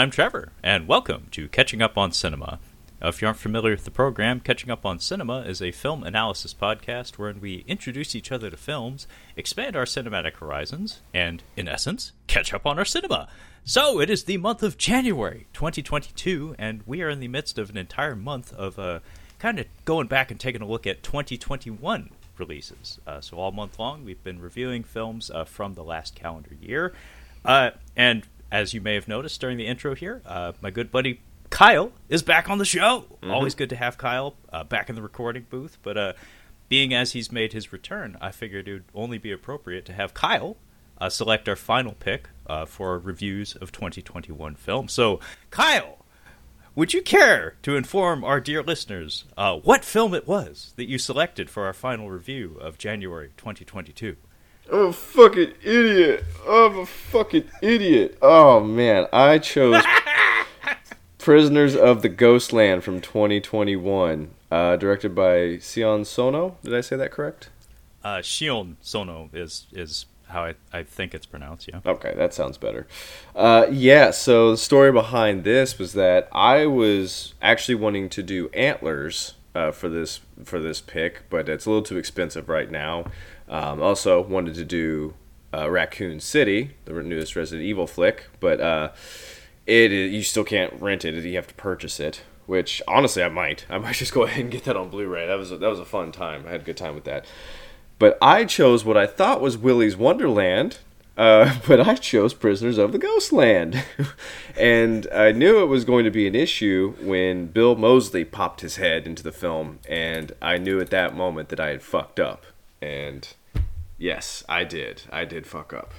I'm Trevor, and welcome to Catching Up on Cinema. If you aren't familiar with the program, Catching Up on Cinema is a film analysis podcast wherein we introduce each other to films, expand our cinematic horizons, and, in essence, catch up on our cinema. So, it is the month of January 2022, and we are in the midst of an entire month of uh, kind of going back and taking a look at 2021 releases. Uh, so, all month long, we've been reviewing films uh, from the last calendar year. Uh, and as you may have noticed during the intro here, uh, my good buddy Kyle is back on the show. Mm-hmm. Always good to have Kyle uh, back in the recording booth. But uh, being as he's made his return, I figured it would only be appropriate to have Kyle uh, select our final pick uh, for reviews of 2021 films. So, Kyle, would you care to inform our dear listeners uh, what film it was that you selected for our final review of January 2022? I'm a fucking idiot. I'm a fucking idiot. Oh man, I chose Prisoners of the Ghostland from 2021, uh, directed by Sion Sono. Did I say that correct? Uh, Shion Sono is is how I, I think it's pronounced. Yeah. Okay, that sounds better. Uh, yeah. So the story behind this was that I was actually wanting to do Antlers uh, for this for this pick, but it's a little too expensive right now. Um, also wanted to do uh, Raccoon City, the newest Resident Evil flick, but uh, it you still can't rent it. You have to purchase it. Which honestly, I might. I might just go ahead and get that on Blu-ray. That was a, that was a fun time. I had a good time with that. But I chose what I thought was Willy's Wonderland, uh, but I chose Prisoners of the Ghostland. and I knew it was going to be an issue when Bill Moseley popped his head into the film, and I knew at that moment that I had fucked up. And yes, I did. I did fuck up.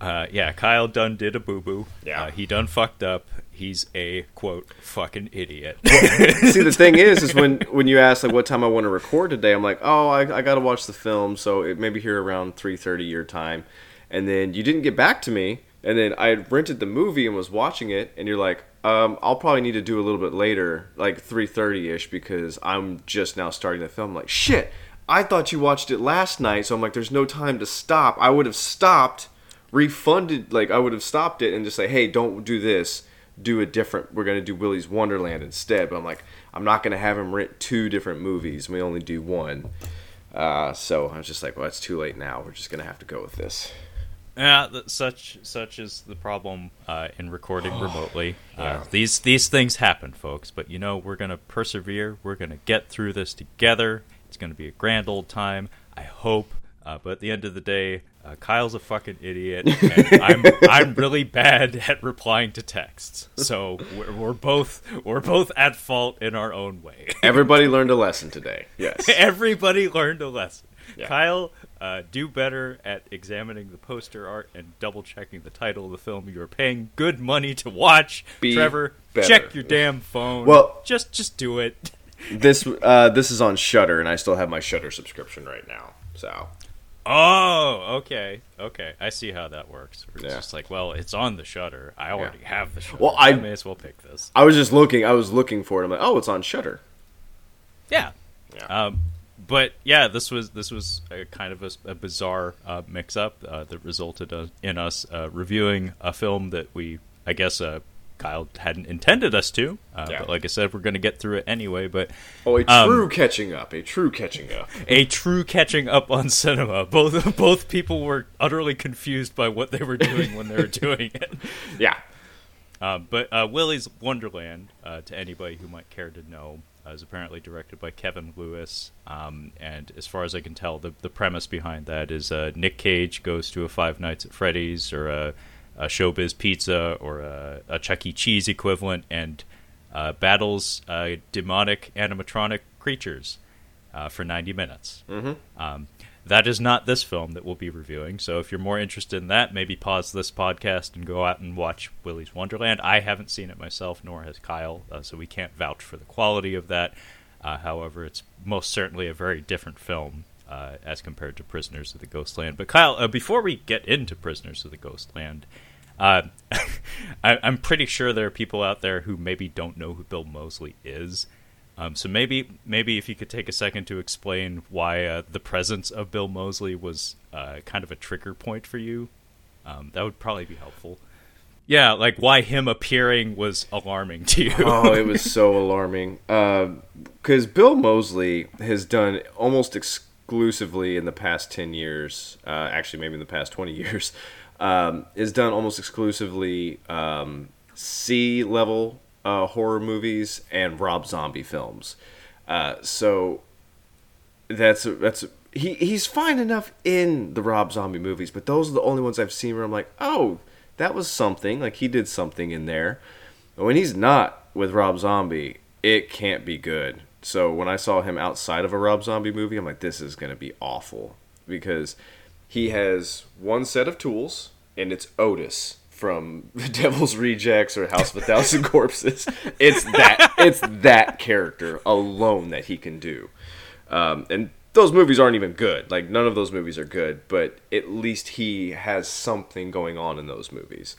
Uh, yeah, Kyle Dunn did a boo boo. Yeah, uh, he done fucked up. He's a quote fucking idiot. See, the thing is, is when when you ask like what time I want to record today, I'm like, oh, I, I got to watch the film, so it maybe here around three thirty your time, and then you didn't get back to me, and then I rented the movie and was watching it, and you're like, um, I'll probably need to do a little bit later, like three thirty ish, because I'm just now starting the film. I'm like, shit, I thought you watched it last night, so I'm like, there's no time to stop. I would have stopped refunded like I would have stopped it and just say, "Hey, don't do this. Do a different. We're gonna do Willy's Wonderland instead." But I'm like, I'm not gonna have him rent two different movies. We only do one. Uh, so I was just like, well, it's too late now. We're just gonna have to go with this. Yeah, such such is the problem uh, in recording remotely. Uh, yeah. these these things happen, folks. But you know, we're gonna persevere. We're gonna get through this together. It's gonna be a grand old time. I hope. Uh, but at the end of the day, uh, Kyle's a fucking idiot, and I'm I'm really bad at replying to texts. So we're, we're, both we're both at fault in our own way. Everybody learned a lesson today. Yes, everybody learned a lesson. Yeah. Kyle, uh, do better at examining the poster art and double checking the title of the film you are paying good money to watch. Be Trevor, better. check your damn phone. Well, just just do it. This uh, this is on Shudder, and I still have my Shudder subscription right now. So Oh, okay, okay. I see how that works. It's yeah. just like, well, it's on the Shudder. I already yeah. have the Shudder. Well, I, I, may as well pick this. I was just looking. I was looking for it. I'm like, oh, it's on Shudder. Yeah. Yeah. Um, but yeah, this was this was a kind of a, a bizarre uh, mix-up uh, that resulted uh, in us uh, reviewing a film that we, I guess, uh, Kyle hadn't intended us to. Uh, yeah. But like I said, we're going to get through it anyway. But oh, a true um, catching up, a true catching up, a true catching up on cinema. Both both people were utterly confused by what they were doing when they were doing it. Yeah. Uh, but uh, Willy's Wonderland, uh, to anybody who might care to know, uh, is apparently directed by Kevin Lewis. Um, and as far as I can tell, the, the premise behind that is uh, Nick Cage goes to a Five Nights at Freddy's or a a Showbiz Pizza or a, a Chuck E. Cheese equivalent, and uh, battles uh, demonic animatronic creatures uh, for 90 minutes. Mm-hmm. Um, that is not this film that we'll be reviewing. So if you're more interested in that, maybe pause this podcast and go out and watch Willy's Wonderland. I haven't seen it myself, nor has Kyle, uh, so we can't vouch for the quality of that. Uh, however, it's most certainly a very different film uh, as compared to Prisoners of the Ghostland. But Kyle, uh, before we get into Prisoners of the Ghostland, uh, I, am pretty sure there are people out there who maybe don't know who Bill Moseley is. Um, so maybe maybe if you could take a second to explain why uh, the presence of Bill Moseley was uh, kind of a trigger point for you, um, that would probably be helpful. Yeah, like why him appearing was alarming to you. oh, it was so alarming. Because uh, Bill Moseley has done almost exclusively in the past 10 years, uh, actually, maybe in the past 20 years, um, has done almost exclusively um, C level uh, horror movies and Rob Zombie films. Uh, so that's that's he he's fine enough in the Rob Zombie movies, but those are the only ones I've seen where I'm like, oh, that was something. Like he did something in there. But when he's not with Rob Zombie, it can't be good. So when I saw him outside of a Rob Zombie movie, I'm like, this is gonna be awful because he has one set of tools, and it's Otis from The Devil's Rejects or House of a Thousand Corpses. It's that it's that character alone that he can do, um, and those movies aren't even good. Like none of those movies are good, but at least he has something going on in those movies.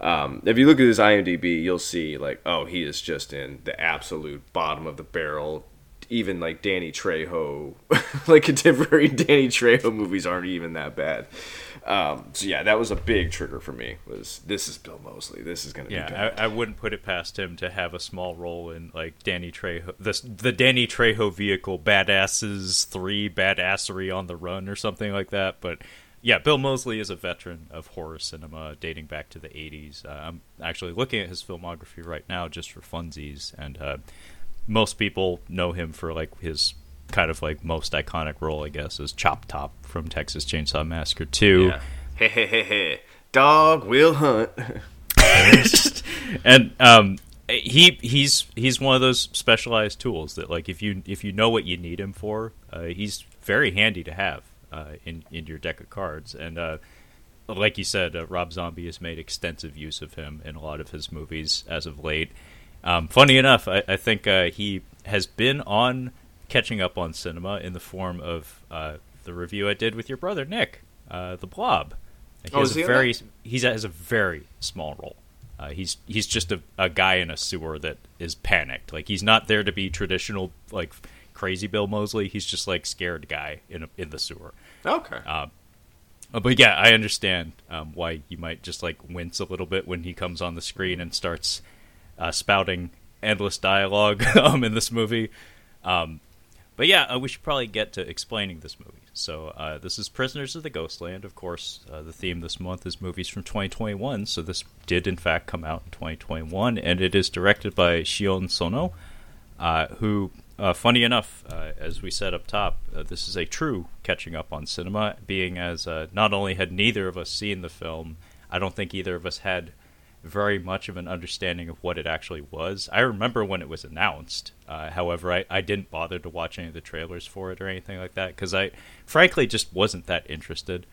Um, if you look at his IMDb, you'll see like, oh, he is just in the absolute bottom of the barrel. Even like Danny Trejo, like contemporary Danny Trejo movies aren't even that bad. Um, so yeah, that was a big trigger for me. Was this is Bill Moseley? This is gonna yeah, be I, I, wouldn't put it past him to have a small role in like Danny Trejo, the the Danny Trejo vehicle, Badasses Three, Badassery on the Run, or something like that. But yeah, Bill Moseley is a veteran of horror cinema dating back to the '80s. Uh, I'm actually looking at his filmography right now just for funsies, and uh, most people know him for like his kind of like most iconic role, I guess, is Chop Top from Texas Chainsaw Massacre 2. Yeah. Hey, hey, hey, hey. Dog will hunt. and um, he he's he's one of those specialized tools that like if you if you know what you need him for, uh, he's very handy to have uh, in in your deck of cards. And uh, like you said, uh, Rob Zombie has made extensive use of him in a lot of his movies as of late. Um, funny enough, I, I think uh, he has been on catching up on cinema in the form of uh, the review I did with your brother Nick, uh, The Blob. He oh, has is he a very he has a very small role. Uh, he's he's just a, a guy in a sewer that is panicked. Like he's not there to be traditional like crazy Bill Moseley. He's just like scared guy in a, in the sewer. Okay. Uh, but yeah, I understand um, why you might just like wince a little bit when he comes on the screen and starts uh, spouting endless dialogue um, in this movie. Um, but yeah, uh, we should probably get to explaining this movie. So uh, this is Prisoners of the Ghostland. Of course, uh, the theme this month is movies from 2021. So this did in fact come out in 2021, and it is directed by Sion Sono, uh, who, uh, funny enough, uh, as we said up top, this is a true catching up on cinema. Being as not only had neither of us seen the film, I don't think either of us had very much of an understanding of what it actually was. I remember when it was announced. Uh, however, I, I didn't bother to watch any of the trailers for it or anything like that because I, frankly, just wasn't that interested.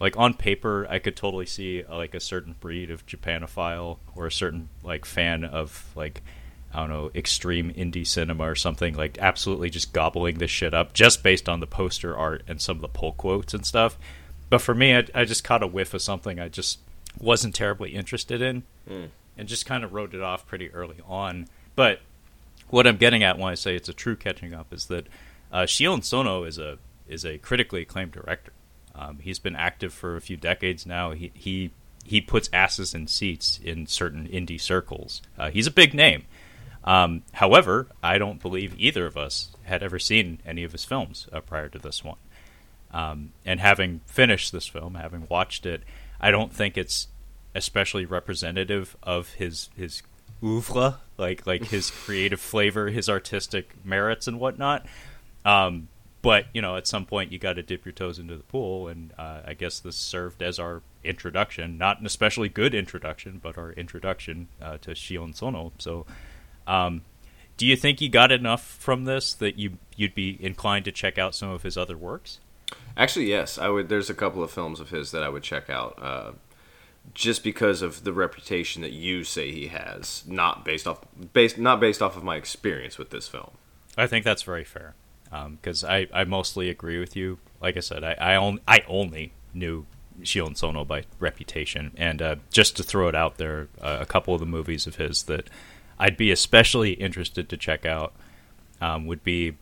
Like on paper, I could totally see uh, like a certain breed of Japanophile or a certain like fan of like I don't know extreme indie cinema or something like absolutely just gobbling this shit up just based on the poster art and some of the pull quotes and stuff. But for me, I, I just caught a whiff of something I just wasn't terribly interested in mm. and just kind of wrote it off pretty early on. But what I'm getting at when I say it's a true catching up is that uh, Sion Sono is a is a critically acclaimed director. Um, he's been active for a few decades now. He he he puts asses in seats in certain indie circles. Uh, he's a big name. Um, however, I don't believe either of us had ever seen any of his films uh, prior to this one. Um, and having finished this film, having watched it, I don't think it's especially representative of his his oeuvre, like like his creative flavor, his artistic merits, and whatnot. Um, but you know, at some point, you got to dip your toes into the pool, and uh, I guess this served as our introduction, not an especially good introduction, but our introduction uh, to Sion Sono. So, um, do you think you got enough from this that you you'd be inclined to check out some of his other works? Actually, yes, I would. There's a couple of films of his that I would check out, uh, just because of the reputation that you say he has, not based off based not based off of my experience with this film. I think that's very fair, because um, I, I mostly agree with you. Like I said, I I, on, I only knew Sion Sono by reputation, and uh, just to throw it out there, uh, a couple of the movies of his that I'd be especially interested to check out um, would be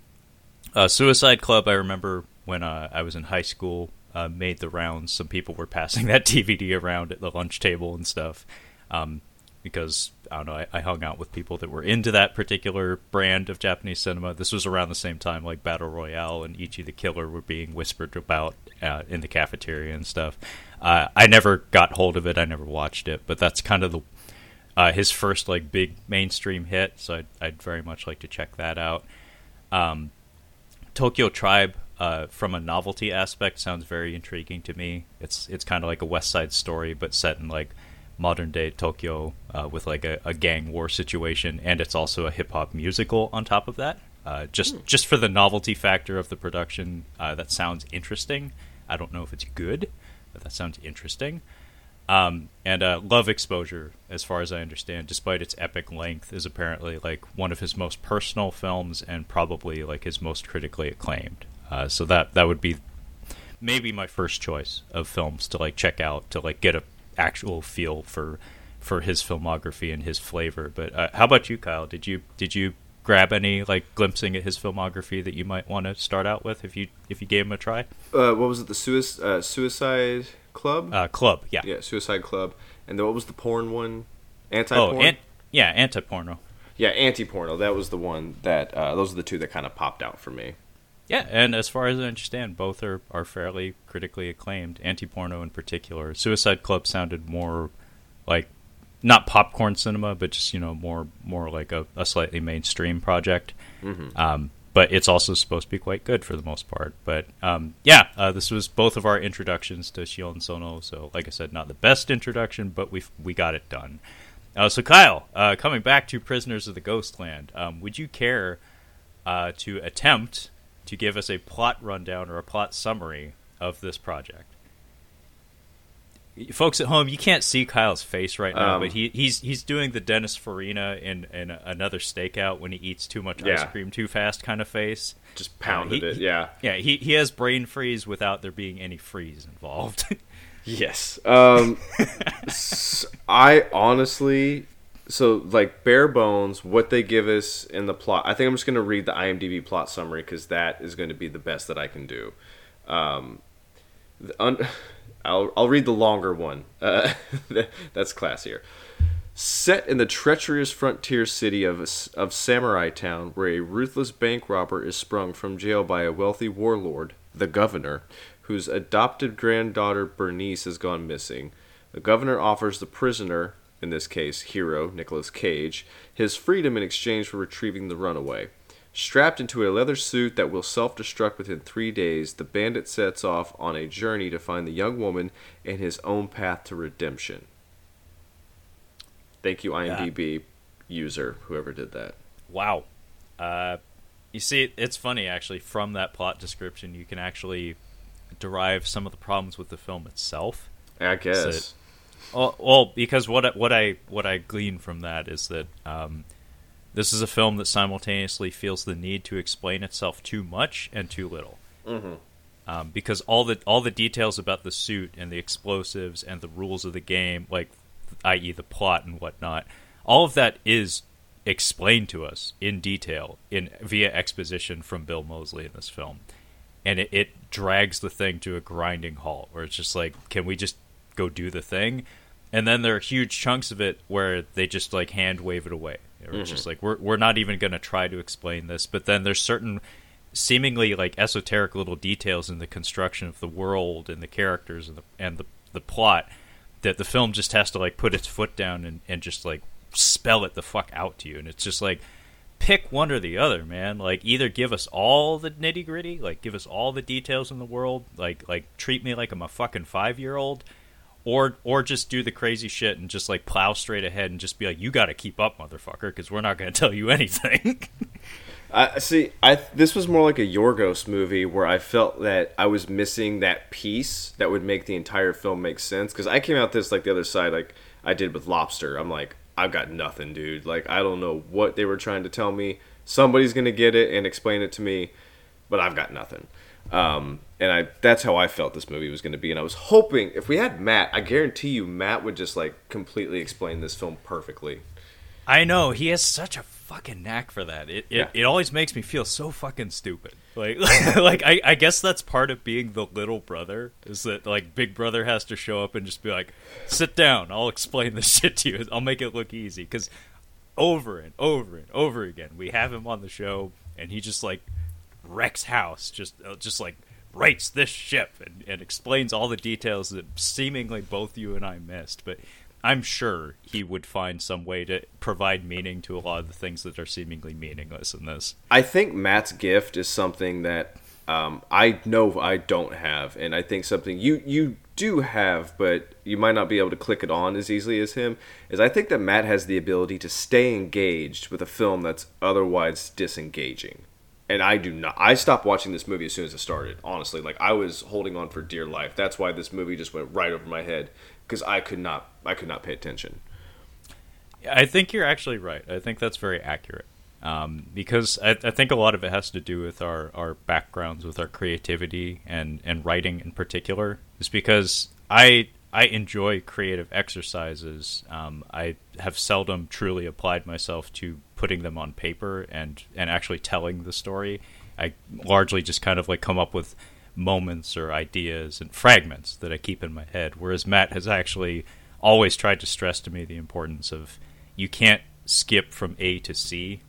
uh, Suicide Club. I remember when uh, I was in high school uh, made the rounds. Some people were passing that DVD around at the lunch table and stuff. um, because I don't know. I, I, hung out with people that were into that particular brand of Japanese cinema. This was around the same time like Battle Royale and Ichi the Killer were being whispered about uh, in the cafeteria and stuff. Uh, I never got hold of it. I never watched it, but that's kind of the uh, his first like big mainstream hit. So I'd, I'd, very much like to check that out. Um, Tokyo Tribe, uh, from a novelty aspect, sounds very intriguing to me. It's it's kind of like a West Side Story, but set in like modern day Tokyo uh, with like a, a, gang war situation, and it's also a hip hop musical on top of that. Uh, just mm. just for the novelty factor of the production, uh, that sounds interesting. I don't know if it's good, but that sounds interesting. Um, and uh, Love Exposure, as far as I understand, despite its epic length, is apparently like one of his most personal films and probably like his most critically acclaimed. Uh, so that that would be maybe my first choice of films to like check out to like get a actual feel for for his filmography and his flavor. But uh, how about you, Kyle? Did you did you grab any like glimpsing at his filmography that you might want to start out with if you if you gave him a try? Uh, what was it? The Suicide, uh, Suicide Club? Uh, Club, yeah. Yeah, Suicide Club. And then what was the porn one? Anti? Oh, an- yeah, anti porno. Yeah, anti porno. That was the one that, uh, those are the two that kind of popped out for me. Yeah, and as far as I understand, both are, are fairly critically acclaimed. Anti porno in particular. Suicide Club sounded more like not popcorn cinema, but just you know more more like a, a slightly mainstream project. Mm-hmm. Um, but it's also supposed to be quite good for the most part. But um, yeah, uh, this was both of our introductions to Shion Sono. So, like I said, not the best introduction, but we we got it done. Uh, so, Kyle, uh, coming back to Prisoners of the Ghostland, um, would you care uh, to attempt to give us a plot rundown or a plot summary of this project? folks at home, you can't see Kyle's face right now, um, but he, he's he's doing the Dennis Farina in, in another stakeout when he eats too much yeah. ice cream too fast kind of face. Just pounded uh, he, it, yeah. Yeah, he, he has brain freeze without there being any freeze involved. yes. Um, I honestly, so like bare bones, what they give us in the plot. I think I'm just going to read the IMDb plot summary because that is going to be the best that I can do. Um, un- I'll, I'll read the longer one. Uh, that's classier. Set in the treacherous frontier city of, of Samurai Town, where a ruthless bank robber is sprung from jail by a wealthy warlord, the governor, whose adopted granddaughter Bernice has gone missing. The governor offers the prisoner, in this case, hero Nicolas Cage, his freedom in exchange for retrieving the runaway. Strapped into a leather suit that will self destruct within three days, the bandit sets off on a journey to find the young woman and his own path to redemption. Thank you, IMDb yeah. user, whoever did that. Wow. Uh, you see, it's funny, actually, from that plot description, you can actually derive some of the problems with the film itself. I guess. Well, well, because what I, what I what I glean from that is that um, this is a film that simultaneously feels the need to explain itself too much and too little. Mm-hmm. Um, because all the all the details about the suit and the explosives and the rules of the game, like i.e. the plot and whatnot, all of that is explained to us in detail in via exposition from Bill Moseley in this film, and it, it drags the thing to a grinding halt. Where it's just like, can we just go do the thing? And then there are huge chunks of it where they just like hand wave it away or mm-hmm. it's just like we're we're not even going to try to explain this. But then there's certain seemingly like esoteric little details in the construction of the world and the characters and the and the the plot that the film just has to like put its foot down and, and just like spell it the fuck out to you and it's just like pick one or the other man like either give us all the nitty gritty like give us all the details in the world like like treat me like i'm a fucking five year old or or just do the crazy shit and just like plow straight ahead and just be like, you got to keep up, motherfucker, because we're not going to tell you anything. I see. I this was more like a Yorgos movie where I felt that I was missing that piece that would make the entire film make sense. Because I came out this like the other side, like I did with Lobster. I'm like, I've got nothing, dude. Like I don't know what they were trying to tell me. Somebody's gonna get it and explain it to me, but I've got nothing. Um, and I that's how I felt this movie was going to be. And I was hoping if we had Matt, I guarantee you Matt would just like completely explain this film perfectly. I know he has such a fucking knack for that. It it, Yeah. it always makes me feel so fucking stupid. Like like I, I guess that's part of being the little brother is that like big brother has to show up and just be like, sit down, I'll explain this shit to you. I'll make it look easy because over and over and over again we have him on the show and he just like wrecks house just uh, just like writes this ship and, and explains all the details that seemingly both you and I missed but I'm sure he would find some way to provide meaning to a lot of the things that are seemingly meaningless in this. I think Matt's gift is something that um, I know I don't have, and I think something you you do have, but you might not be able to click it on as easily as him. Is I think that Matt has the ability to stay engaged with a film that's otherwise disengaging, and I do not. I stopped watching this movie as soon as it started. Honestly, like I was holding on for dear life. That's why this movie just went right over my head because I could not I could not pay attention. I think you're actually right. I think that's very accurate. Um, because I, I think a lot of it has to do with our, our backgrounds, with our creativity and, and writing in particular. Is because I I enjoy creative exercises. Um, I have seldom truly applied myself to putting them on paper and, and actually telling the story. I largely just kind of like come up with moments or ideas and fragments that I keep in my head. Whereas Matt has actually always tried to stress to me the importance of you can't skip from A to C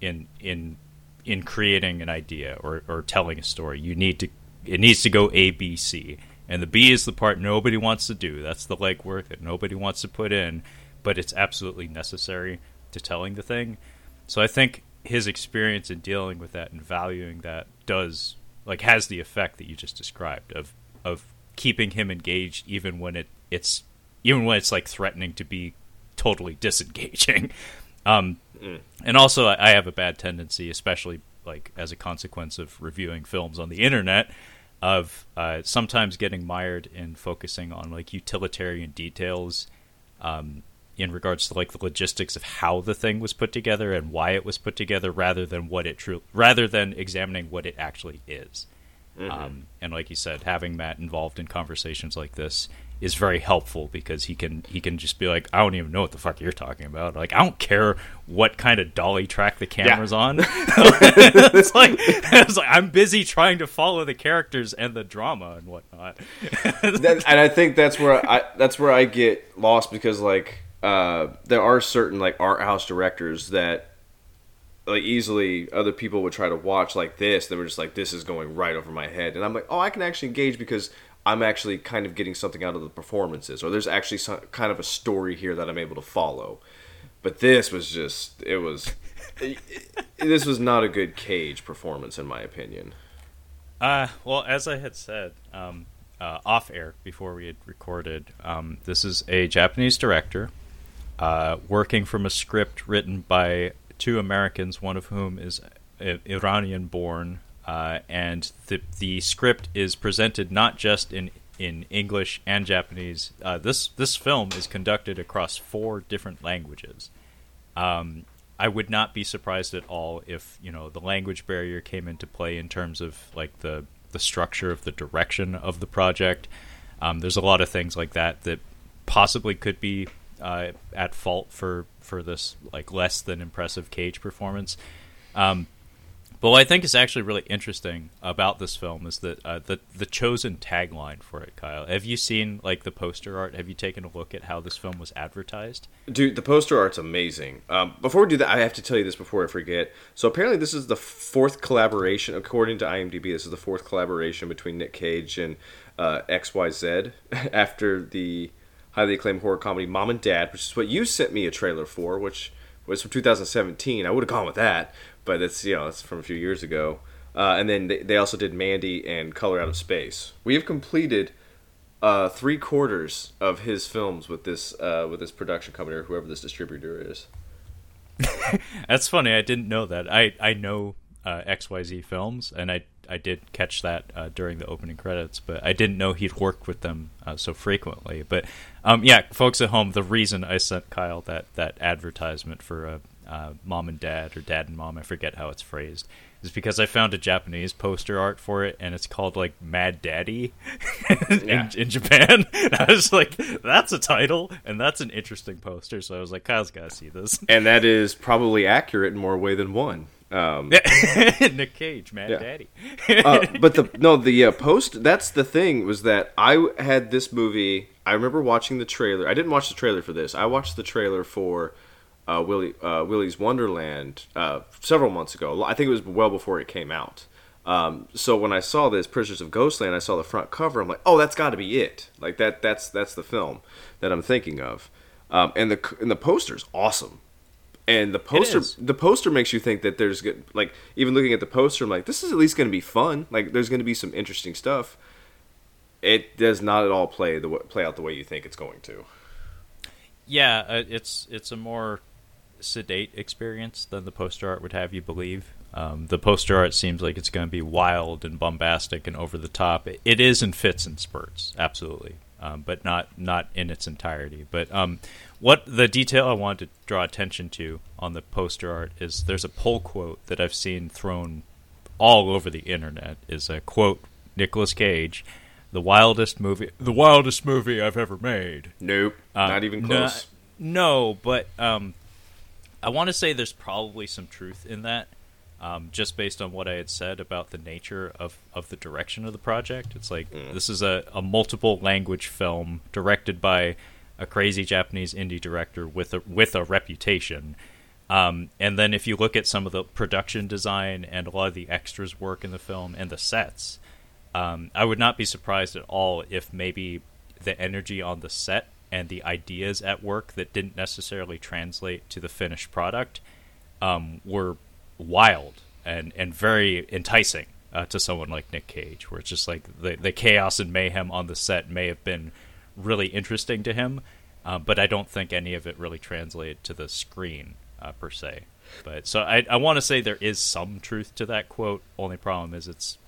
in in in creating an idea or, or telling a story. You need to it needs to go A B C. And the B is the part nobody wants to do. That's the legwork that nobody wants to put in, but it's absolutely necessary to telling the thing. So I think his experience in dealing with that and valuing that does like has the effect that you just described of of keeping him engaged even when it it's even when it's like threatening to be totally disengaging. Um, and also, I I have a bad tendency, especially like as a consequence of reviewing films on the internet, of uh, sometimes getting mired in focusing on like utilitarian details um, in regards to like the logistics of how the thing was put together and why it was put together, rather than what it true, rather than examining what it actually is. Um, and like you said, having Matt involved in conversations like this is very helpful because he can he can just be like, I don't even know what the fuck you're talking about. Like, I don't care what kind of dolly track the camera's on. it's like it's like I'm busy trying to follow the characters and the drama and whatnot. that, and I think that's where I that's where I get lost because like uh, there are certain like art house directors that like easily other people would try to watch like this. They were just like, this is going right over my head, and I'm like, oh, I can actually engage because I'm actually kind of getting something out of the performances, or there's actually some kind of a story here that I'm able to follow. But this was just it was. this was not a good cage performance, in my opinion. Uh, well, as I had said um, uh, off air before we had recorded, um, this is a Japanese director uh, working from a script written by two Americans, one of whom is Iranian born, uh, and the the script is presented not just in in English and Japanese. Uh, this this film is conducted across four different languages. Um, I would not be surprised at all if you know the language barrier came into play in terms of like the the structure of the direction of the project. Um, there's a lot of things like that that possibly could be uh, at fault for for this like less than impressive cage performance. Um, but what I think is actually really interesting about this film is that uh, the the chosen tagline for it, Kyle. Have you seen like the poster art? Have you taken a look at how this film was advertised? Dude, the poster art's amazing. Um, before we do that, I have to tell you this before I forget. So apparently, this is the fourth collaboration, according to IMDb. This is the fourth collaboration between Nick Cage and uh, XYZ after the highly acclaimed horror comedy Mom and Dad, which is what you sent me a trailer for, which was from 2017. I would have gone with that, but it's you know it's from a few years ago. Uh, and then they, they also did Mandy and Color Out of Space. We have completed uh, three quarters of his films with this uh, with this production company or whoever this distributor is. That's funny. I didn't know that. I I know uh, XYZ films, and I I did catch that uh, during the opening credits, but I didn't know he'd worked with them uh, so frequently. But um, yeah, folks at home, the reason I sent Kyle that that advertisement for uh, uh, mom and dad or dad and mom. I forget how it's phrased. Is because I found a Japanese poster art for it, and it's called like Mad Daddy in, Yeah. in Japan. And I was like, that's a title, and that's an interesting poster. So I was like, Kyle's got to see this. And that is probably accurate in more way than one. Um, Nick Cage, Mad Yeah. Daddy. uh, but the no the uh, post that's the thing was that I had this movie. I remember watching the trailer. I didn't watch the trailer for this. I watched the trailer for uh, Willy uh, Willy's Wonderland uh, several months ago. I think it was well before it came out. Um, so when I saw this Prisoners of Ghostland, I saw the front cover. I'm like, oh, that's got to be it. Like that. That's that's the film that I'm thinking of. Um, and the and the poster's awesome. And the poster, the poster makes you think that there's good, like even looking at the poster, I'm like, this is at least going to be fun. Like there's going to be some interesting stuff. It does not at all play the play out the way you think it's going to. Yeah, uh, it's it's a more sedate experience than the poster art would have you believe. Um, the poster art seems like it's going to be wild and bombastic and over the top. It, it is in fits and spurts, absolutely, um, but not not in its entirety. But um, what the detail I want to draw attention to on the poster art is there's a pull quote that I've seen thrown all over the internet. Is a quote Nicolas Cage, the wildest movie, the wildest movie I've ever made. Nope, Uh, not even no- close. No, but um, I want to say there's probably some truth in that, um, just based on what I had said about the nature of, of the direction of the project. It's like this is a, a multiple language film directed by a crazy Japanese indie director with a with a reputation. Um, and then if you look at some of the production design and a lot of the extras work in the film and the sets, um, I would not be surprised at all if maybe the energy on the set and the ideas at work that didn't necessarily translate to the finished product um, were wild and, and very enticing uh, to someone like Nick Cage, where it's just like the, the chaos and mayhem on the set may have been really interesting to him, uh, but I don't think any of it really translated to the screen uh, per se. But so I, I want to say there is some truth to that quote. Only problem is it's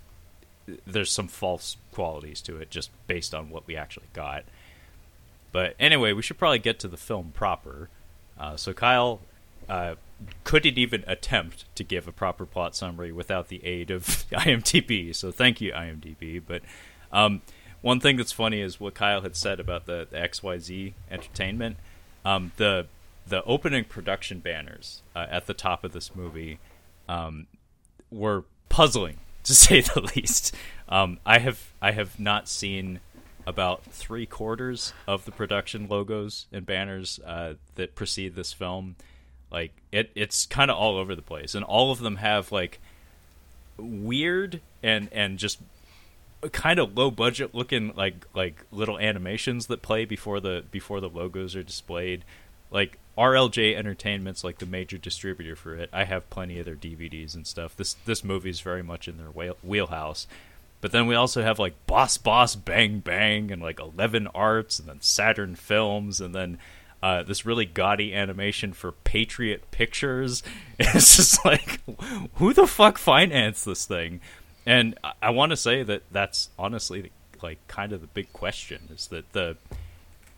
there's some false qualities to it just based on what we actually got. But anyway, we should probably get to the film proper. Uh, so Kyle uh, couldn't even attempt to give a proper plot summary without the aid of IMDb. So thank you, IMDb. But um, one thing that's funny is what Kyle had said about the, the XYZ Entertainment. Um, the the opening production banners uh, at the top of this movie um, were puzzling to say the least. Um, I have I have not seen about three quarters of the production logos and banners uh, that precede this film. Like it, it's kind of all over the place, and all of them have like weird and and just kind of low budget looking like like little animations that play before the before the logos are displayed. Like RLJ Entertainment's like the major distributor for it. I have plenty of their DVDs and stuff. This this movie's very much in their wheel, wheelhouse. But then we also have like Boss Boss Bang Bang and like Eleven Arts and then Saturn Films and then uh, this really gaudy animation for Patriot Pictures. It's just like, who the fuck financed this thing? And I, want to say that that's honestly like kind of the big question is that the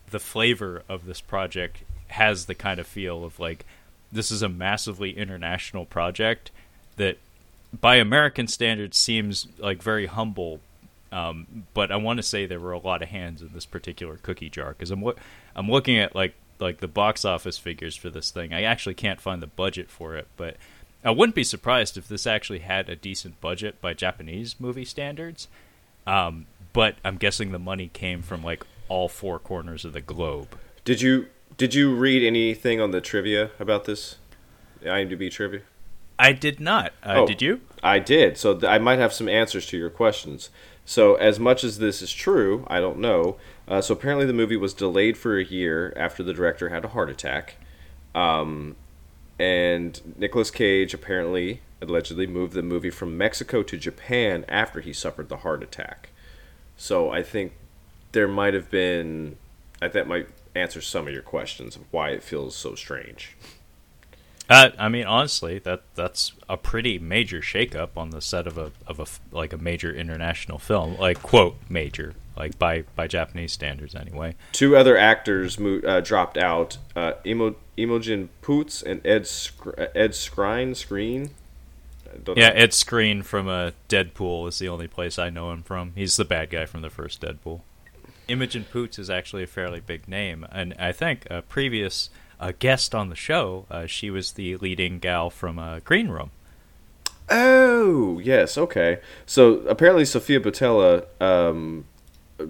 the flavor of this project has the kind of feel of like this is a massively international project that by American standards seems like very humble. Um, but I want to say there were a lot of hands in this particular cookie jar because I'm loo- I'm looking at like like the box office figures for this thing. I actually can't find the budget for it, but I wouldn't be surprised if this actually had a decent budget by Japanese movie standards. Um, but I'm guessing the money came from like all four corners of the globe. Did you did you read anything on the trivia about this? The IMDb trivia. I did not. Uh, Oh. Did you? I did. So th- I might have some answers to your questions. So as much as this is true, I don't know. Uh, so apparently the movie was delayed for a year after the director had a heart attack. Um, and Nicolas Cage apparently allegedly moved the movie from Mexico to Japan after he suffered the heart attack. So I think there might have been I that might answer some of your questions of why it feels so strange. Uh, I mean, honestly, that that's a pretty major shakeup on the set of a of a like a major international film, like quote major, like by by Japanese standards anyway. Two other actors mo- uh, dropped out: uh, Imo- Imogen Poots and Ed Sc- uh, Ed Skrein. Screen. Yeah, know. Ed Skrein from uh, Deadpool is the only place I know him from. He's the bad guy from the first Deadpool. Imogen Poots is actually a fairly big name, and I think a previous uh, guest on the show, uh, she was the leading gal from uh, Green Room. Oh yes, okay. So apparently Sofia Boutella um,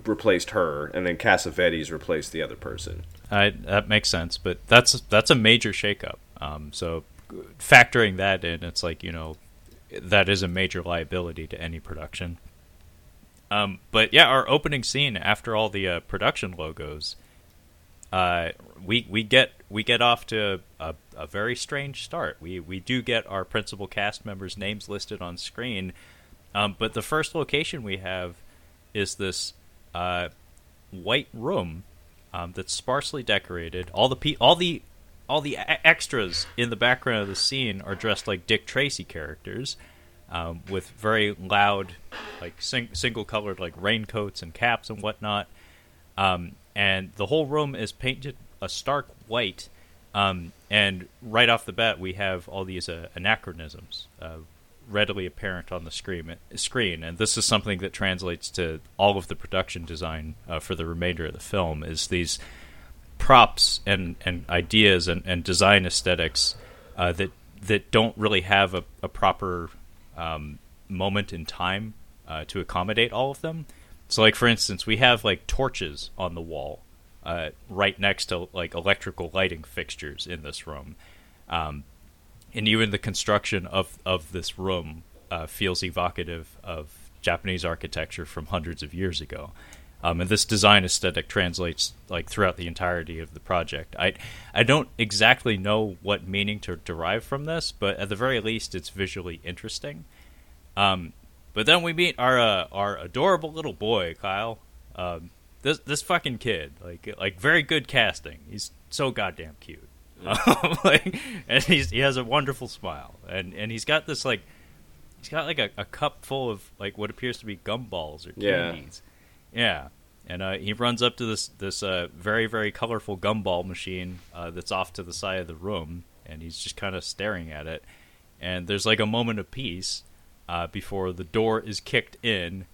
replaced her, and then Cassavetes replaced the other person. I, that makes sense, but that's that's a major shakeup. Um, so factoring that in, it's like you know that is a major liability to any production. Um, but yeah, our opening scene after all the uh, production logos, uh, we we get we get off to a, a very strange start. We we do get our principal cast members' names listed on screen, um, but the first location we have is this uh, white room um, that's sparsely decorated. All the pe- all the all the a- extras in the background of the scene are dressed like Dick Tracy characters, um, with very loud, like sing- single colored like raincoats and caps and whatnot. Um, and the whole room is painted a stark white. Um, and right off the bat, we have all these uh, anachronisms uh, readily apparent on the screen. Screen, and this is something that translates to all of the production design uh, for the remainder of the film. Is these props and, and ideas and, and design aesthetics uh, that that don't really have a, a proper um, moment in time uh, to accommodate all of them. So, like for instance, we have like torches on the wall uh, right next to like electrical lighting fixtures in this room, um, and even the construction of of this room uh, feels evocative of Japanese architecture from hundreds of years ago. Um, and this design aesthetic translates like throughout the entirety of the project. I I don't exactly know what meaning to derive from this, but at the very least, it's visually interesting. Um, but then we meet our uh, our adorable little boy, Kyle. Um, this this fucking kid, like like very good casting. He's so goddamn cute. Um, like, and he's he has a wonderful smile, and and he's got this like he's got like a, a cup full of like what appears to be gumballs or Yeah. candies. Yeah. And uh, he runs up to this this uh, very very colorful gumball machine uh, that's off to the side of the room, and he's just kind of staring at it. And there's like a moment of peace uh, before the door is kicked in,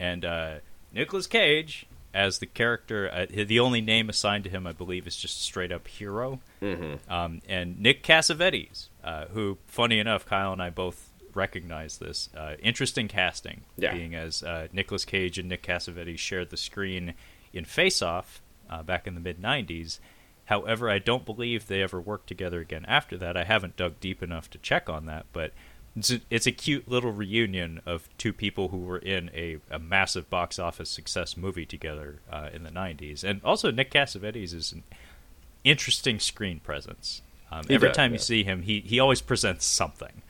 and uh, Nicolas Cage, as the character, uh, the only name assigned to him, I believe, is just straight up hero. Mm-hmm. Um, and Nick Cassavetes, uh, who, funny enough, Kyle and I both recognize this. Uh, interesting casting, Yeah. being as uh, Nicolas Cage and Nick Cassavetes shared the screen in Face Off uh, back in the mid 90s. However, I don't believe they ever worked together again after that. I haven't dug deep enough to check on that, but it's a, it's a cute little reunion of two people who were in a, a massive box office success movie together uh, in the 90s. And also, Nick Cassavetes is an interesting screen presence. Um, every does, time yeah. you see him, he, he always presents something.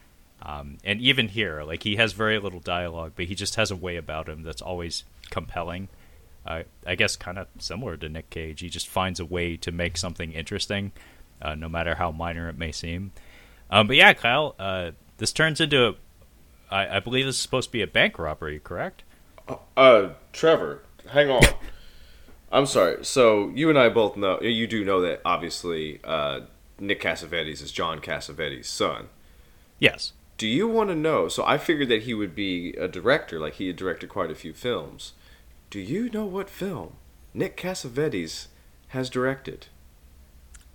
Um, and even here, like he has very little dialogue, but he just has a way about him that's always compelling. Uh, I guess kind of similar to Nick Cage. He just finds a way to make something interesting, uh, no matter how minor it may seem. Um, but yeah, Kyle, uh, this turns into, a, I, I believe this is supposed to be a bank robbery, correct? Uh, Trevor, hang on. I'm sorry. So you and I both know. You do know that obviously uh, Nick Cassavetes is John Cassavetes' son. Yes. Do you want to know? So I figured that he would be a director, like he had directed quite a few films. Do you know what film Nick Cassavetes has directed?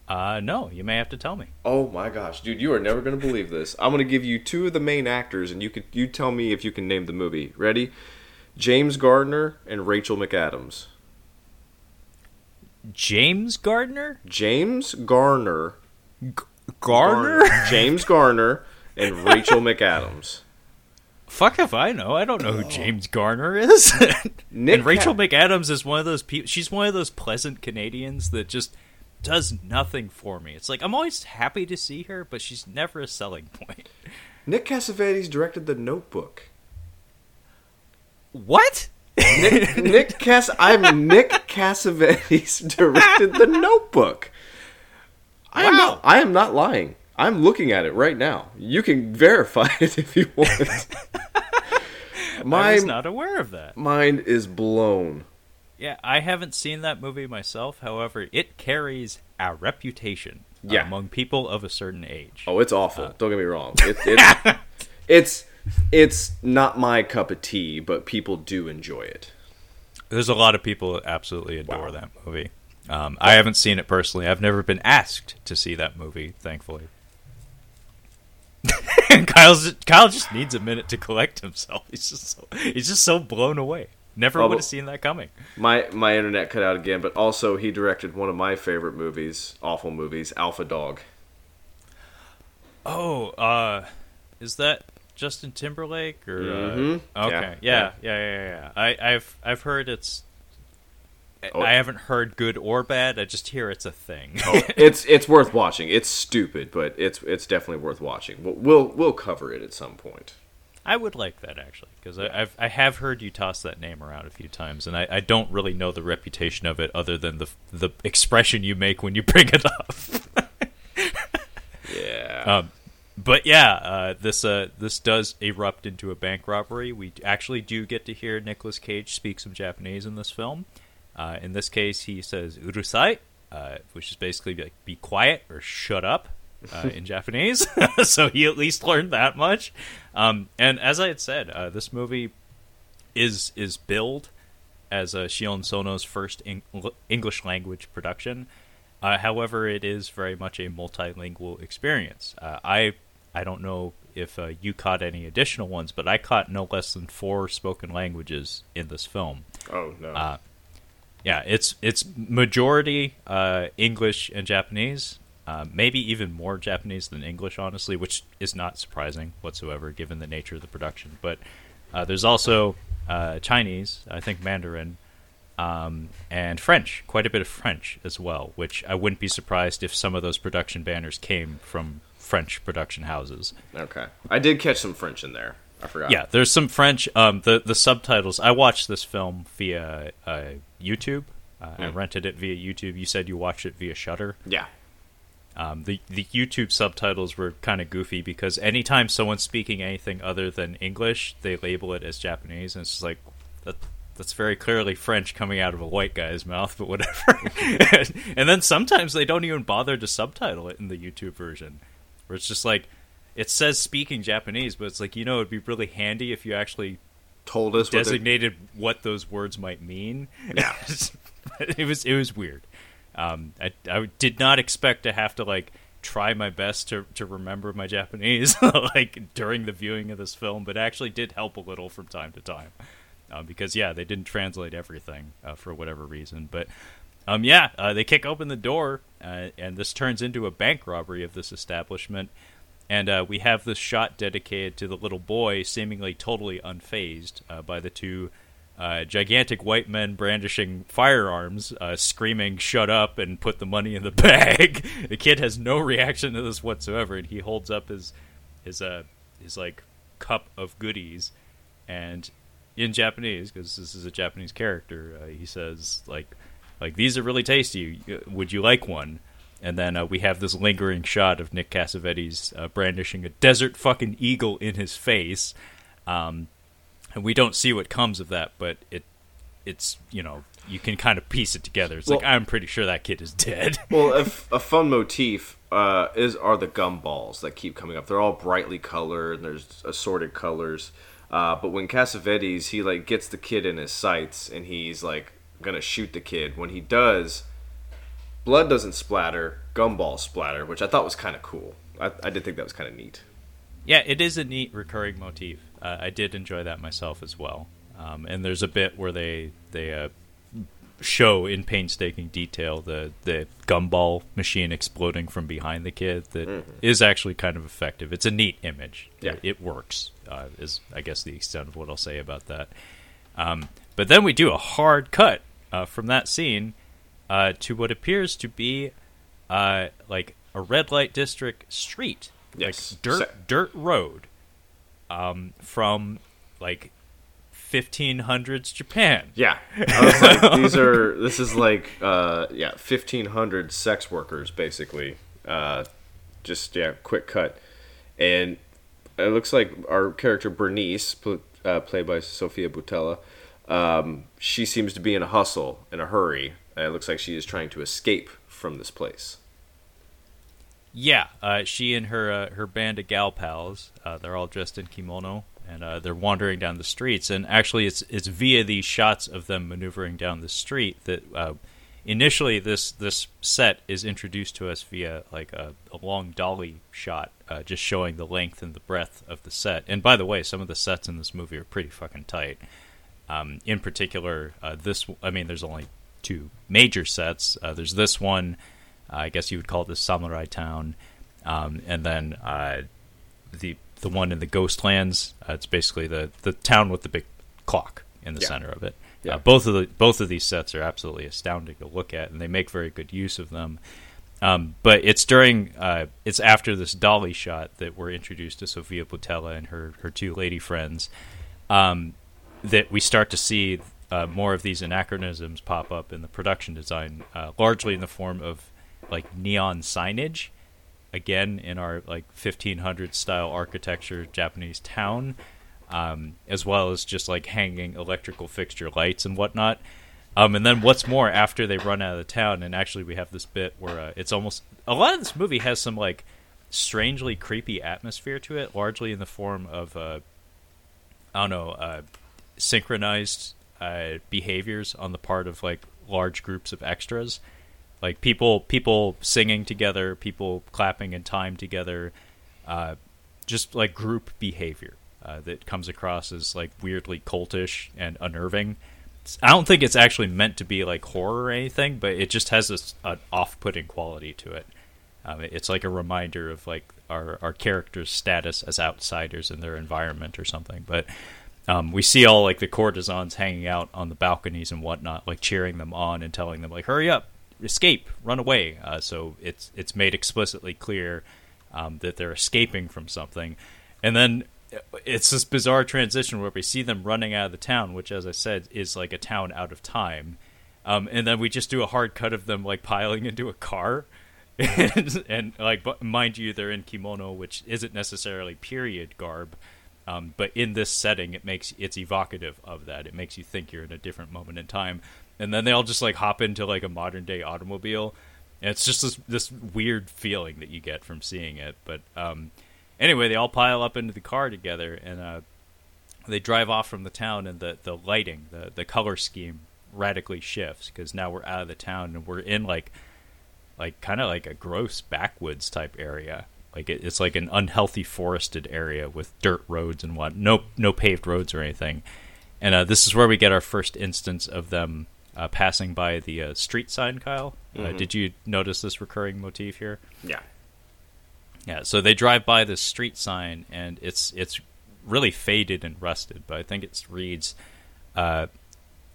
Uh, no, you may have to tell me. Oh my gosh, dude, you are never gonna believe this. I'm gonna give you two of the main actors, and you could you tell me if you can name the movie. Ready? James Gardner and Rachel McAdams. James Gardner? James Garner. Garner? James Garner and Rachel McAdams. Fuck if I know. I don't know who James Garner is. And Rachel Ca- McAdams is one of those people. She's one of those pleasant Canadians that just does nothing for me. It's like I'm always happy to see her, but she's never a selling point. Nick Cassavetes directed The Notebook. What? Nick, Nick Cass. I'm Nick Cassavetes directed The Notebook. I am Wow. not. I am not lying. I'm looking at it right now. You can verify it if you want. My, I was not aware of that. mind is blown. Yeah, I haven't seen that movie myself. However, it carries a reputation uh, Yeah. among people of a certain age. Oh, it's awful. Don't get me wrong. It, it's it's it's not my cup of tea, but people do enjoy it. There's a lot of people that absolutely adore Wow. that movie. Um, I haven't seen it personally. I've never been asked to see that movie, thankfully. Kyle's Kyle just needs a minute to collect himself. He's just so, he's just so blown away. Never Oh, would have seen that coming. My my internet cut out again, but also he directed one of my favorite movies, awful movies, Alpha Dog. Oh, uh, is that Justin Timberlake or? Mhm. Uh, okay, yeah, yeah, yeah, yeah. yeah. I, I've I've heard it's. Oh. I haven't heard good or bad. I just hear it's a thing. It's it's worth watching. It's stupid, but it's it's definitely worth watching. We'll we'll, we'll cover it at some point. I would like that actually because I've I have heard you toss that name around a few times, and I, I don't really know the reputation of it other than the the expression you make when you bring it up. Yeah. Um, but yeah, uh, this uh, this does erupt into a bank robbery. We actually do get to hear Nicolas Cage speak some Japanese in this film. Uh, in this case, he says "urusai," uh, which is basically like "be quiet" or "shut up" uh, in Japanese. so he at least learned that much. Um, and as I had said, uh, this movie is is billed as uh, Sion Sono's first Eng- English language production. Uh, however, it is very much a multilingual experience. Uh, I I don't know if uh, you caught any additional ones, but I caught no less than four spoken languages in this film. oh no. uh, Yeah, it's it's majority uh, English and Japanese, uh, maybe even more Japanese than English, honestly, which is not surprising whatsoever given the nature of the production. But uh, there's also uh, Chinese, I think Mandarin, um, and French, quite a bit of French as well, which I wouldn't be surprised if some of those production banners came from French production houses. okay. I did catch some French in there. I forgot. Yeah, there's some French. Um, the the subtitles. I watched this film via uh, YouTube. Uh, I Mm. rented it via YouTube. You said you watched it via Shudder. Yeah. Um, the the YouTube subtitles were kind of goofy because anytime someone's speaking anything other than English, they label it as Japanese, and it's just like that. That's very clearly French coming out of a white guy's mouth, but whatever. and then sometimes they don't even bother to subtitle it in the YouTube version, where it's just like it says speaking Japanese, but it's like you know it'd be really handy if you actually Told us what designated what those words might mean. Yeah. it was it was weird. Um, I I did not expect to have to like try my best to to remember my Japanese like during the viewing of this film, but actually did help a little from time to time. Uh, because yeah, they didn't translate everything uh, for whatever reason, but um, yeah, uh, they kick open the door, uh, and this turns into a bank robbery of this establishment. And uh, we have this shot dedicated to the little boy, seemingly totally unfazed uh, by the two uh, gigantic white men brandishing firearms, uh, screaming, Shut up and put the money in the bag. the kid has no reaction to this whatsoever, and he holds up his, his, uh, his like, cup of goodies. And in Japanese, because this is a Japanese character, uh, he says, like, like these are really tasty. Would you like one? And then uh, we have this lingering shot of Nick Cassavetes uh, brandishing a desert fucking eagle in his face, um, and we don't see what comes of that, but it, it's you know you can kind of piece it together. It's like I'm pretty sure that kid is dead. well, a, f- a fun motif uh, is are the gumballs that keep coming up. They're all brightly colored. And there's assorted colors. Uh, but when Cassavetes he like gets the kid in his sights and he's like gonna shoot the kid. When he does, blood doesn't splatter. Gumballs splatter, which I thought was kind of cool. I, I did think that was kind of neat. Yeah, it is a neat recurring motif. Uh, I did enjoy that myself as well. Um, and there's a bit where they they uh, show in painstaking detail the the gumball machine exploding from behind the kid. That is actually kind of effective. It's a neat image. Yeah. it works. Uh, is I guess the extent of what I'll say about that. Um, but then we do a hard cut uh, from that scene uh, to what appears to be uh, like a red light district street, Yes. like dirt Se- dirt road, um, from like 1500s Japan. Yeah, I was like, these are this is like uh, yeah, fifteen hundred sex workers basically uh, just yeah, quick cut, and it looks like our character Bernice, uh, played by Sofia Boutella, um, she seems to be in a hustle, in a hurry. It looks like she is trying to escape from this place. Yeah, uh, she and her uh, her band of gal pals, uh, they're all dressed in kimono, and uh, they're wandering down the streets. And actually, it's it's via these shots of them maneuvering down the street that uh, initially this this set is introduced to us via like a, a long dolly shot, uh, just showing the length and the breadth of the set. And by the way, some of the sets in this movie are pretty fucking tight. Um, in particular, this I mean, there's only two major sets. There's this one, I guess you would call it the Samurai Town, um, and then uh, the the one in the Ghostlands. Uh, it's basically the the town with the big clock in the Yeah. center of it. Yeah. Uh, both of the both of these sets are absolutely astounding to look at, and they make very good use of them. Um, but it's during uh, it's after this dolly shot that we're introduced to Sofia Boutella and her her two lady friends um, that we start to see uh, more of these anachronisms pop up in the production design, uh, largely in the form of like neon signage. Again, in our like 1500 style architecture Japanese town, um, as well as just like hanging electrical fixture lights and whatnot. Um, and then what's more, after they run out of the town, and actually we have this bit where uh, it's almost a lot of this movie has some like strangely creepy atmosphere to it, largely in the form of uh, I don't know uh, synchronized uh, behaviors on the part of like large groups of extras, like people people singing together, people clapping in time together, uh, just like group behavior uh, that comes across as like weirdly cultish and unnerving. I don't think it's actually meant to be like horror or anything, but it just has this an off-putting quality to it. Um, it's like a reminder of like our our characters' status as outsiders in their environment or something. But um, we see all like the courtesans hanging out on the balconies and whatnot, like cheering them on and telling them like, "Hurry up, escape, run away." Uh, so it's it's made explicitly clear um, that they're escaping from something, and then uh, it's this bizarre transition where we see them running out of the town, which, as I said, is like a town out of time. Um, and then we just do a hard cut of them like piling into a car, and, and like mind you, they're in kimono, which isn't necessarily period garb, um, but in this setting, it makes it's evocative of that. It makes you think you're in a different moment in time, and then they all just like hop into like a modern day automobile, and it's just this this weird feeling that you get from seeing it. But um, anyway, they all pile up into the car together, and uh, they drive off from the town, and the the lighting, the the color scheme radically shifts because now we're out of the town and we're in like like kind of like a gross backwoods type area. Like it, it's like an unhealthy forested area with dirt roads and what. No no paved roads or anything. And uh, this is where we get our first instance of them uh, passing by the uh, street sign. Kyle, uh, did you notice this recurring motif here? Yeah. Yeah, so they drive by this street sign, and it's it's really faded and rusted, but I think it reads uh,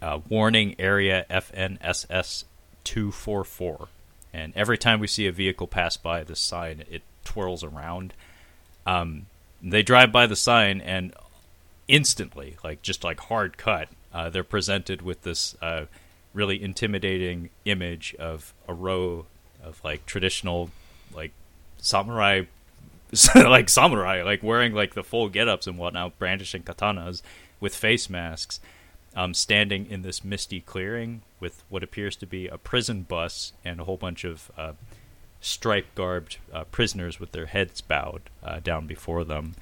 uh, "Warning Area FNSS 244." And every time we see a vehicle pass by this sign, it twirls around. Um, they drive by the sign, and instantly, like just like hard cut, uh, they're presented with this uh, really intimidating image of a row of like traditional like samurai like samurai like wearing like the full get-ups and whatnot brandishing katanas with face masks um, standing in this misty clearing with what appears to be a prison bus and a whole bunch of uh, stripe garbed uh, prisoners with their heads bowed uh, down before them.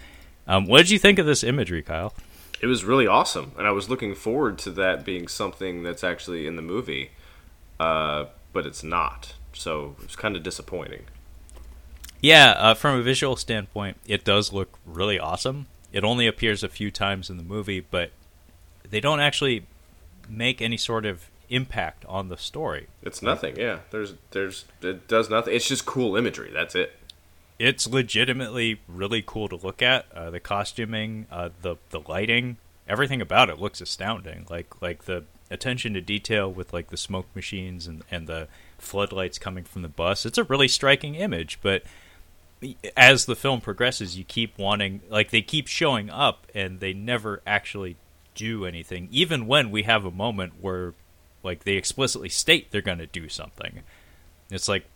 Um, what did you think of this imagery kyle It was really awesome, and I was looking forward to that being something that's actually in the movie, uh, but it's not. So it was kind of disappointing. Yeah, uh, from a visual standpoint, it does look really awesome. It only appears a few times in the movie, but they don't actually make any sort of impact on the story. It's nothing. Yeah, there's there's it does nothing. It's just cool imagery. That's it. It's legitimately really cool to look at. Uh, the costuming, uh, the the lighting, everything about it looks astounding. Like like the attention to detail with like the smoke machines and and the floodlights coming from the bus. It's a really striking image, but as the film progresses, you keep wanting like they keep showing up and they never actually do anything. Even when we have a moment where like they explicitly state they're going to do something. It's like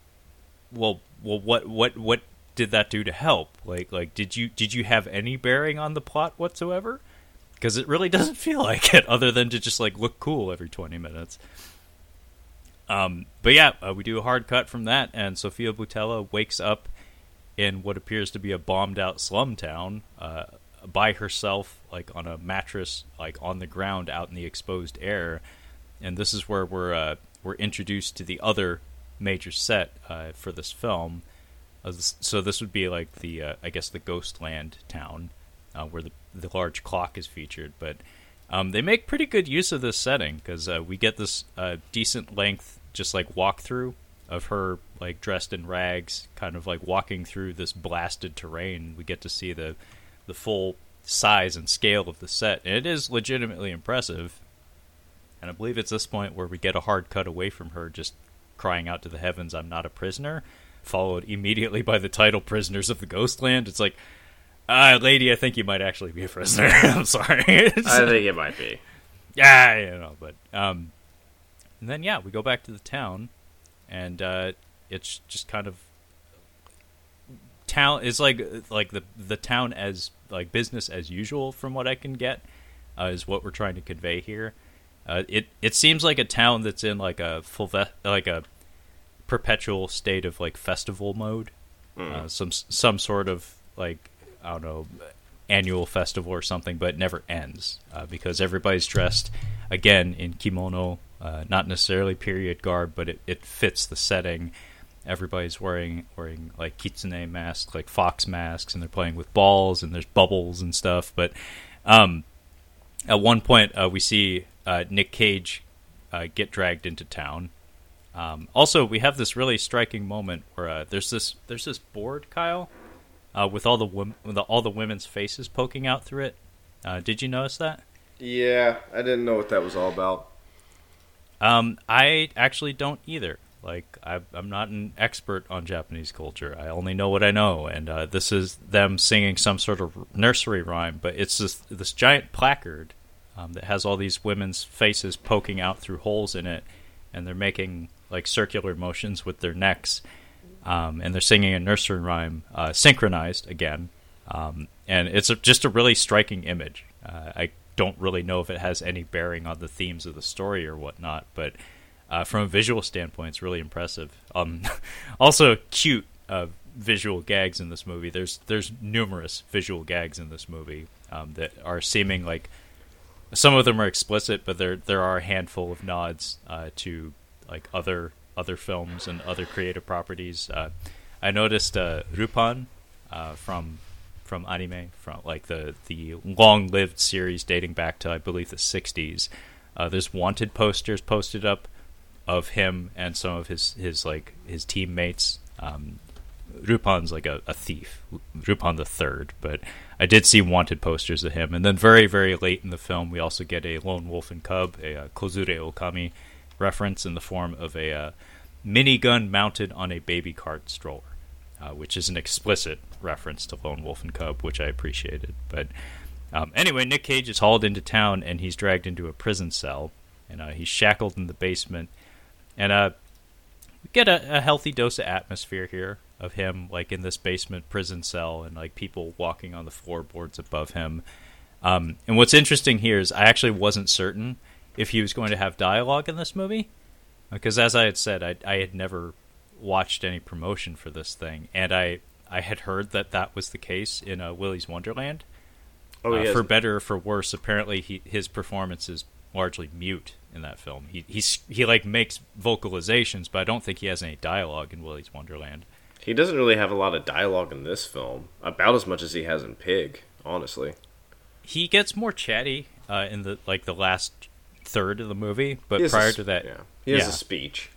well, well what what what did that do to help? Like like did you did you have any bearing on the plot whatsoever? Because it really doesn't feel like it, other than to just like look cool every twenty minutes. Um, but yeah, uh, we do a hard cut from that, and Sofia Boutella wakes up in what appears to be a bombed out slum town uh, by herself, like on a mattress, like on the ground out in the exposed air. And this is where we're uh, we're introduced to the other major set uh, for this film. Uh, so this would be like the uh, I guess the Ghostland town uh, where the the large clock is featured, but. Um, they make pretty good use of this setting because we get this decent length, just like walkthrough of her like dressed in rags, kind of like walking through this blasted terrain. We get to see the the full size and scale of the set, and it is legitimately impressive. And I believe it's this point where we get a hard cut away from her just crying out to the heavens, "I'm not a prisoner," followed immediately by the title "Prisoners of the Ghostland." It's like, uh, lady, I think you might actually be a prisoner. I'm sorry. I think it might be. Yeah, you know, but um, and then yeah, we go back to the town and uh, it's just kind of town. It's like like the the town as like business as usual, from what I can get, uh, is what we're trying to convey here. Uh, it it seems like a town that's in like a full like a perpetual state of like festival mode, mm. some some sort of like I don't know annual festival or something, but it never ends uh, because everybody's dressed again in kimono uh, not necessarily period garb, but it, it fits the setting. Everybody's wearing wearing like kitsune masks, like fox masks, and they're playing with balls, and there's bubbles and stuff. But um, at one point, uh, we see uh, Nick Cage uh, get dragged into town. Um, also, we have this really striking moment where uh, there's this there's this board, Kyle, uh, with all the, with all the women's faces poking out through it. did you notice that? Yeah, I didn't know what that was all about. Um, I actually don't either. Like I, am not an expert on Japanese culture. I only know what I know, and uh, this is them singing some sort of nursery rhyme. But it's this this giant placard um, that has all these women's faces poking out through holes in it, and they're making like circular motions with their necks, um, and they're singing a nursery rhyme uh, synchronized again. Um, and it's a, just a really striking image. Uh, I don't really know if it has any bearing on the themes of the story or whatnot, but uh, from a visual standpoint, it's really impressive. Um, also, cute uh, visual gags in this movie. There's there's numerous visual gags in this movie um, that are seeming like some of them are explicit, but there there are a handful of nods uh, to like other other films and other creative properties. Uh, I noticed uh, Rupan uh, from from anime, from like the the long lived series dating back to I believe the '60s. Uh, there's wanted posters posted up of him and some of his his like his teammates. Um, Rupan's like a, a thief, Rupan the Third, but I did see wanted posters of him. And then very very late in the film, we also get a lone wolf and cub, a, a Kozure Okami reference in the form of a uh, minigun mounted on a baby cart stroller uh, which is an explicit reference to Lone Wolf and Cub, which I appreciated. But um, anyway, Nick Cage is hauled into town and he's dragged into a prison cell, and uh, he's shackled in the basement. And uh, we get a, a, healthy dose of atmosphere here of him, like in this basement prison cell, and like people walking on the floorboards above him. Um, and what's interesting here is I actually wasn't certain if he was going to have dialogue in this movie, because as I had said, I, I had never watched any promotion for this thing, and I I had heard that that was the case in uh, Willy's Wonderland. Oh, uh, for better or for worse, apparently he, his performance is largely mute in that film. He he's he like makes vocalizations, but I don't think he has any dialogue in Willy's Wonderland. He doesn't really have a lot of dialogue in this film, about as much as he has in Pig, honestly. He gets more chatty uh, in the like the last third of the movie, but prior a, to that, yeah, he has yeah. a speech.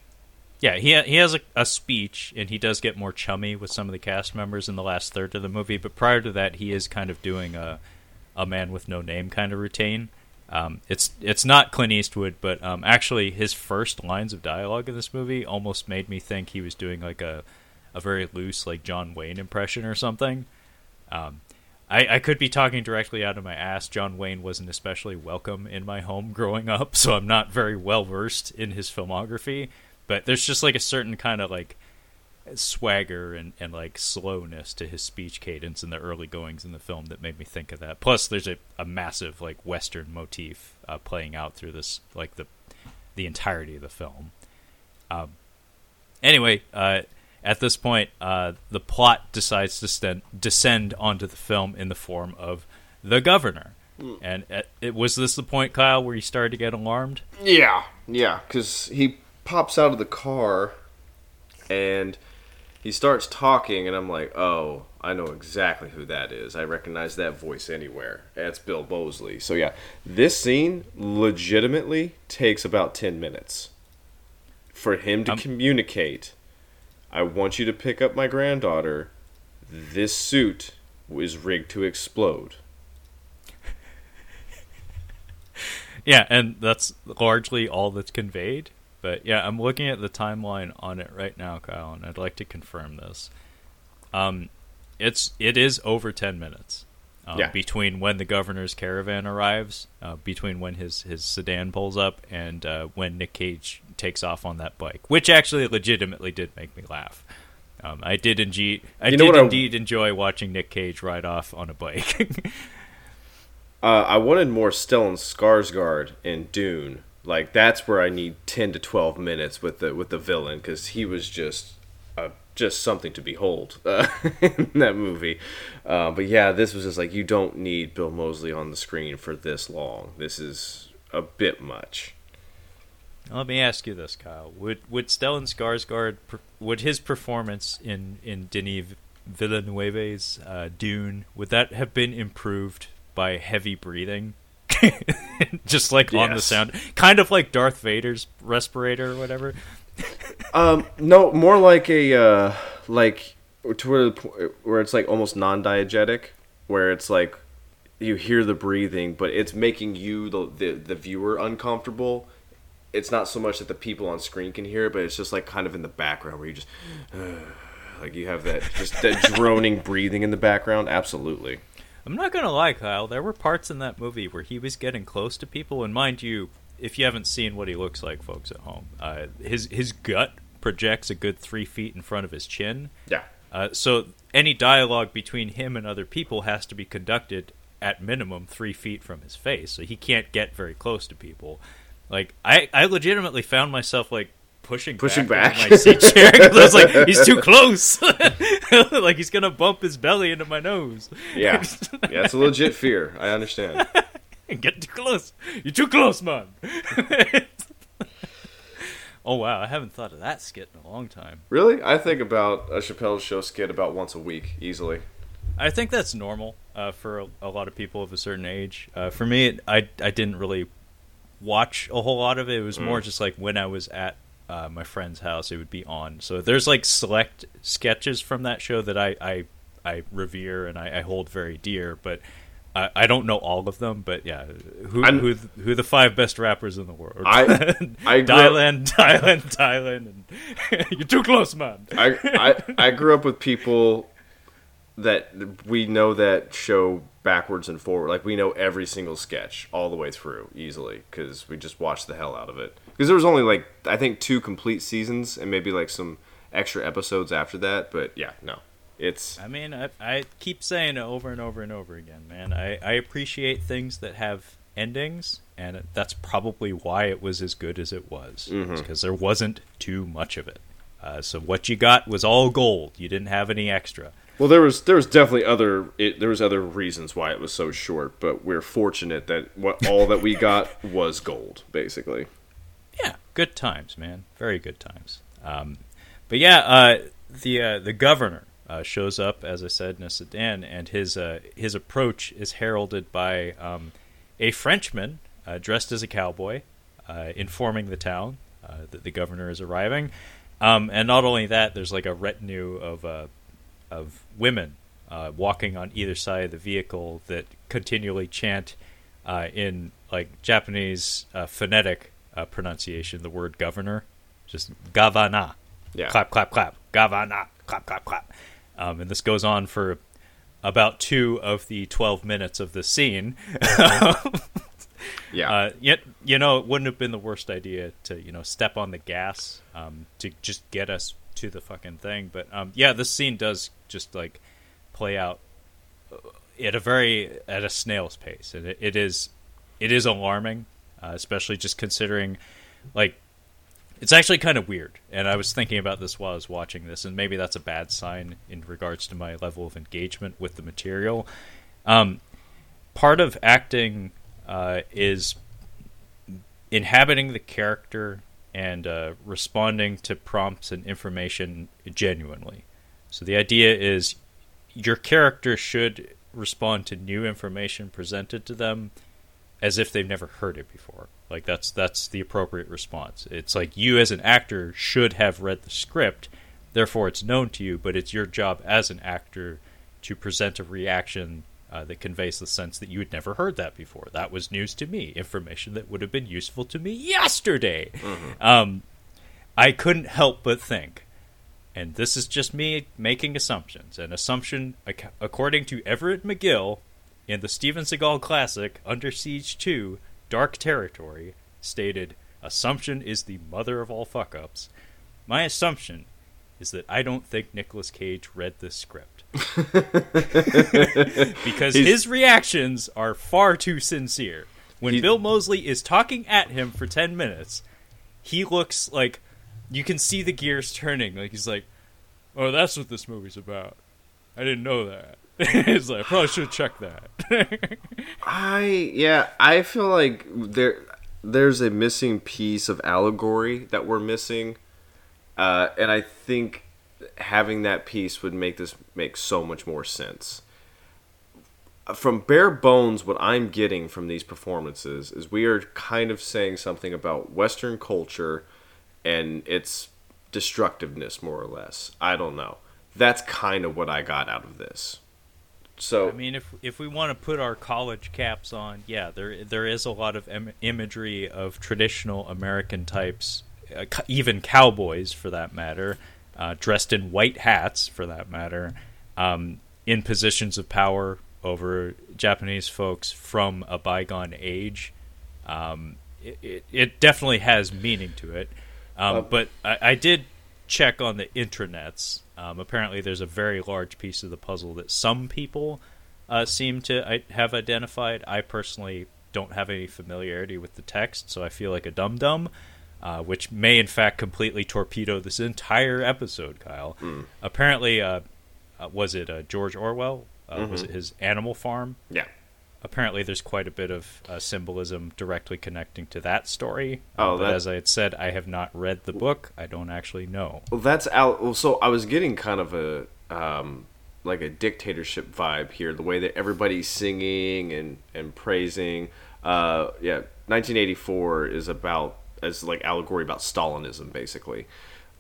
Yeah, he he has a, a, speech, and he does get more chummy with some of the cast members in the last third of the movie. But prior to that, he is kind of doing a a man with no name kind of routine. Um, it's it's not Clint Eastwood, but um, actually his first lines of dialogue in this movie almost made me think he was doing like a a very loose like John Wayne impression or something. Um, I, I could be talking directly out of my ass. John Wayne wasn't especially welcome in my home growing up, so I'm not very well versed in his filmography but there's just like a certain kind of like swagger and, and like slowness to his speech cadence in the early goings in the film that made me think of that. Plus, there's a, a massive like Western motif uh, playing out through this like the the entirety of the film. Um, anyway, uh, at this point, uh, the plot decides to sten- descend onto the film in the form of the governor. Mm. And at, it was this the point, Kyle, where you started to get alarmed? Yeah, yeah, because he pops out of the car and he starts talking, and I'm like, oh, I know exactly who that is. I recognize that voice anywhere. That's Bill Moseley. So yeah, this scene legitimately takes about ten minutes for him to um, communicate. I want you to pick up my granddaughter. This suit is rigged to explode. yeah, and that's largely all that's conveyed. But yeah, I'm looking at the timeline on it right now, Kyle, and I'd like to confirm this. Um, it's it is over ten minutes. Um, yeah. Between when the governor's caravan arrives, uh, between when his, his sedan pulls up, and uh, when Nick Cage takes off on that bike, which actually legitimately did make me laugh. Um, I did indeed, I you did indeed I... enjoy watching Nick Cage ride off on a bike. uh, I wanted more Stellan Skarsgård in Dune like that's where I need ten to twelve minutes with the with the villain because he was just uh, just something to behold uh, in that movie. Uh, but yeah, this was just like you don't need Bill Moseley on the screen for this long. This is a bit much. Let me ask you this, Kyle: Would would Stellan Skarsgård would his performance in in Denis Villeneuve's uh, Dune would that have been improved by heavy breathing? just like yes. on the sound, kind of like Darth Vader's respirator or whatever. um, no, more like a uh, like to where where it's like almost non-diegetic, where it's like you hear the breathing, but it's making you the the, the viewer uncomfortable. It's not so much that the people on screen can hear it, but it's just like kind of in the background where you just uh, like you have that just that droning breathing in the background. Absolutely. I'm not gonna lie, Kyle. There were parts in that movie where he was getting close to people, and mind you, if you haven't seen what he looks like, folks at home, uh, his his gut projects a good three feet in front of his chin. Yeah. Uh, so any dialogue between him and other people has to be conducted at minimum three feet from his face, so he can't get very close to people. Like I, I legitimately found myself like pushing pushing back, back. my seat chair because I was like, he's too close. like he's gonna bump his belly into my nose. Yeah, yeah, it's a legit fear. I understand. Get too close. You're too close, man. oh wow, I haven't thought of that skit in a long time. Really? I think about a Chappelle Show skit about once a week, easily. I think that's normal uh, for a, a, lot of people of a certain age. Uh, for me, it, I I didn't really watch a whole lot of it. It was mm. more just like when I was at uh, my friend's house, it would be on. So there's like select sketches from that show that I I, I revere and I, I hold very dear, but. I, I don't know all of them, but yeah, who I'm, who who the five best rappers in the world? I I Thailand, Thailand, Thailand, and you're too close, man. I, I I grew up with people that we know that show backwards and forward. Like we know every single sketch all the way through easily because we just watched the hell out of it because there was only like I think two complete seasons and maybe like some extra episodes after that. But yeah, no, it's. I mean, I, I keep saying it over and over and over again, man. I, I appreciate things that have endings, and that's probably why it was as good as it was because mm-hmm. there wasn't too much of it. Uh, so what you got was all gold. You didn't have any extra. Well, there was there was definitely other it, there was other reasons why it was so short, but we're fortunate that what all that we got was gold, basically yeah, good times, man. Very good times. Um, but yeah, uh, the uh, the governor uh, shows up, as I said, in a sedan, and his uh, his approach is heralded by um, a Frenchman uh, dressed as a cowboy, uh, informing the town that the governor is arriving. Um, and not only that, there's like a retinue of of women walking on either side of the vehicle that continually chant in like Japanese phonetic uh, pronunciation the word governor, just gavana. Yeah. Clap, clap, clap. Gavana. Clap, clap, clap. Um, and this goes on for about two of the 12 minutes of the scene. yeah. Uh, yet, you know, it wouldn't have been the worst idea to, you know, step on the gas um, to just get us to the fucking thing. But um, yeah, this scene does just like play out uh, at a very at a snail's pace, and it, it is it is alarming, uh, especially just considering like it's actually kind of weird. And I was thinking about this while I was watching this, and maybe that's a bad sign in regards to my level of engagement with the material. Um, part of acting uh, is inhabiting the character and uh, responding to prompts and information genuinely. So the idea is your character should respond to new information presented to them as if they've never heard it before. Like that's that's the appropriate response. It's like you as an actor should have read the script, therefore it's known to you, but it's your job as an actor to present a reaction uh, that conveys the sense that you had never heard that before. That was news to me, information that would have been useful to me yesterday. Mm-hmm. Um, I couldn't help but think, and this is just me making assumptions. An assumption, according to Everett McGill in the Steven Seagal classic Under Siege 2 Dark Territory, stated, Assumption is the mother of all fuck ups. My assumption is that I don't think Nicolas Cage read this script. because He's... his reactions are far too sincere. When He's... Bill Moseley is talking at him for 10 minutes, he looks like you can see the gears turning. Like he's like, "Oh, that's what this movie's about. I didn't know that." he's like I probably should check that. I yeah, I feel like there there's a missing piece of allegory that we're missing, uh, and I think having that piece would make this make so much more sense. From bare bones, what I'm getting from these performances is we are kind of saying something about Western culture and its destructiveness, more or less. I don't know. That's kind of what I got out of this. So I mean, if if we want to put our college caps on, yeah, there there is a lot of em- imagery of traditional American types, uh, even cowboys for that matter, uh, dressed in white hats for that matter, um, in positions of power over Japanese folks from a bygone age. Um, it, it, it, definitely has meaning to it, um, uh, but I, I did check on the intranets um, apparently, there's a very large piece of the puzzle that some people uh, seem to have identified. I personally don't have any familiarity with the text, so I feel like a dum dum, uh, which may in fact completely torpedo this entire episode. Kyle, mm. apparently, uh, uh was it uh, George Orwell? Mm-hmm. Was it his Animal Farm? Yeah apparently there's quite a bit of uh, symbolism directly connecting to that story. Uh, oh, but as I had said, I have not read the book. I don't actually know. Well, that's out. Well, so I was getting kind of a um, like a dictatorship vibe here. The way that everybody's singing and and praising. Uh, yeah, 1984 is about as like allegory about Stalinism, basically.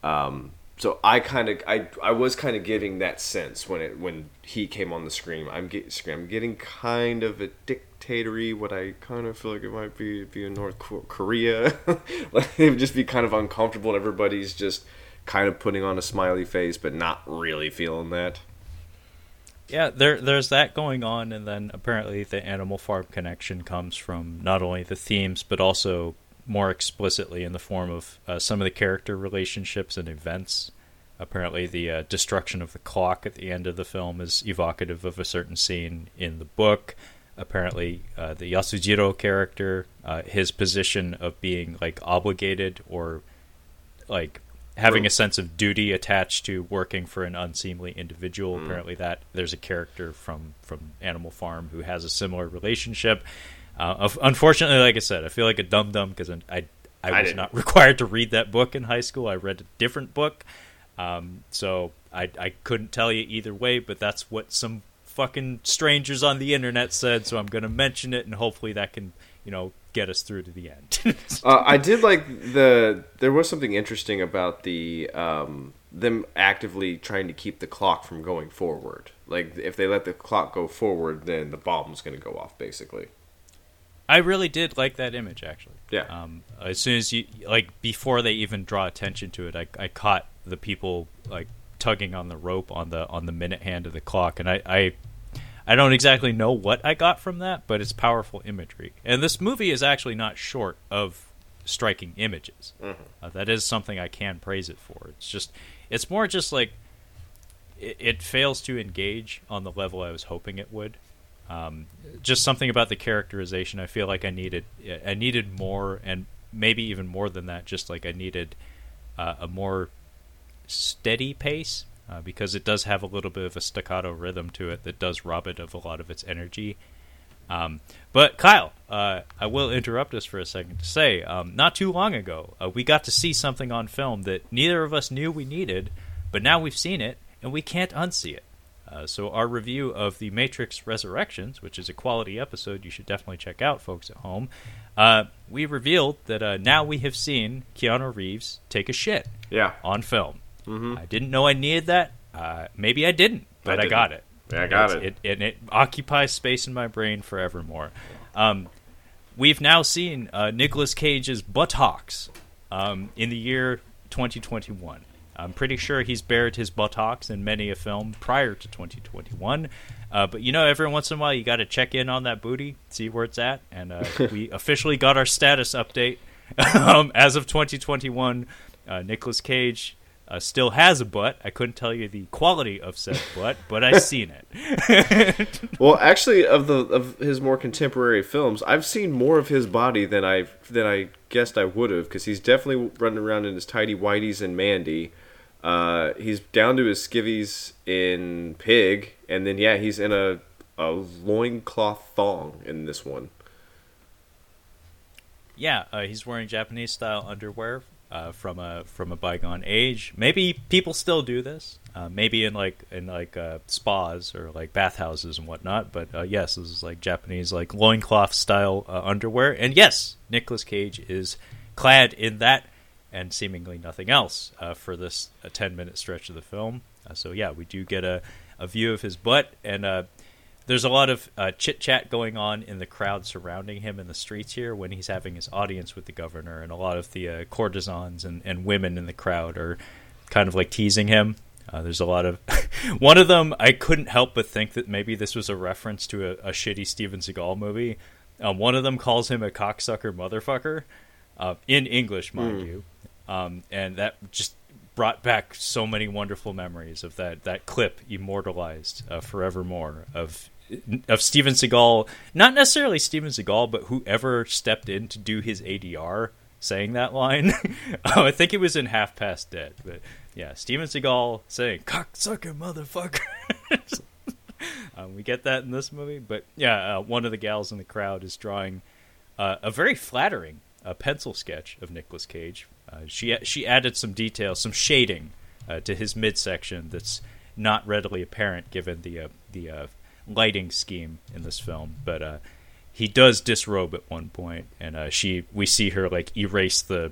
Um, so I kind of I I was kind of giving that sense when it when he came on the screen. I'm get, I'm getting kind of a dictatory. What I kind of feel like it might be be in North Korea. like it would just be kind of uncomfortable. and Everybody's just kind of putting on a smiley face, but not really feeling that. Yeah, there there's that going on, and then apparently the Animal Farm connection comes from not only the themes but also more explicitly in the form of uh, some of the character relationships and events. Apparently, the uh, destruction of the clock at the end of the film is evocative of a certain scene in the book. Apparently, uh, the Yasujiro character, uh, his position of being like obligated or like having a sense of duty attached to working for an unseemly individual. Mm. Apparently, that there's a character from from Animal Farm who has a similar relationship. Uh, unfortunately, like I said, I feel like a dum dum because I, I, I was not required to read that book in high school. I read a different book, um, so I I couldn't tell you either way. But that's what some fucking strangers on the internet said. So I'm going to mention it, and hopefully that can you know get us through to the end. uh, I did like the there was something interesting about the um, them actively trying to keep the clock from going forward. Like if they let the clock go forward, then the bomb's going to go off, basically. I really did like that image actually. Yeah. Um, as soon as you like before they even draw attention to it, I, I caught the people like tugging on the rope on the on the minute hand of the clock, and I, I I don't exactly know what I got from that, but it's powerful imagery. And this movie is actually not short of striking images. Mm-hmm. Uh, that is something I can praise it for. It's just it's more just like it, it fails to engage on the level I was hoping it would. Um, just something about the characterization. I feel like I needed I needed more, and maybe even more than that. Just like I needed uh, a more steady pace uh, because it does have a little bit of a staccato rhythm to it that does rob it of a lot of its energy. Um, but Kyle, uh, I will interrupt us for a second to say, um, not too long ago, uh, we got to see something on film that neither of us knew we needed, but now we've seen it and we can't unsee it. Uh, so our review of the Matrix Resurrections, which is a quality episode you should definitely check out, folks at home, uh, we revealed that uh, now we have seen Keanu Reeves take a shit. Yeah. On film. Mm-hmm. I didn't know I needed that. Uh, maybe I didn't, but I, I got it. Yeah, I got it. it. And it occupies space in my brain forevermore. Um, we've now seen uh, Nicolas Cage's buttocks um, in the year 2021. I'm pretty sure he's bared his buttocks in many a film prior to 2021. Uh, but you know, every once in a while, you got to check in on that booty, see where it's at. And uh, we officially got our status update. um, as of 2021, uh, Nicolas Cage uh, still has a butt. I couldn't tell you the quality of said butt, but I've seen it. Well, actually, of the of his more contemporary films, I've seen more of his body than I than I guessed I would have, because he's definitely running around in his tidy whities and Mandy. Uh, he's down to his skivvies in Pig, and then yeah, he's in a a loincloth thong in this one. Yeah, uh, he's wearing Japanese style underwear uh, from a from a bygone age. Maybe people still do this. Uh, maybe in like in like uh, spas or like bathhouses and whatnot. But uh, yes, this is like Japanese like loincloth style uh, underwear. And yes, Nicolas Cage is clad in that and seemingly nothing else uh, for this uh, ten minute stretch of the film. Uh, so yeah, we do get a a view of his butt and. Uh, there's a lot of uh, chit chat going on in the crowd surrounding him in the streets here when he's having his audience with the governor, and a lot of the uh, courtesans and, and women in the crowd are kind of like teasing him. Uh, there's a lot of one of them. I couldn't help but think that maybe this was a reference to a, a shitty Steven Seagal movie. Um, one of them calls him a cocksucker motherfucker uh, in English, mind you, um, and that just brought back so many wonderful memories of that that clip immortalized uh, forevermore of of Steven Seagal, not necessarily Steven Seagal, but whoever stepped in to do his ADR saying that line. oh, I think it was in Half Past Dead, but yeah, Steven Seagal saying "cocksucker motherfucker." um, we get that in this movie, but yeah, uh, one of the gals in the crowd is drawing uh, a very flattering uh, pencil sketch of Nicolas Cage. Uh, she she added some details, some shading uh, to his midsection that's not readily apparent given the uh, the uh, lighting scheme in this film. But uh, he does disrobe at one point, and she we see her like erase the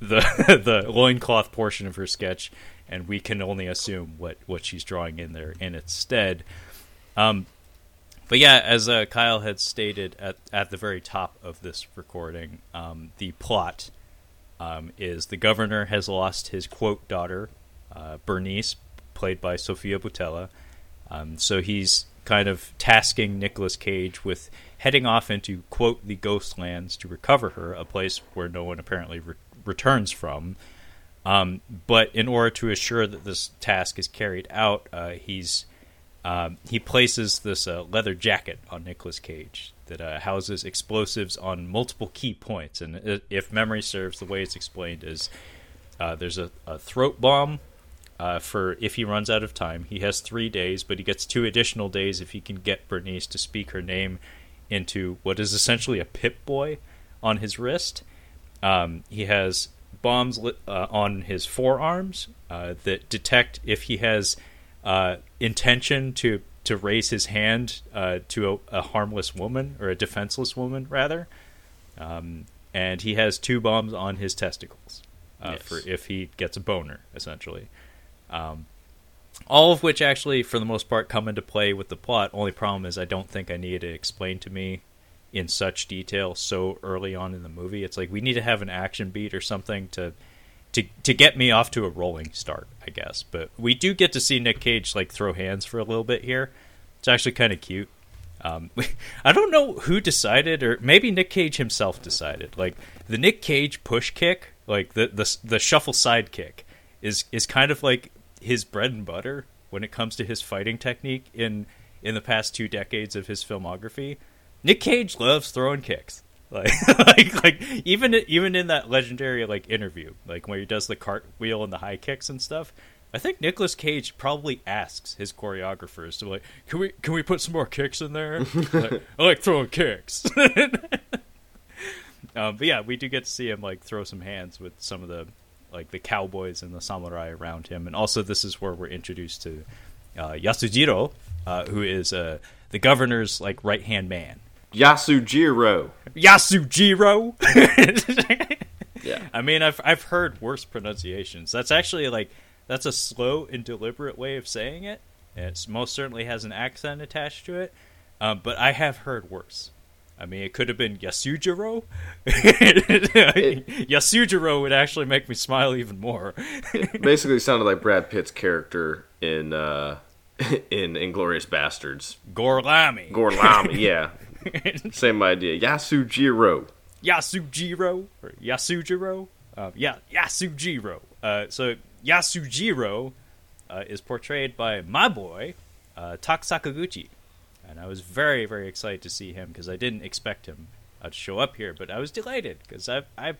the the loincloth portion of her sketch, and we can only assume what what she's drawing in there in its stead. Um, but yeah, as Kyle had stated at at the very top of this recording, um, the plot um, is the governor has lost his quote daughter, uh, Bernice, played by Sofia Boutella. Um, so he's kind of tasking Nicolas Cage with heading off into quote the ghost lands to recover her, a place where no one apparently re- returns from. Um, but in order to assure that this task is carried out, uh, he's um, he places this uh, leather jacket on Nicolas Cage that uh, houses explosives on multiple key points. And if memory serves, the way it's explained is uh, there's a, a throat bomb uh, for if he runs out of time. He has three days, but he gets two additional days if he can get Bernice to speak her name into what is essentially a Pip Boy on his wrist. Um, he has bombs uh, on his forearms uh, that detect if he has uh, intention to to raise his hand uh, to a, a, harmless woman or a defenseless woman, rather. Um, and he has two bombs on his testicles uh, Yes. for if he gets a boner, essentially. Um, all of which actually, for the most part, come into play with the plot. Only problem is, I don't think I needed it explained to me in such detail so early on in the movie. It's like we need to have an action beat or something to to to get me off to a rolling start, I guess. But we do get to see Nick Cage like throw hands for a little bit here. It's actually kind of cute. Um, I don't know who decided, or maybe Nick Cage himself decided. Like the Nick Cage push kick, like the the the shuffle side kick, is is kind of like his bread and butter when it comes to his fighting technique in in the past two decades of his filmography. Nick Cage loves throwing kicks. Like, like, like, even even in that legendary like interview, like where he does the cartwheel and the high kicks and stuff, I think Nicolas Cage probably asks his choreographers to like, can we can we put some more kicks in there? like, I like throwing kicks. um, but yeah, we do get to see him like throw some hands with some of the like the cowboys and the samurai around him, and also this is where we're introduced to uh, Yasujiro, uh, who is uh, the governor's like right hand man. Yasujiro. Yasujiro. Yeah. I mean, I've I've heard worse pronunciations. That's actually like that's a slow and deliberate way of saying it. It most certainly has an accent attached to it, um, but I have heard worse. I mean, it could have been Yasujiro. Yasujiro would actually make me smile even more. Basically, sounded like Brad Pitt's character in uh, in Inglourious Basterds. Gorlami. Gorlami, yeah. Same idea. Yasujiro. Yasujiro or Yasujiro. Uh, yeah, Yasujiro. Uh, so Yasujiro uh, is portrayed by my boy uh, Tak Sakaguchi, and I was very very excited to see him because I didn't expect him uh, to show up here, but I was delighted because I've I've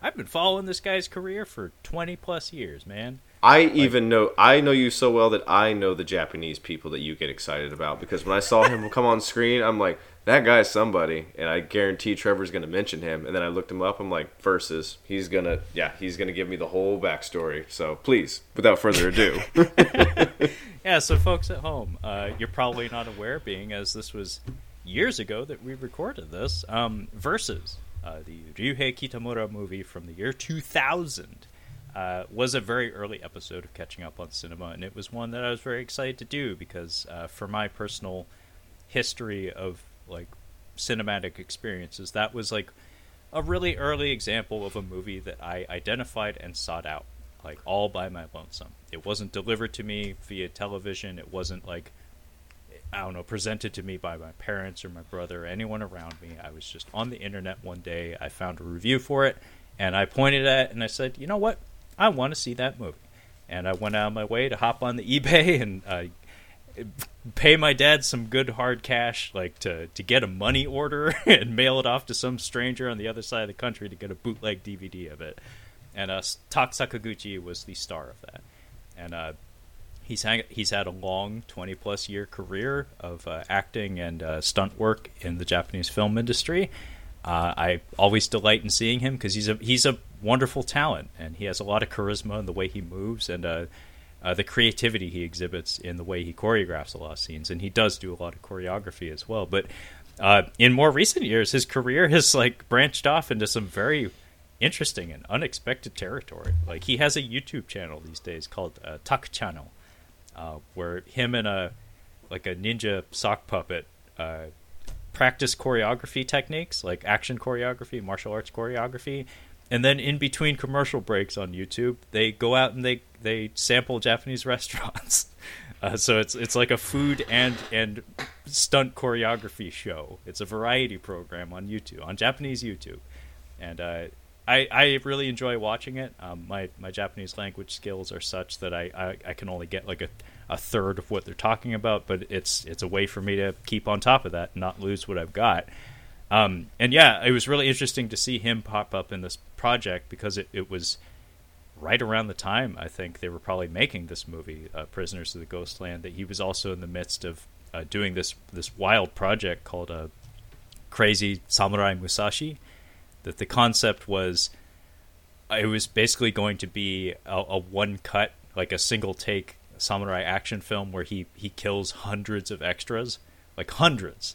I've been following this guy's career for twenty plus years, man. I even know I know you so well that I know the Japanese people that you get excited about because when I saw him come on screen, I'm like, that guy's somebody, and I guarantee Trevor's going to mention him. And then I looked him up. I'm like, versus, he's gonna, yeah, he's gonna give me the whole backstory. So please, without further ado, Yeah, so folks at home, uh, you're probably not aware, being as this was years ago that we recorded this. Um, Versus, uh, the Ryuhei Kitamura movie from the year 2000, uh, was a very early episode of Catching Up on Cinema, and it was one that I was very excited to do because, uh, for my personal history of like cinematic experiences, that was like a really early example of a movie that I identified and sought out, like all by my lonesome. It wasn't delivered to me via television. It wasn't like I don't know, presented to me by my parents or my brother or anyone around me. I was just on the internet one day. I found a review for it, and I pointed at it and I said, "You know what? I want to see that movie." And I went out of my way to hop on the eBay and uh, pay my dad some good hard cash, like to to get a money order and mail it off to some stranger on the other side of the country to get a bootleg DVD of it. And uh, Tak Sakaguchi was the star of that, and uh, he's hang- he's had a long twenty plus year career of uh, acting and uh, stunt work in the Japanese film industry. Uh, I always delight in seeing him because he's a he's a wonderful talent and he has a lot of charisma in the way he moves and uh, the creativity he exhibits in the way he choreographs a lot of scenes, and he does do a lot of choreography as well. But uh, in more recent years, his career has like branched off into some very interesting and unexpected territory. Like he has a YouTube channel these days called uh, Tuck Channel, uh, where him and a like a ninja sock puppet uh, practice choreography techniques, like action choreography, martial arts choreography, and then in between commercial breaks on YouTube, they go out and they they sample Japanese restaurants. Uh, so it's it's like a food and and stunt choreography show. It's a variety program on YouTube on Japanese YouTube, and uh, I I really enjoy watching it. Um, my my Japanese language skills are such that I, I, I can only get like a, a third of what they're talking about, but it's it's a way for me to keep on top of that and not lose what I've got. Um, and yeah, it was really interesting to see him pop up in this project because it, it was right around the time I think they were probably making this movie, uh, Prisoners of the Ghostland, that he was also in the midst of uh, doing this this wild project called uh, Crazy Samurai Musashi. That the concept was it was basically going to be a, a one cut, like a single take samurai action film where he he kills hundreds of extras, like hundreds,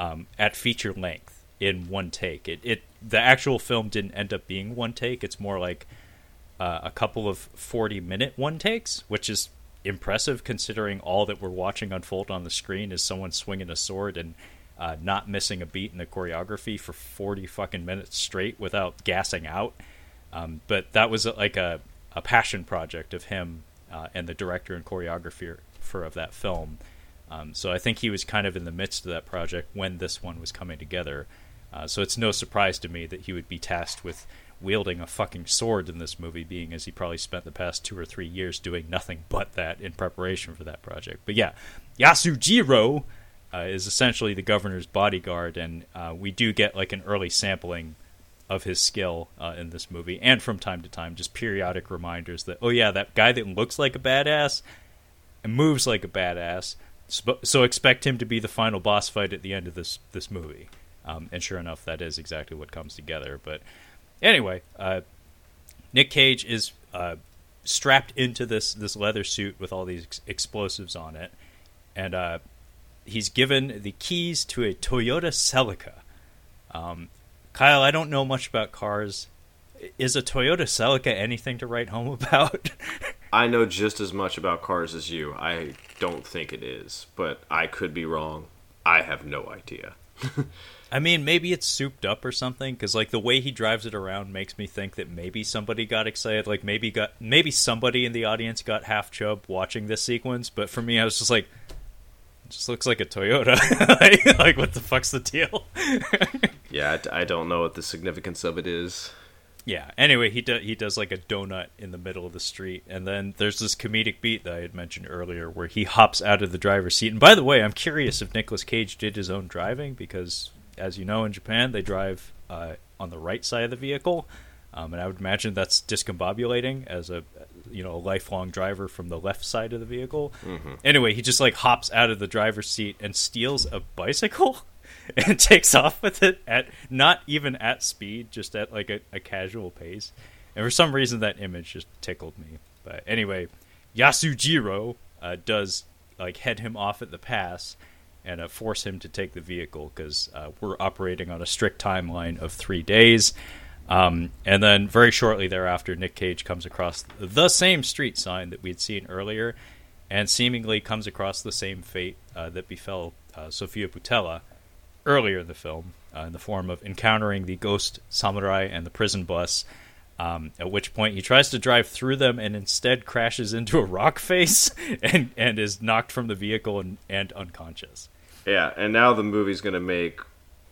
um, at feature length in one take. It it the actual film didn't end up being one take. It's more like uh, a couple of 40 minute one takes, which is impressive considering all that we're watching unfold on the screen is someone swinging a sword and uh, not missing a beat in the choreography for 40 fucking minutes straight without gassing out. Um, but that was like a, a passion project of him uh, and the director and choreographer for of that film. Um, so I think he was kind of in the midst of that project when this one was coming together. Uh, so it's no surprise to me that he would be tasked with wielding a fucking sword in this movie, being as he probably spent the past two or three years doing nothing but that in preparation for that project. But yeah, Yasujiro uh, is essentially the governor's bodyguard, and uh, we do get like an early sampling of his skill uh, in this movie, and from time to time, just periodic reminders that oh yeah, that guy that looks like a badass and moves like a badass. So expect him to be the final boss fight at the end of this this movie. Um, and sure enough, that is exactly what comes together. But anyway, uh, Nick Cage is uh, strapped into this this leather suit with all these ex- explosives on it, and uh, he's given the keys to a Toyota Celica. Um, Kyle, I don't know much about cars. Is a Toyota Celica anything to write home about? I know just as much about cars as you. I don't think it is, but I could be wrong. I have no idea. I mean, maybe it's souped up or something because like the way he drives it around makes me think that maybe somebody got excited. Like maybe got maybe somebody in the audience got half chub watching this sequence. But for me, I was just like, it just looks like a Toyota. like, like, what the fuck's the deal? yeah, I don't know what the significance of it is. Yeah. Anyway, he do, he does like a donut in the middle of the street, and then there's this comedic beat that I had mentioned earlier where he hops out of the driver's seat. And by the way, I'm curious if Nicolas Cage did his own driving because as you know, in Japan, they drive uh, on the right side of the vehicle, um, and I would imagine that's discombobulating as a you know a lifelong driver from the left side of the vehicle. Mm-hmm. Anyway, he just like hops out of the driver's seat and steals a bicycle. and takes off with it at not even at speed, just at like a, a, casual pace. And for some reason, that image just tickled me. But anyway, Yasujiro uh, does like head him off at the pass, and uh, force him to take the vehicle because uh, we're operating on a strict timeline of three days. Um, and then very shortly thereafter, Nick Cage comes across the same street sign that we'd seen earlier, and seemingly comes across the same fate uh, that befell uh, Sofia Boutella earlier in the film, uh, in the form of encountering the ghost samurai and the prison bus. Um, at which point he tries to drive through them and instead crashes into a rock face and, and is knocked from the vehicle and, and unconscious. Yeah, and now the movie's going to make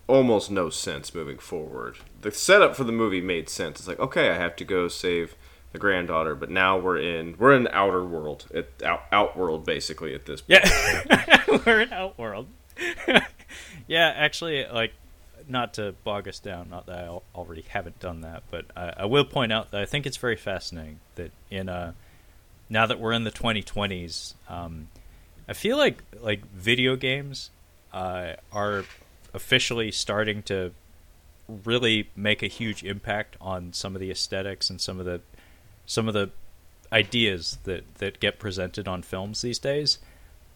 almost no sense moving forward. The setup for the movie made sense. It's like, okay, I have to go save the granddaughter, but now we're in we're in the outer world, it, out, outworld basically at this point. Yeah, we're in outworld. yeah, actually, like not to bog us down, not that I already haven't done that, but I, I will point out that I think it's very fascinating that in uh, now that we're in the 2020s, um, I feel like like video games uh, are officially starting to really make a huge impact on some of the aesthetics and some of the some of the ideas that that get presented on films these days.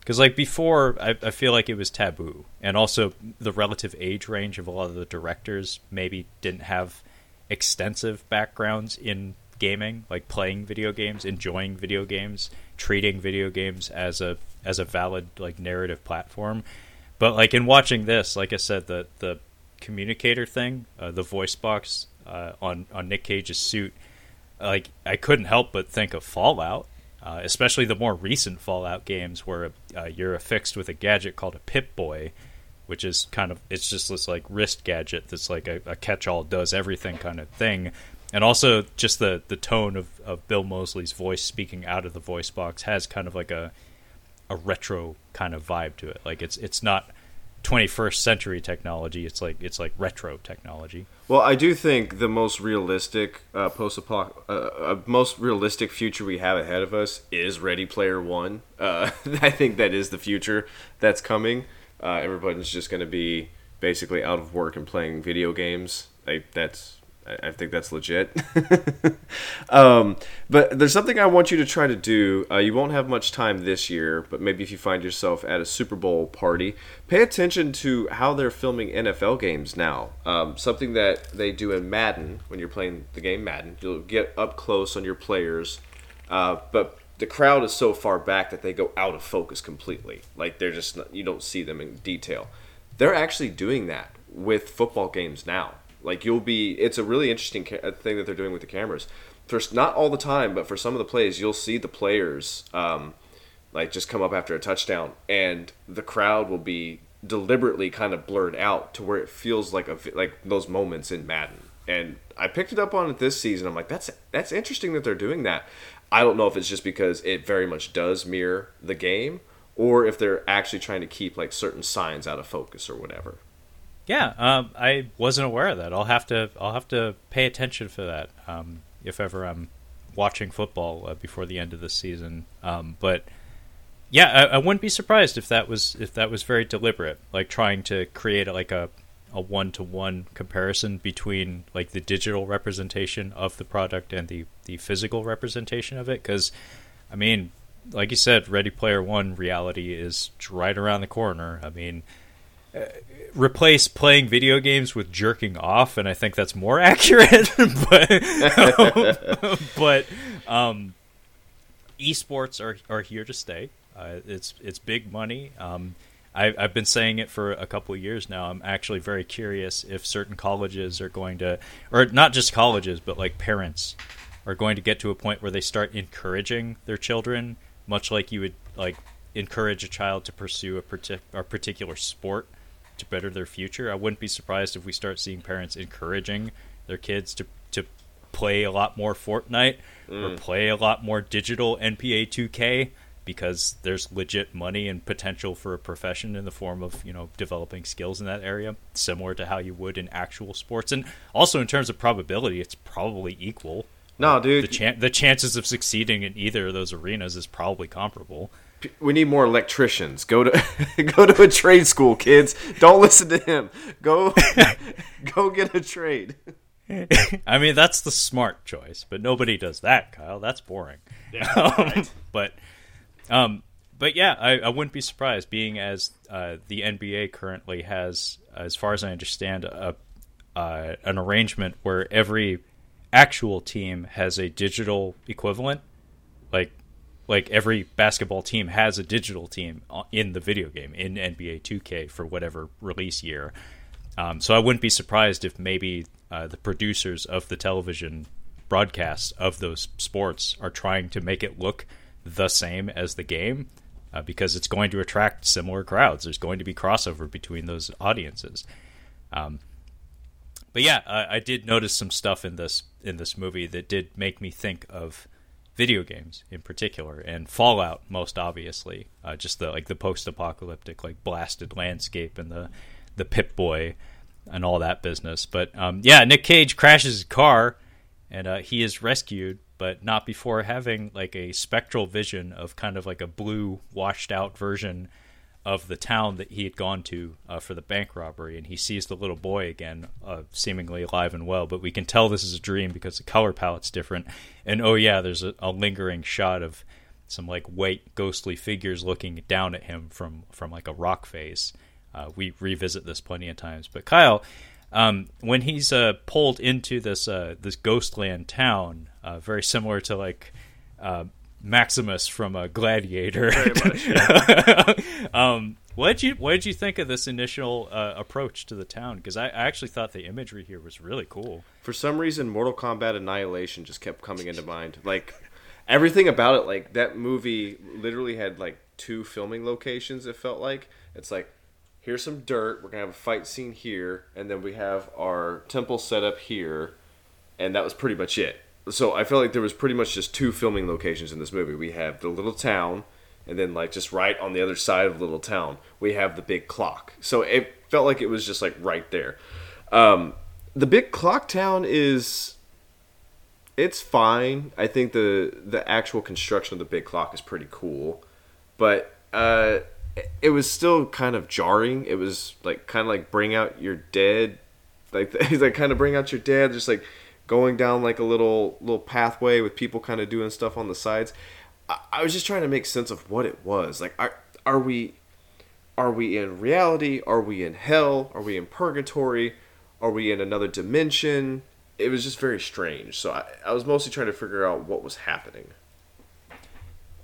Because like before I, I, feel like it was taboo. And also the relative age range of a lot of the directors maybe didn't have extensive backgrounds in gaming like playing video games enjoying video games treating video games as a as a valid like narrative platform but like in watching this, like I said, the the communicator thing, uh, the voice box uh, on on Nick Cage's suit, like I couldn't help but think of Fallout, uh, especially the more recent Fallout games where uh, you're affixed with a gadget called a Pip Boy, which is kind of it's just this like wrist gadget that's like a, a catch-all does everything kind of thing. And also, just the, the tone of, of Bill Moseley's voice speaking out of the voice box has kind of like a a retro kind of vibe to it. Like it's it's not 21st century technology. It's like it's like retro technology. Well, I do think the most realistic uh, post uh, uh, most realistic future we have ahead of us is Ready Player One. Uh, I think that is the future that's coming. Uh, everybody's just going to be basically out of work and playing video games. Like that's I think that's legit. um, but there's something I want you to try to do. Uh, you won't have much time this year, but maybe if you find yourself at a Super Bowl party, pay attention to how they're filming NFL games now. Um, something that they do in Madden when you're playing the game Madden, you'll get up close on your players, uh, but the crowd is so far back that they go out of focus completely. Like they're just you don't see them in detail. They're actually doing that with football games now. Like you'll be, it's a really interesting ca- uh, thing that they're doing with the cameras. First, not all the time, but for some of the plays, you'll see the players um, like just come up after a touchdown, and the crowd will be deliberately kind of blurred out to where it feels like a like those moments in Madden. and I picked it up on it this season. I'm like, that's that's interesting that they're doing that. I don't know if it's just because it very much does mirror the game, or if they're actually trying to keep like certain signs out of focus or whatever. Yeah, um, I wasn't aware of that. I'll have to I'll have to pay attention for that um, if ever I'm watching football uh, before the end of the season. Um, but yeah, I, I, wouldn't be surprised if that was if that was very deliberate, like trying to create like a a one to one comparison between like the digital representation of the product and the the physical representation of it. Because, I mean, like you said, Ready Player One reality is right around the corner. I mean. Replace playing video games with jerking off, and I think that's more accurate. but but um, esports are are here to stay. Uh, it's it's big money. Um, I, I've been saying it for a couple of years now. I'm actually very curious if certain colleges are going to, or not just colleges, but like parents are going to get to a point where they start encouraging their children, much like you would like encourage a child to pursue a, partic- a particular sport to better their future. I wouldn't be surprised if we start seeing parents encouraging their kids to to play a lot more Fortnite mm. or play a lot more digital NBA 2K because there's legit money and potential for a profession in the form of you know developing skills in that area similar to how you would in actual sports and also in terms of probability it's probably equal no dude the, chan- the chances of succeeding in either of those arenas is probably comparable we need more electricians. Go to go to a trade school, kids. Don't listen to him. Go go get a trade. I mean, that's the smart choice, but nobody does that, Kyle. That's boring. Yeah, right. but um but yeah, I, I wouldn't be surprised being as uh, the NBA currently has as far as I understand a uh, an arrangement where every actual team has a digital equivalent like like every basketball team has a digital team in the video game in NBA 2K for whatever release year. Um, so I wouldn't be surprised if maybe uh, the producers of the television broadcasts of those sports are trying to make it look the same as the game uh, because it's going to attract similar crowds. There's going to be crossover between those audiences. Um, but yeah, I, I did notice some stuff in this in this movie that did make me think of video games in particular, and Fallout most obviously. Uh, just the like the post-apocalyptic like blasted landscape and the the Pip Boy and all that business. But um, yeah, Nick Cage crashes his car, and uh, he is rescued, but not before having like a spectral vision of kind of like a blue washed out version of the town that he had gone to uh, for the bank robbery, and he sees the little boy again, uh, seemingly alive and well. But we can tell this is a dream because the color palette's different. And oh yeah, there's a, a lingering shot of some like white ghostly figures looking down at him from from like a rock face. Uh, we revisit this plenty of times. But Kyle, um, when he's uh, pulled into this uh, this ghostland town, uh, very similar to like Maximus from a Gladiator. Much, yeah. um, what did you What did you think of this initial uh, approach to the town? Because I, I, actually thought the imagery here was really cool. For some reason, Mortal Kombat Annihilation just kept coming into mind. Like everything about it, like that movie literally had like two filming locations. It felt like it's like here's some dirt. We're gonna have a fight scene here, and then we have our temple set up here, and that was pretty much it so I feel like there was pretty much just two filming locations in this movie. We have the little town, and then like just right on the other side of the little town, we have the big clock. So it felt like it was just like right there. Um, the big clock town is it's fine. I think the the actual construction of the big clock is pretty cool, but uh, it was still kind of jarring. It was like kind of like bring out your dead, like he's like kind of bring out your dead, just like going down like a little little pathway with people kind of doing stuff on the sides. I, I was just trying to make sense of what it was. Like, are are we are we in reality? Are we in hell? Are we in purgatory? Are we in another dimension? It was just very strange. So I, I was mostly trying to figure out what was happening.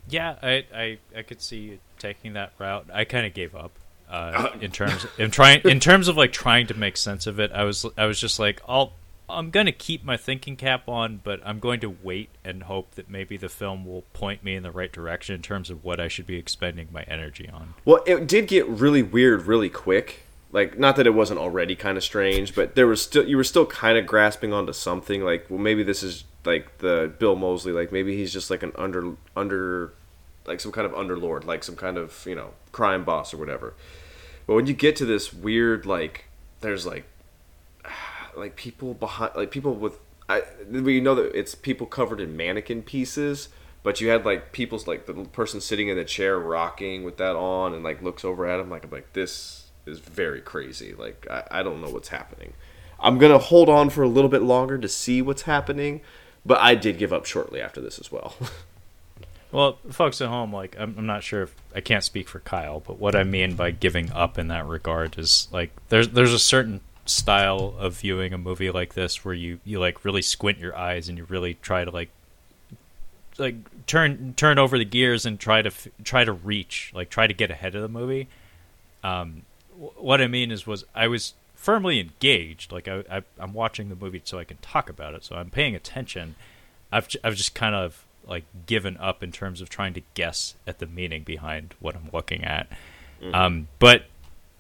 Yeah, I, I, I could see you taking that route. I kind of gave up uh, in terms in trying in terms of like trying to make sense of it. I was I was just like I'll I'm going to keep my thinking cap on, but I'm going to wait and hope that maybe the film will point me in the right direction in terms of what I should be expending my energy on. Well, it did get really weird really quick. like not that it wasn't already kind of strange, but there was still you were still kind of grasping onto something. Like, well, maybe this is like the Bill Moseley. Like maybe he's just like an under under like some kind of underlord, like some kind of you know crime boss or whatever. But when you get to this weird like, there's like like people behind like people with I we know that it's people covered in mannequin pieces but you had like people's like the person sitting in the chair rocking with that on and like looks over at him like I'm like this is very crazy. Like I, I don't know what's happening. I'm gonna hold on for a little bit longer to see what's happening but I did give up shortly after this as well. Well folks at home like I'm, I'm not sure if I can't speak for Kyle but what I mean by giving up in that regard is like there's there's a certain style of viewing a movie like this where you you like really squint your eyes and you really try to like like turn turn over the gears and try to try to reach like try to get ahead of the movie um w- what i mean is was i was firmly engaged like I, I i'm watching the movie so i can talk about it so i'm paying attention i've i've just kind of like given up in terms of trying to guess at the meaning behind what i'm looking at mm-hmm. um but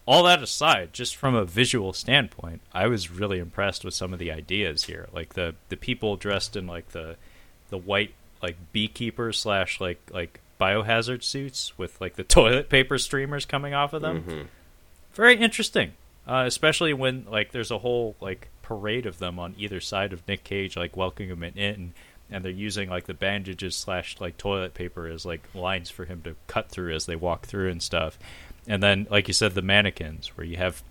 all that aside, just from a visual standpoint, I was really impressed with some of the ideas here. Like the the people dressed in like the the white like beekeeper slash like like biohazard suits with like the toilet paper streamers coming off of them. Mm-hmm. Very interesting, uh, especially when like there's a whole like parade of them on either side of Nick Cage, like welcoming him in, and they're using like the bandages slash like toilet paper as like lines for him to cut through as they walk through and stuff and then like you said the mannequins where you have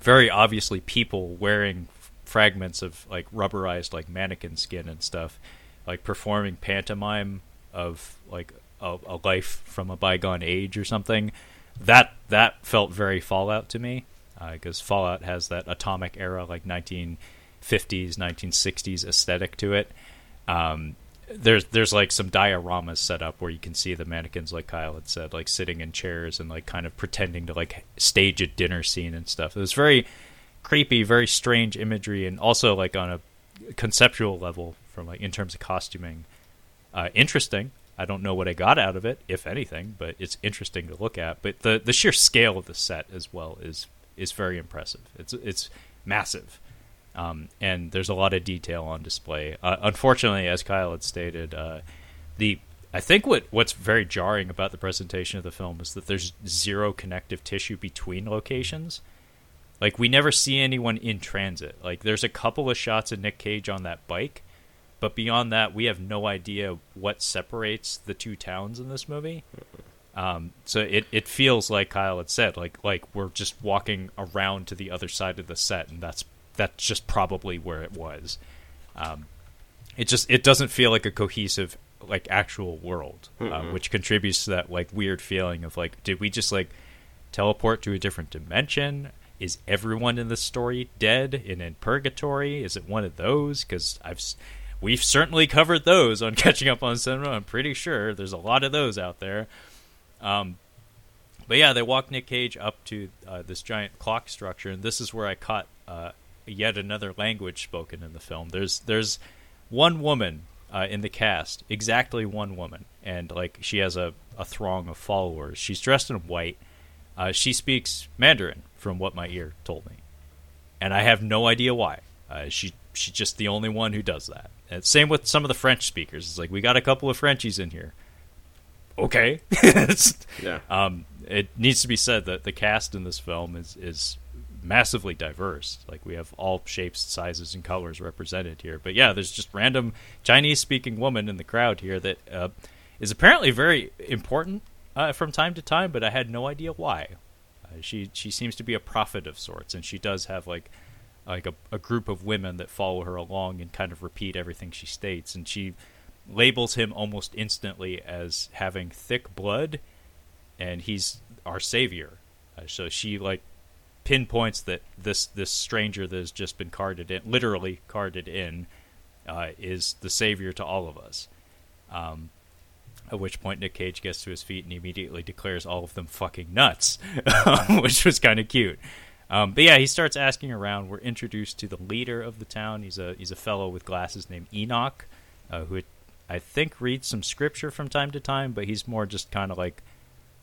very obviously people wearing f- fragments of like rubberized like mannequin skin and stuff like performing pantomime of like a, a life from a bygone age or something. That that felt very fallout to me because uh, fallout has that atomic era like 1950s 1960s aesthetic to it. Um, there's there's like some dioramas set up where you can see the mannequins like Kyle had said like sitting in chairs and like kind of pretending to like stage a dinner scene and stuff. It was very creepy, very strange imagery and also like on a conceptual level from like in terms of costuming uh, interesting. I don't know what I got out of it, if anything, but it's interesting to look at. But the the sheer scale of the set as well is is very impressive. It's it's massive. Um, and there's a lot of detail on display. Uh, unfortunately, as Kyle had stated, uh, the I think what what's very jarring about the presentation of the film is that there's zero connective tissue between locations. Like we never see anyone in transit. Like there's a couple of shots of Nick Cage on that bike, but beyond that, we have no idea what separates the two towns in this movie. Um, so it, it feels like Kyle had said, like like we're just walking around to the other side of the set, and that's that's just probably where it was. Um, it just it doesn't feel like a cohesive like actual world, uh, which contributes to that like weird feeling of like, did we just like teleport to a different dimension? Is everyone in the story dead and in purgatory? Is it one of those? Because I've we've certainly covered those on catching up on cinema. I'm pretty sure there's a lot of those out there. Um, but yeah, they walk Nick Cage up to uh, this giant clock structure, and this is where I caught uh, yet another language spoken in the film. There's there's one woman uh, in the cast, exactly one woman, and like she has a, a throng of followers. She's dressed in white. Uh, she speaks Mandarin, from what my ear told me, and I have no idea why. Uh, she she's just the only one who does that. And same with some of the French speakers. It's like we got a couple of Frenchies in here. Okay, yeah. Um, it needs to be said that the cast in this film is is massively diverse. Like we have all shapes, sizes, and colors represented here. But yeah, there's just random Chinese-speaking woman in the crowd here that uh, is apparently very important uh, from time to time, but I had no idea why. Uh, she she seems to be a prophet of sorts, and she does have like like a, a group of women that follow her along and kind of repeat everything she states, and she labels him almost instantly as having thick blood, and he's our savior. Uh, so she like pinpoints that this this stranger that has just been carded in, literally carded in, uh, is the savior to all of us. Um, at which point Nick Cage gets to his feet and immediately declares all of them fucking nuts, which was kind of cute. Um, but yeah, he starts asking around. We're introduced to the leader of the town. He's a he's a fellow with glasses named Enoch, uh, who I think reads some scripture from time to time, but he's more just kind of like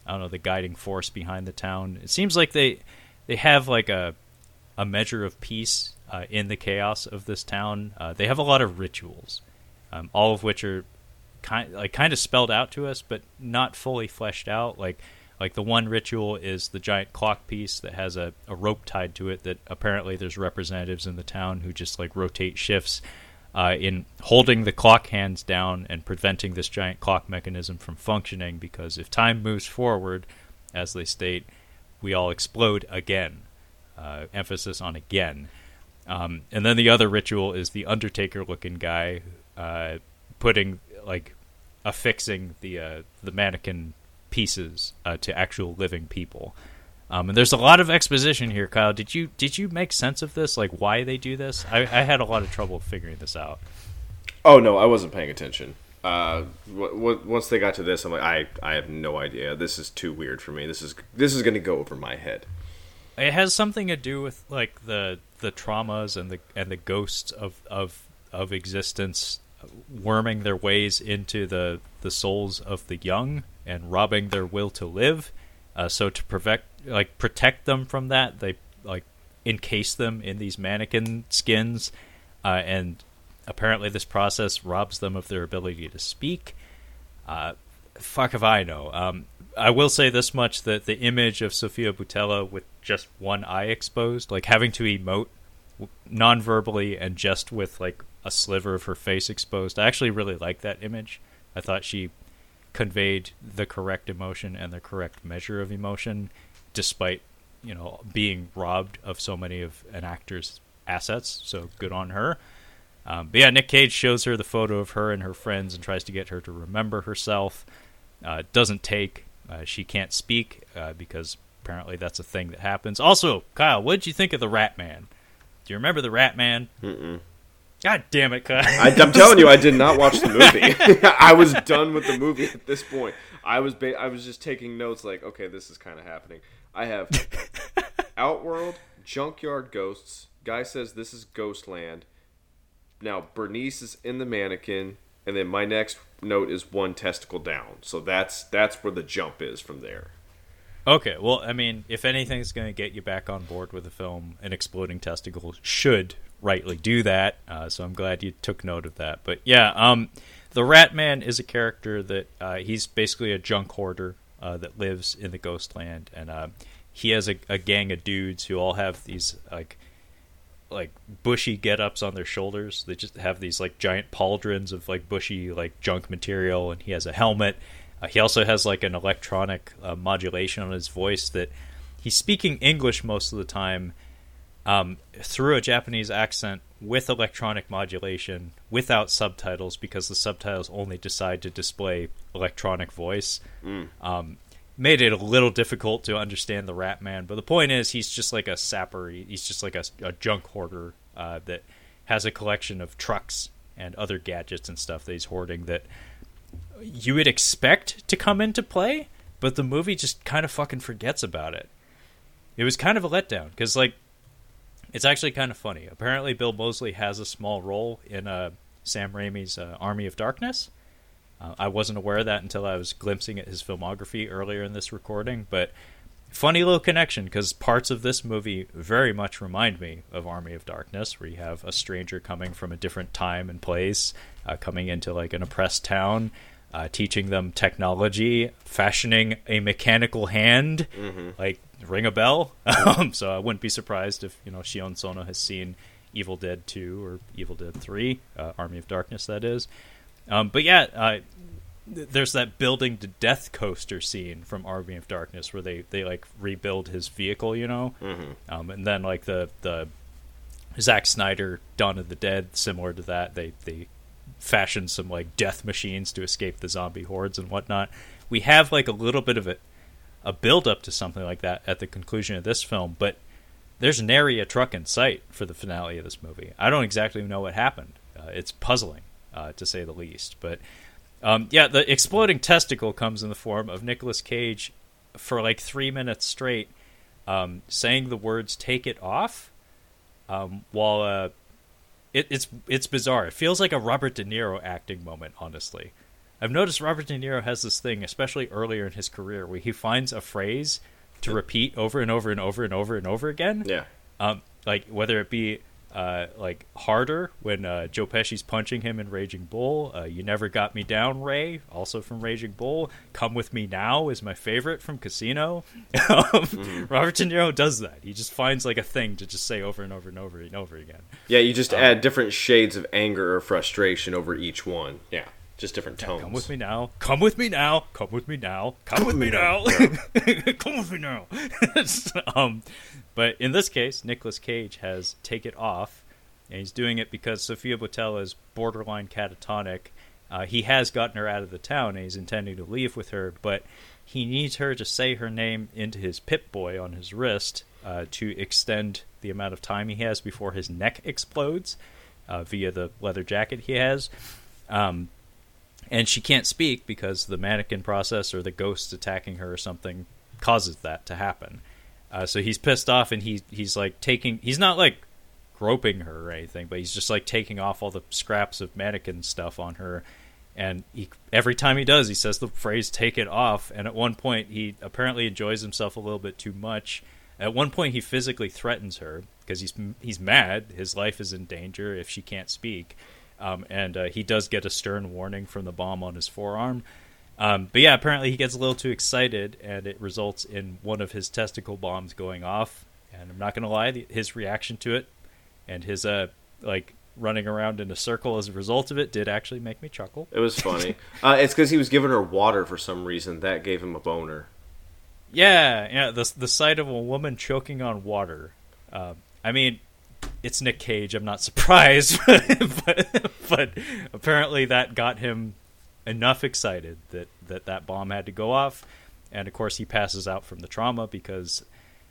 I don't know the guiding force behind the town. It seems like they they have like a a measure of peace uh, in the chaos of this town. Uh, they have a lot of rituals, um, all of which are kind like kind of spelled out to us, but not fully fleshed out. Like like the one ritual is the giant clock piece that has a, a rope tied to it. That apparently there's representatives in the town who just like rotate shifts. Uh, in holding the clock hands down and preventing this giant clock mechanism from functioning, because if time moves forward, as they state, we all explode again. Uh, emphasis on again. Um, and then the other ritual is the Undertaker looking guy uh, putting like affixing the uh, the mannequin pieces uh, to actual living people. Um, and there's a lot of exposition here, Kyle. Did you did you make sense of this? Like why they do this? I, I had a lot of trouble figuring this out. Oh no, I wasn't paying attention. Uh, once they got to this, I'm like, I I have no idea. This is too weird for me. This is this is going to go over my head. It has something to do with like the the traumas and the and the ghosts of of of existence worming their ways into the the souls of the young and robbing their will to live. Uh, so to protect like protect them from that, they like encase them in these mannequin skins, uh, and apparently this process robs them of their ability to speak. Uh, fuck if I know. Um, I will say this much: that the image of Sofia Boutella with just one eye exposed, like having to emote non-verbally and just with like a sliver of her face exposed. I actually really like that image. I thought she conveyed the correct emotion and the correct measure of emotion, despite you know being robbed of so many of an actor's assets. So good on her. Um, but yeah, Nick Cage shows her the photo of her and her friends and tries to get her to remember herself. Uh, doesn't take. Uh, she can't speak uh, because apparently that's a thing that happens. Also, Kyle, what did you think of the Rat Man? Do you remember the Rat Man? Mm-mm. God damn it, Kyle! I, am telling you, I did not watch the movie. I was done with the movie at this point. I was ba- I was just taking notes, like, okay, this is kind of happening. I have Outworld, Junkyard Ghosts. Guy says this is Ghostland. Now Bernice is in the mannequin, and then my next note is one testicle down. So that's that's where the jump is from there. Okay, well, I mean, if anything's going to get you back on board with the film, an exploding testicle should rightly do that. Uh, so I'm glad you took note of that. But yeah, um, the Rat Man is a character that uh, he's basically a junk hoarder uh, that lives in the ghost land, and uh, he has a, a, gang of dudes who all have these like like bushy get-ups on their shoulders. They just have these like giant pauldrons of like bushy like junk material, and he has a helmet uh, he also has like an electronic uh, modulation on his voice that he's speaking English most of the time um, through a Japanese accent with electronic modulation without subtitles because the subtitles only decide to display electronic voice. Mm. Um, made it a little difficult to understand the Rat Man, but the point is he's just like a sapper. He's just like a, a junk hoarder uh, that has a collection of trucks and other gadgets and stuff that he's hoarding that you would expect to come into play, but the movie just kind of fucking forgets about it. It was kind of a letdown because, like, it's actually kind of funny. Apparently, Bill Moseley has a small role in uh, Sam Raimi's uh, Army of Darkness. Uh, I wasn't aware of that until I was glimpsing at his filmography earlier in this recording, but funny little connection because parts of this movie very much remind me of Army of Darkness, where you have a stranger coming from a different time and place, uh, coming into like an oppressed town, uh, teaching them technology, fashioning a mechanical hand, mm-hmm. like ring a bell. Um, so I wouldn't be surprised if you know Sion Sono has seen Evil Dead Two or Evil Dead Three, uh, Army of Darkness, that is. Um, but yeah, uh, there's that building to death coaster scene from Army of Darkness where they, they like rebuild his vehicle, you know, mm-hmm. um, and then like the the Zack Snyder Dawn of the Dead, similar to that, they they fashion some like death machines to escape the zombie hordes and whatnot. We have like a little bit of a a build up to something like that at the conclusion of this film, but there's nary a truck in sight for the finale of this movie. I don't exactly know what happened. Uh, it's puzzling, uh, to say the least. But um, yeah, the exploding testicle comes in the form of Nicolas Cage for like three minutes straight, um, saying the words "take it off," um, while uh, it, it's it's bizarre. It feels like a Robert De Niro acting moment. Honestly, I've noticed Robert De Niro has this thing, especially earlier in his career, where he finds a phrase to repeat over and over and over and over and over again. Yeah. Um, like whether it be uh, like harder when uh, Joe Pesci's punching him in Raging Bull. Uh, you never got me down, Ray. Also from Raging Bull. Come with me now is my favorite from Casino. um, Mm-hmm. Robert De Niro does that. He just finds like a thing to just say over and over and over and over again. Yeah, you just add different shades of anger or frustration over each one. Yeah, just different tones. Come with me now. Come with me now. Come with me now. Come with me now. Come with me now. um, but in this case, Nicolas Cage has Take It Off, and he's doing it because Sofia Boutella is borderline catatonic. Uh, he has gotten her out of the town, and he's intending to leave with her, but he needs her to say her name into his Pip Boy on his wrist uh, to extend the amount of time he has before his neck explodes uh, via the leather jacket he has. Um, and she can't speak because the mannequin process or the ghosts attacking her or something causes that to happen. Uh, so he's pissed off and he he's like taking he's not like groping her or anything, but he's just like taking off all the scraps of mannequin stuff on her. And he, every time he does, he says the phrase "take it off." And at one point, he apparently enjoys himself a little bit too much. At one point, he physically threatens her because he's he's mad. His life is in danger if she can't speak. Um, and uh, he does get a stern warning from the bomb on his forearm. Um, but yeah, apparently he gets a little too excited, and it results in one of his testicle bombs going off. And I'm not gonna lie, the, his reaction to it and his uh like running around in a circle as a result of it did actually make me chuckle. It was funny. uh, it's because he was giving her water for some reason. That gave him a boner. Yeah, yeah. The the sight of a woman choking on water. Um, I mean, it's Nick Cage. I'm not surprised, but, but apparently that got him enough excited that, that that bomb had to go off, and of course he passes out from the trauma because,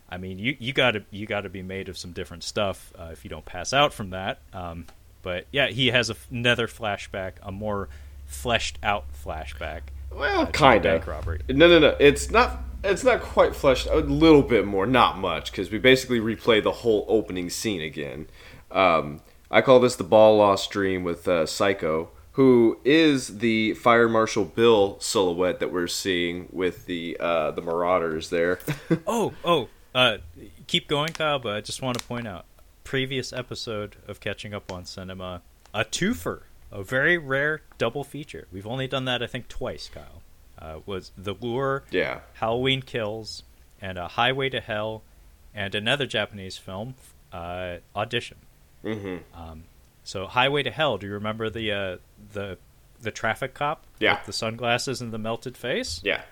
I mean, you you got to you got to be made of some different stuff uh, if you don't pass out from that. Um, but yeah, he has a f- another flashback, a more fleshed out flashback. Well, uh, kind bank of. robbery. No, no, no. It's not. It's not quite fleshed. A little bit more, not much, because we basically replay the whole opening scene again. Um, I call this the ball lost dream with uh, Psycho, who is the Fire Marshal Bill silhouette that we're seeing with the uh, the Marauders there. Oh, oh, uh, keep going, Kyle. But I just want to point out previous episode of Catching Up on Cinema, a twofer, a very rare double feature. We've only done that, I think, twice, Kyle. Uh, was The Lure, yeah. Halloween Kills, and a Highway to Hell, and another Japanese film, uh, Audition. hmm Um, so Highway to Hell. Do you remember the uh, the the traffic cop Yeah. with the sunglasses and the melted face? Yeah.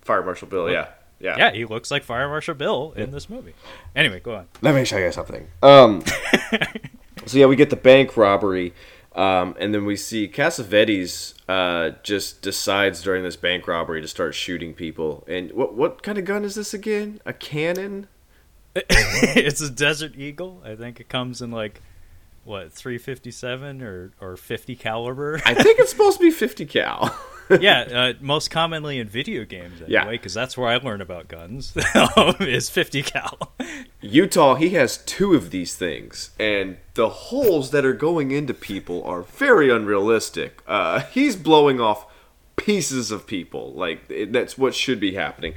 Fire Marshal Bill. Yeah. Yeah. Yeah, he looks like Fire Marshal Bill in this movie. Anyway, go on. Let me show you something. Um, so yeah, we get the bank robbery, um, and then we see Cassavetes uh, just decides during this bank robbery to start shooting people. And what what kind of gun is this again? A cannon? it's a Desert Eagle. I think it comes in like what 357 or or 50 caliber. I think it's supposed to be 50 cal. yeah, uh, most commonly in video games Yeah. anyway, because that's where I learn about guns. is 50 cal. Utah, he has two of these things, and the holes that are going into people are very unrealistic. Uh, he's blowing off pieces of people, like it, that's what should be happening.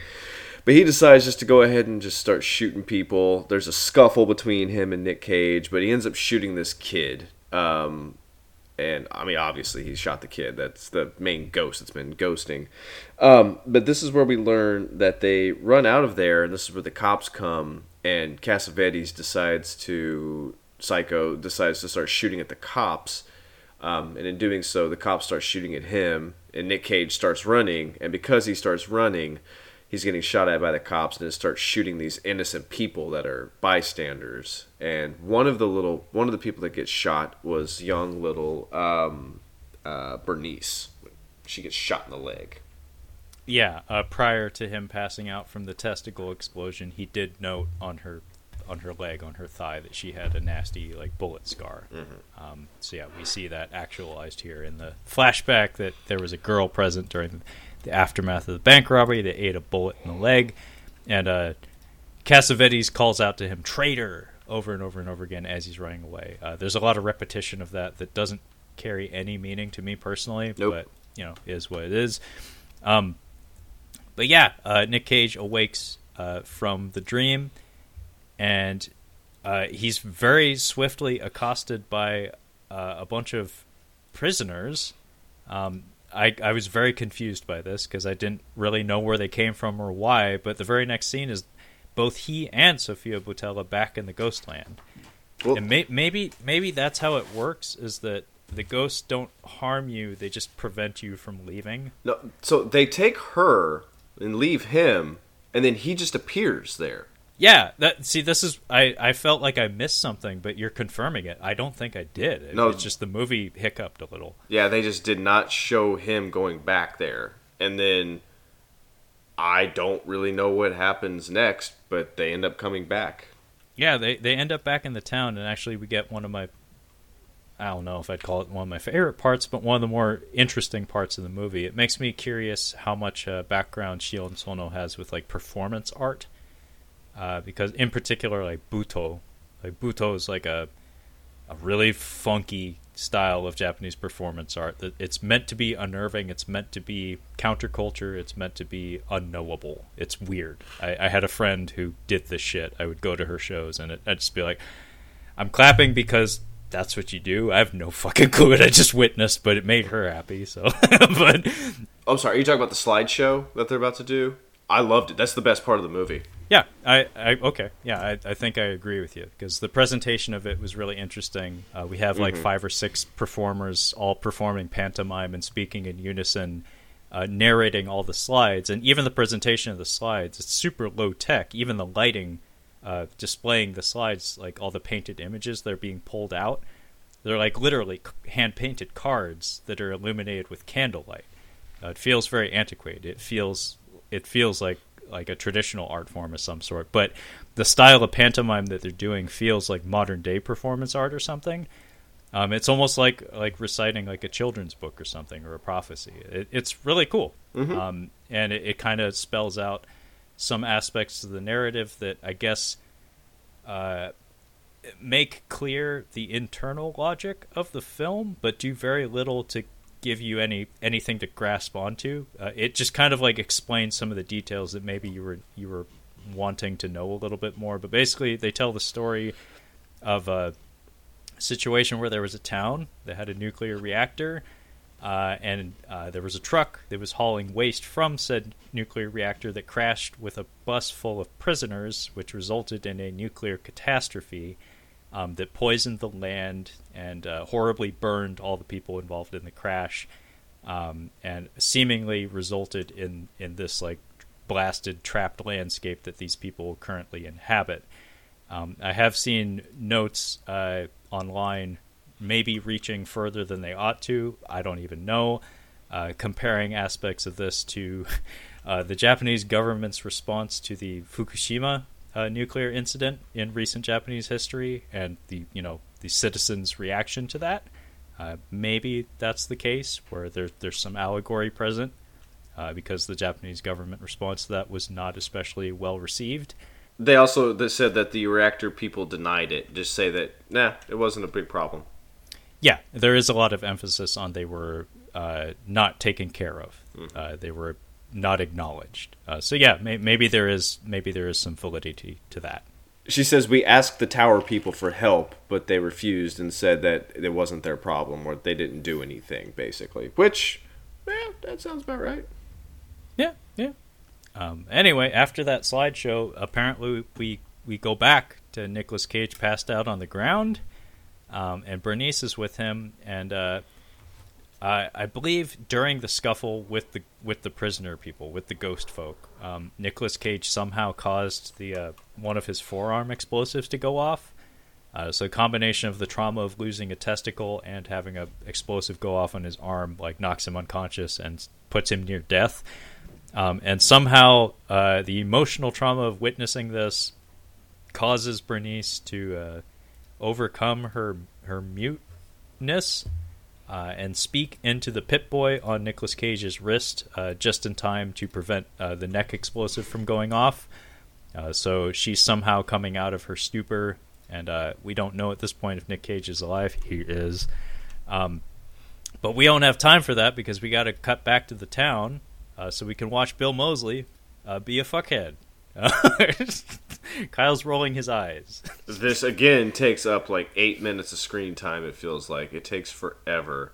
But he decides just to go ahead and just start shooting people. There's a scuffle between him and Nick Cage, but he ends up shooting this kid. Um, and I mean, obviously, he shot the kid. That's the main ghost that's been ghosting. Um, but this is where we learn that they run out of there, and this is where the cops come. And Cassavetes decides to Psycho decides to start shooting at the cops, um, and in doing so, the cops start shooting at him, and Nick Cage starts running. And because he starts running, he's getting shot at by the cops, and it starts shooting these innocent people that are bystanders. And one of the little one of the people that gets shot was young little um, uh, Bernice. She gets shot in the leg. yeah, uh, prior to him passing out from the testicle explosion, he did note on her on her leg, on her thigh, that she had a nasty like bullet scar. Um, so yeah, we see that actualized here in the flashback that there was a girl present during the aftermath of the bank robbery that ate a bullet in the leg, and uh, Cassavetes calls out to him "traitor" over and over and over again as he's running away. Uh, there's a lot of repetition of that that doesn't carry any meaning to me personally, Nope. but you know is what it is. Um, but yeah, uh, Nick Cage awakes uh, from the dream, and uh, he's very swiftly accosted by uh, a bunch of prisoners. Um, I, I was very confused by this because I didn't really know where they came from or why. But the very next scene is both he and Sofia Boutella back in the ghost land. Well- and may, maybe maybe that's how it works is that the ghosts don't harm you; they just prevent you from leaving. No, so they take her and leave him, and then he just appears there. Yeah, that see, this is I, I felt like I missed something, but you're confirming it. I don't think I did. It, No. it's just the movie hiccuped a little. Yeah, they just did not show him going back there. And then I don't really know what happens next, but they end up coming back. Yeah, they they end up back in the town, and actually we get one of my I don't know if I'd call it one of my favorite parts, but one of the more interesting parts of the movie. It makes me curious how much uh, background Sion Sono has with like performance art, uh, because in particular like Butoh, like Butoh is like a a really funky style of Japanese performance art. It's meant to be unnerving. It's meant to be counterculture. It's meant to be unknowable. It's weird. I, I had a friend who did this shit. I would go to her shows and it, I'd just be like, I'm clapping because that's what you do. I have no fucking clue what I just witnessed, but it made her happy. So, but I'm sorry, are you talking about the slideshow that they're about to do? I loved it. That's the best part of the movie. Yeah, I, I okay, yeah, I, I think I agree with you because the presentation of it was really interesting. Uh, we have like five or six performers all performing pantomime and speaking in unison, uh, narrating all the slides, and even the presentation of the slides. It's super low tech. Even the lighting, uh, displaying the slides, like all the painted images that are being pulled out, they're like literally hand painted cards that are illuminated with candlelight. Uh, it feels very antiquated. It feels it feels like like a traditional art form of some sort, but the style of pantomime that they're doing feels like modern day performance art or something. Um, it's almost like like reciting like a children's book or something or a prophecy. It, it's really cool, um, and it, it kind of spells out some aspects of the narrative that I guess uh, make clear the internal logic of the film, but do very little to give you any anything to grasp onto. Uh, it just kind of like explains some of the details that maybe you were you were wanting to know a little bit more. But basically, they tell the story of a situation where there was a town that had a nuclear reactor. Uh, and uh, there was a truck that was hauling waste from said nuclear reactor that crashed with a bus full of prisoners, which resulted in a nuclear catastrophe um, that poisoned the land and uh, horribly burned all the people involved in the crash, um, and seemingly resulted in in this like blasted, trapped landscape that these people currently inhabit. Um, I have seen notes uh, online, maybe reaching further than they ought to. I don't even know. Uh, comparing aspects of this to uh, the Japanese government's response to the Fukushima uh, nuclear incident in recent Japanese history, and the you know the citizens' reaction to that. Uh, maybe that's the case where there, there's some allegory present uh, because the Japanese government response to that was not especially well received. They also they said that the reactor people denied it. Just say that nah, it wasn't a big problem. Yeah, there is a lot of emphasis on they were uh, not taken care of. Uh, they were not acknowledged. Uh, so yeah, may- maybe there is maybe there is some validity to that. She says we asked the tower people for help, but they refused and said that it wasn't their problem or they didn't do anything, basically. Which, yeah, that sounds about right. Yeah, yeah. Um, anyway, after that slideshow, apparently we we go back to Nicolas Cage passed out on the ground, um, and Bernice is with him, and uh, I, I believe during the scuffle with the with the prisoner people, with the ghost folk, um, Nicolas Cage somehow caused the uh, one of his forearm explosives to go off. Uh, so a combination of the trauma of losing a testicle and having a explosive go off on his arm, like knocks him unconscious and puts him near death. Um, and somehow, uh, the emotional trauma of witnessing this causes Bernice to uh, overcome her her muteness uh, and speak into the Pit Boy on Nicolas Cage's wrist uh, just in time to prevent uh, the neck explosive from going off. Uh, so she's somehow coming out of her stupor, and uh, we don't know at this point if Nick Cage is alive. He is. Um, but we don't have time for that because we got to cut back to the town so we can watch Bill Moseley be a fuckhead. Kyle's rolling his eyes. This again takes up like eight minutes of screen time. It feels like it takes forever.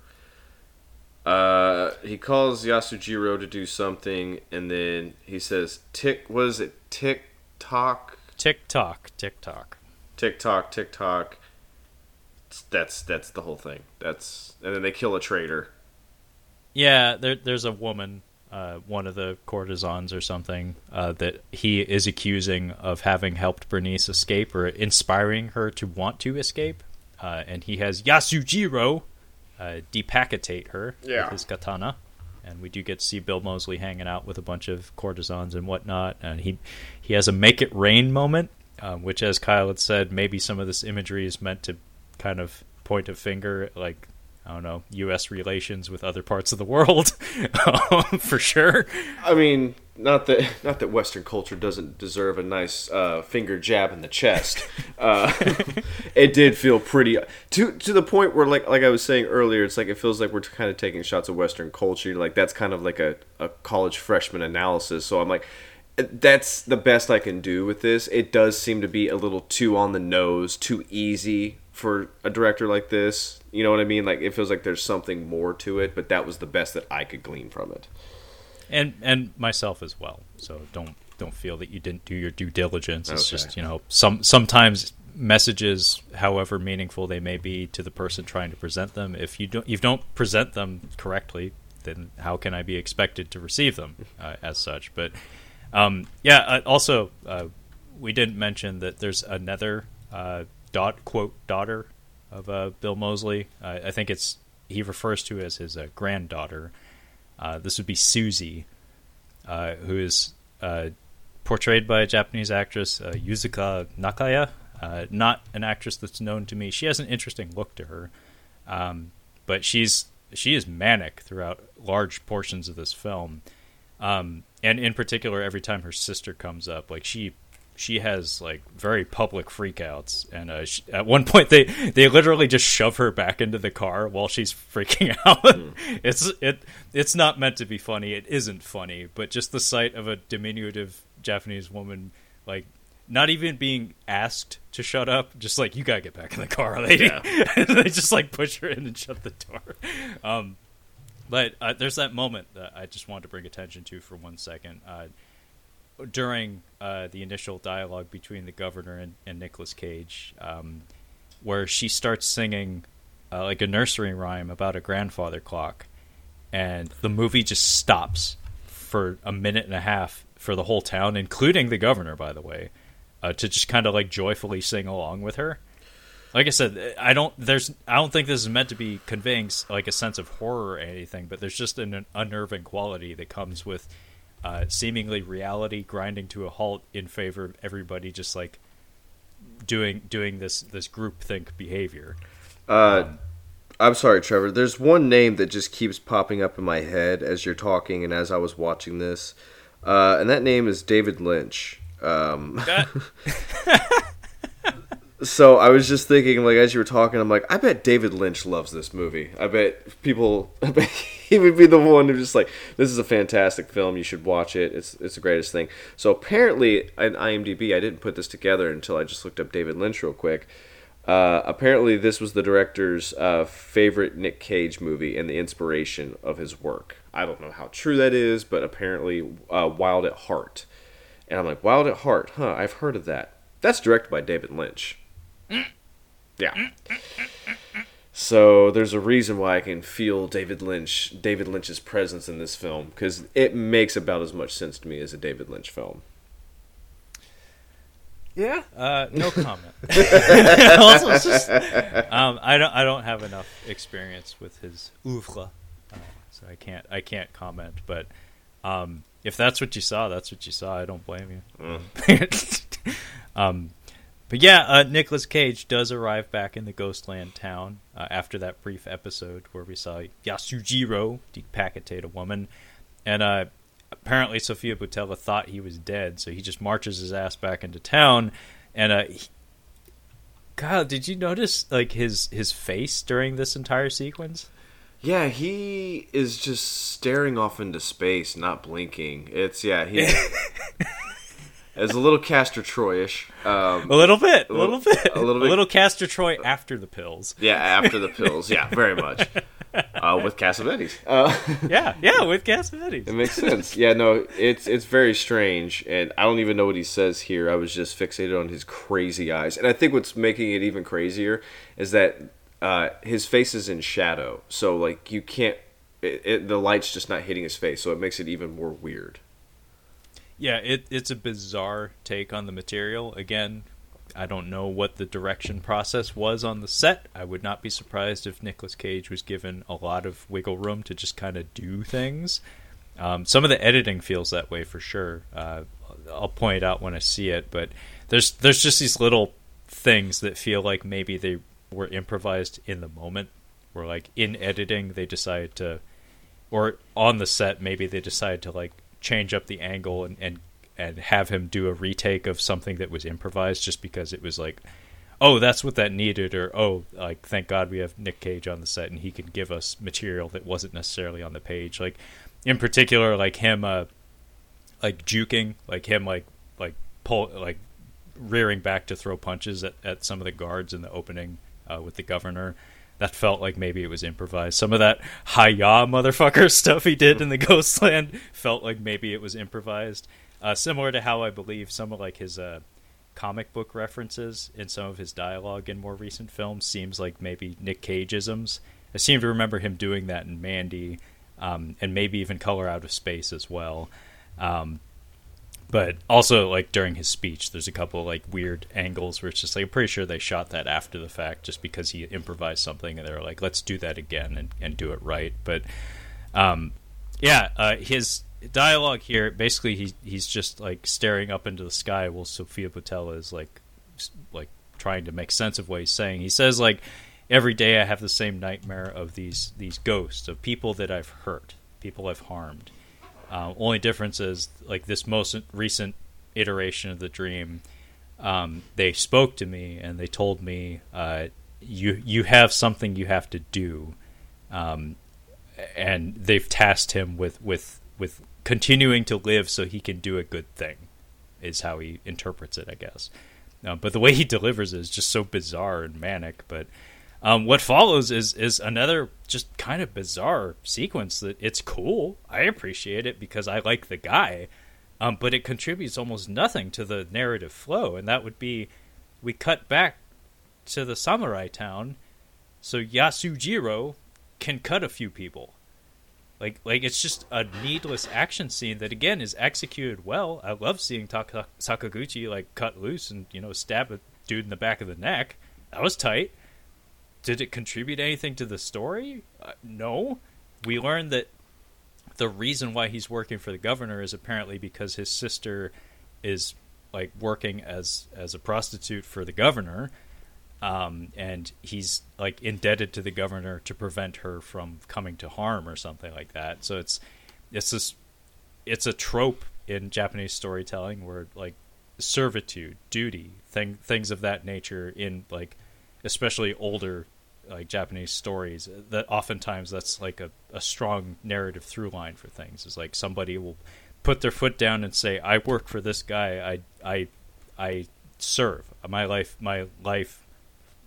Uh, he calls Yasujiro to do something, and then he says, "Tick, was it tick tock, Tick tock, tick tock. tick tock, tick tock." That's that's the whole thing. That's and then they kill a traitor. Yeah, there, there's a woman, uh, one of the courtesans or something, uh, that he is accusing of having helped Bernice escape or inspiring her to want to escape. Uh, and he has Yasujiro uh, decapitate her Yeah. with his katana. And we do get to see Bill Moseley hanging out with a bunch of courtesans and whatnot. And he he has a make it rain moment, um, which, as Kyle had said, maybe some of this imagery is meant to kind of point a finger like I don't know U.S. relations with other parts of the world, um, for sure. I mean, not that not that Western culture doesn't deserve a nice uh, finger jab in the chest. Uh, it did feel pretty to to the point where, like like I was saying earlier, it's like it feels like we're kind of taking shots of Western culture. Like that's kind of like a, a college freshman analysis. So I'm like, that's the best I can do with this. It does seem to be a little too on the nose, too easy for a director like this. You know what I mean? Like it feels like there's something more to it, but that was the best that I could glean from it. and and myself as well. So don't don't feel that you didn't do your due diligence. It's Okay. just you know some sometimes messages, however meaningful they may be to the person trying to present them, if you don't if you don't present them correctly, then how can I be expected to receive them uh, as such? But um, yeah, uh, also uh, we didn't mention that there's another uh, dot quote daughter of uh, Bill Moseley. I think it's he refers to as his uh, granddaughter. Uh, this would be Susie, uh, who is uh, portrayed by a Japanese actress, Yuzuka Nakaya. Uh, not an actress that's known to me. She has an interesting look to her, um, but she's she is manic throughout large portions of this film, um, and in particular, every time her sister comes up, like she she has like very public freakouts, and uh, she, at one point they they literally just shove her back into the car while she's freaking out. it's it it's not meant to be funny. It isn't funny, but just the sight of a diminutive Japanese woman like not even being asked to shut up, just like you gotta get back in the car, lady. and they just like push her in and shut the door. Um, but uh, there's that moment that I just wanted to bring attention to for one second. Uh, during uh, the initial dialogue between the governor and, and Nicolas Cage, um, where she starts singing uh, like a nursery rhyme about a grandfather clock, and the movie just stops for a minute and a half for the whole town, including the governor, by the way, uh, to just kind of like joyfully sing along with her. Like I said, I don't. There's. I don't think this is meant to be conveying like a sense of horror or anything, but there's just an unnerving quality that comes with uh, seemingly reality grinding to a halt in favor of everybody just like doing doing this this groupthink behavior. Uh, I'm sorry, Trevor. There's one name that just keeps popping up in my head as you're talking and as I was watching this, uh, and that name is David Lynch. Um, so I was just thinking, like, as you were talking, I'm like, I bet David Lynch loves this movie. I bet people, I bet he would be the one who just like, this is a fantastic film. You should watch it. It's it's the greatest thing. So apparently, in IMDb, I didn't put this together until I just looked up David Lynch real quick. Uh, apparently, this was the director's uh, favorite Nick Cage movie and the inspiration of his work. I don't know how true that is, but apparently, uh, Wild at Heart. And I'm like, Wild at Heart, huh? I've heard of that. That's directed by David Lynch. Yeah. So there's a reason why I can feel David Lynch, David Lynch's presence in this film because it makes about as much sense to me as a David Lynch film. Yeah. Uh, no comment. Also, just- um, I don't. I don't have enough experience with his oeuvre, uh, so I can't. I can't comment. But um, if that's what you saw, that's what you saw. I don't blame you. um, but yeah, uh, Nicolas Cage does arrive back in the Ghostland town uh, after that brief episode where we saw Yasujiro decapitate a woman, and uh, apparently Sofia Boutella thought he was dead, so he just marches his ass back into town. And uh, he, Kyle, did you notice like his his face during this entire sequence? Yeah, he is just staring off into space, not blinking. It's yeah, he. It's a little Castor Troyish. Um, a little bit, a little, bit, a little bit. a little Castor Troy after the pills. yeah, after the pills. Yeah, very much. Uh, with Cassavetes. Uh, Yeah, yeah, with Cassavetes. It makes sense. Yeah, no, it's it's very strange, and I don't even know what he says here. I was just fixated on his crazy eyes, and I think what's making it even crazier is that uh, his face is in shadow, so like you can't. It, it, the light's just not hitting his face, so it makes it even more weird. Yeah, it, it's a bizarre take on the material. Again, I don't know what the direction process was on the set. I would not be surprised if Nicolas Cage was given a lot of wiggle room to just kind of do things. Um, some of the editing feels that way for sure. Uh, I'll point out when I see it, but there's there's just these little things that feel like maybe they were improvised in the moment. Where like in editing they decided to, or on the set maybe they decided to like change up the angle and, and and have him do a retake of something that was improvised just because it was like oh that's what that needed or oh like thank god we have nick cage on the set and he can give us material that wasn't necessarily on the page. Like in particular like him uh like juking like him like like pull like rearing back to throw punches at, at some of the guards in the opening uh, with the governor that felt like maybe it was improvised. Some of that hi-ya motherfucker stuff he did in the Ghostland felt like maybe it was improvised. Uh, similar to how I believe some of like his uh, comic book references in some of his dialogue in more recent films seems like maybe Nick Cageisms. I seem to remember him doing that in Mandy, um, and maybe even Color Out of Space as well. Um, but also like during his speech there's a couple like weird angles where it's just like i'm pretty sure they shot that after the fact just because he improvised something and they were like let's do that again and, and do it right. But um yeah uh his dialogue here basically he he's just like staring up into the sky while sofia Boutella is like like trying to make sense of what he's saying. He says like every day i have the same nightmare of these these ghosts of people that i've hurt people i've harmed uh, only difference is like this most recent iteration of the dream. Um, they spoke to me and they told me, uh, "You you have something you have to do," um, and they've tasked him with with with continuing to live so he can do a good thing. Is how he interprets it, I guess. Uh, but the way he delivers it is just so bizarre and manic. But um, what follows is is another just kind of bizarre sequence that it's cool. I appreciate it because I like the guy, um, but it contributes almost nothing to the narrative flow. And that would be, we cut back to the samurai town, so Yasujiro can cut a few people. Like like it's just a needless action scene that again is executed well. I love seeing Taka- Sakaguchi like cut loose and you know stab a dude in the back of the neck. That was tight did it contribute anything to the story? Uh, no. We learned that the reason why he's working for the governor is apparently because his sister is like working as as a prostitute for the governor um, and he's like indebted to the governor to prevent her from coming to harm or something like that so it's it's this it's a trope in Japanese storytelling where like servitude duty thing things of that nature in like especially older like Japanese stories that oftentimes that's like a, a strong narrative through line for things. Is like somebody will put their foot down and say I work for this guy. I I I serve my life my life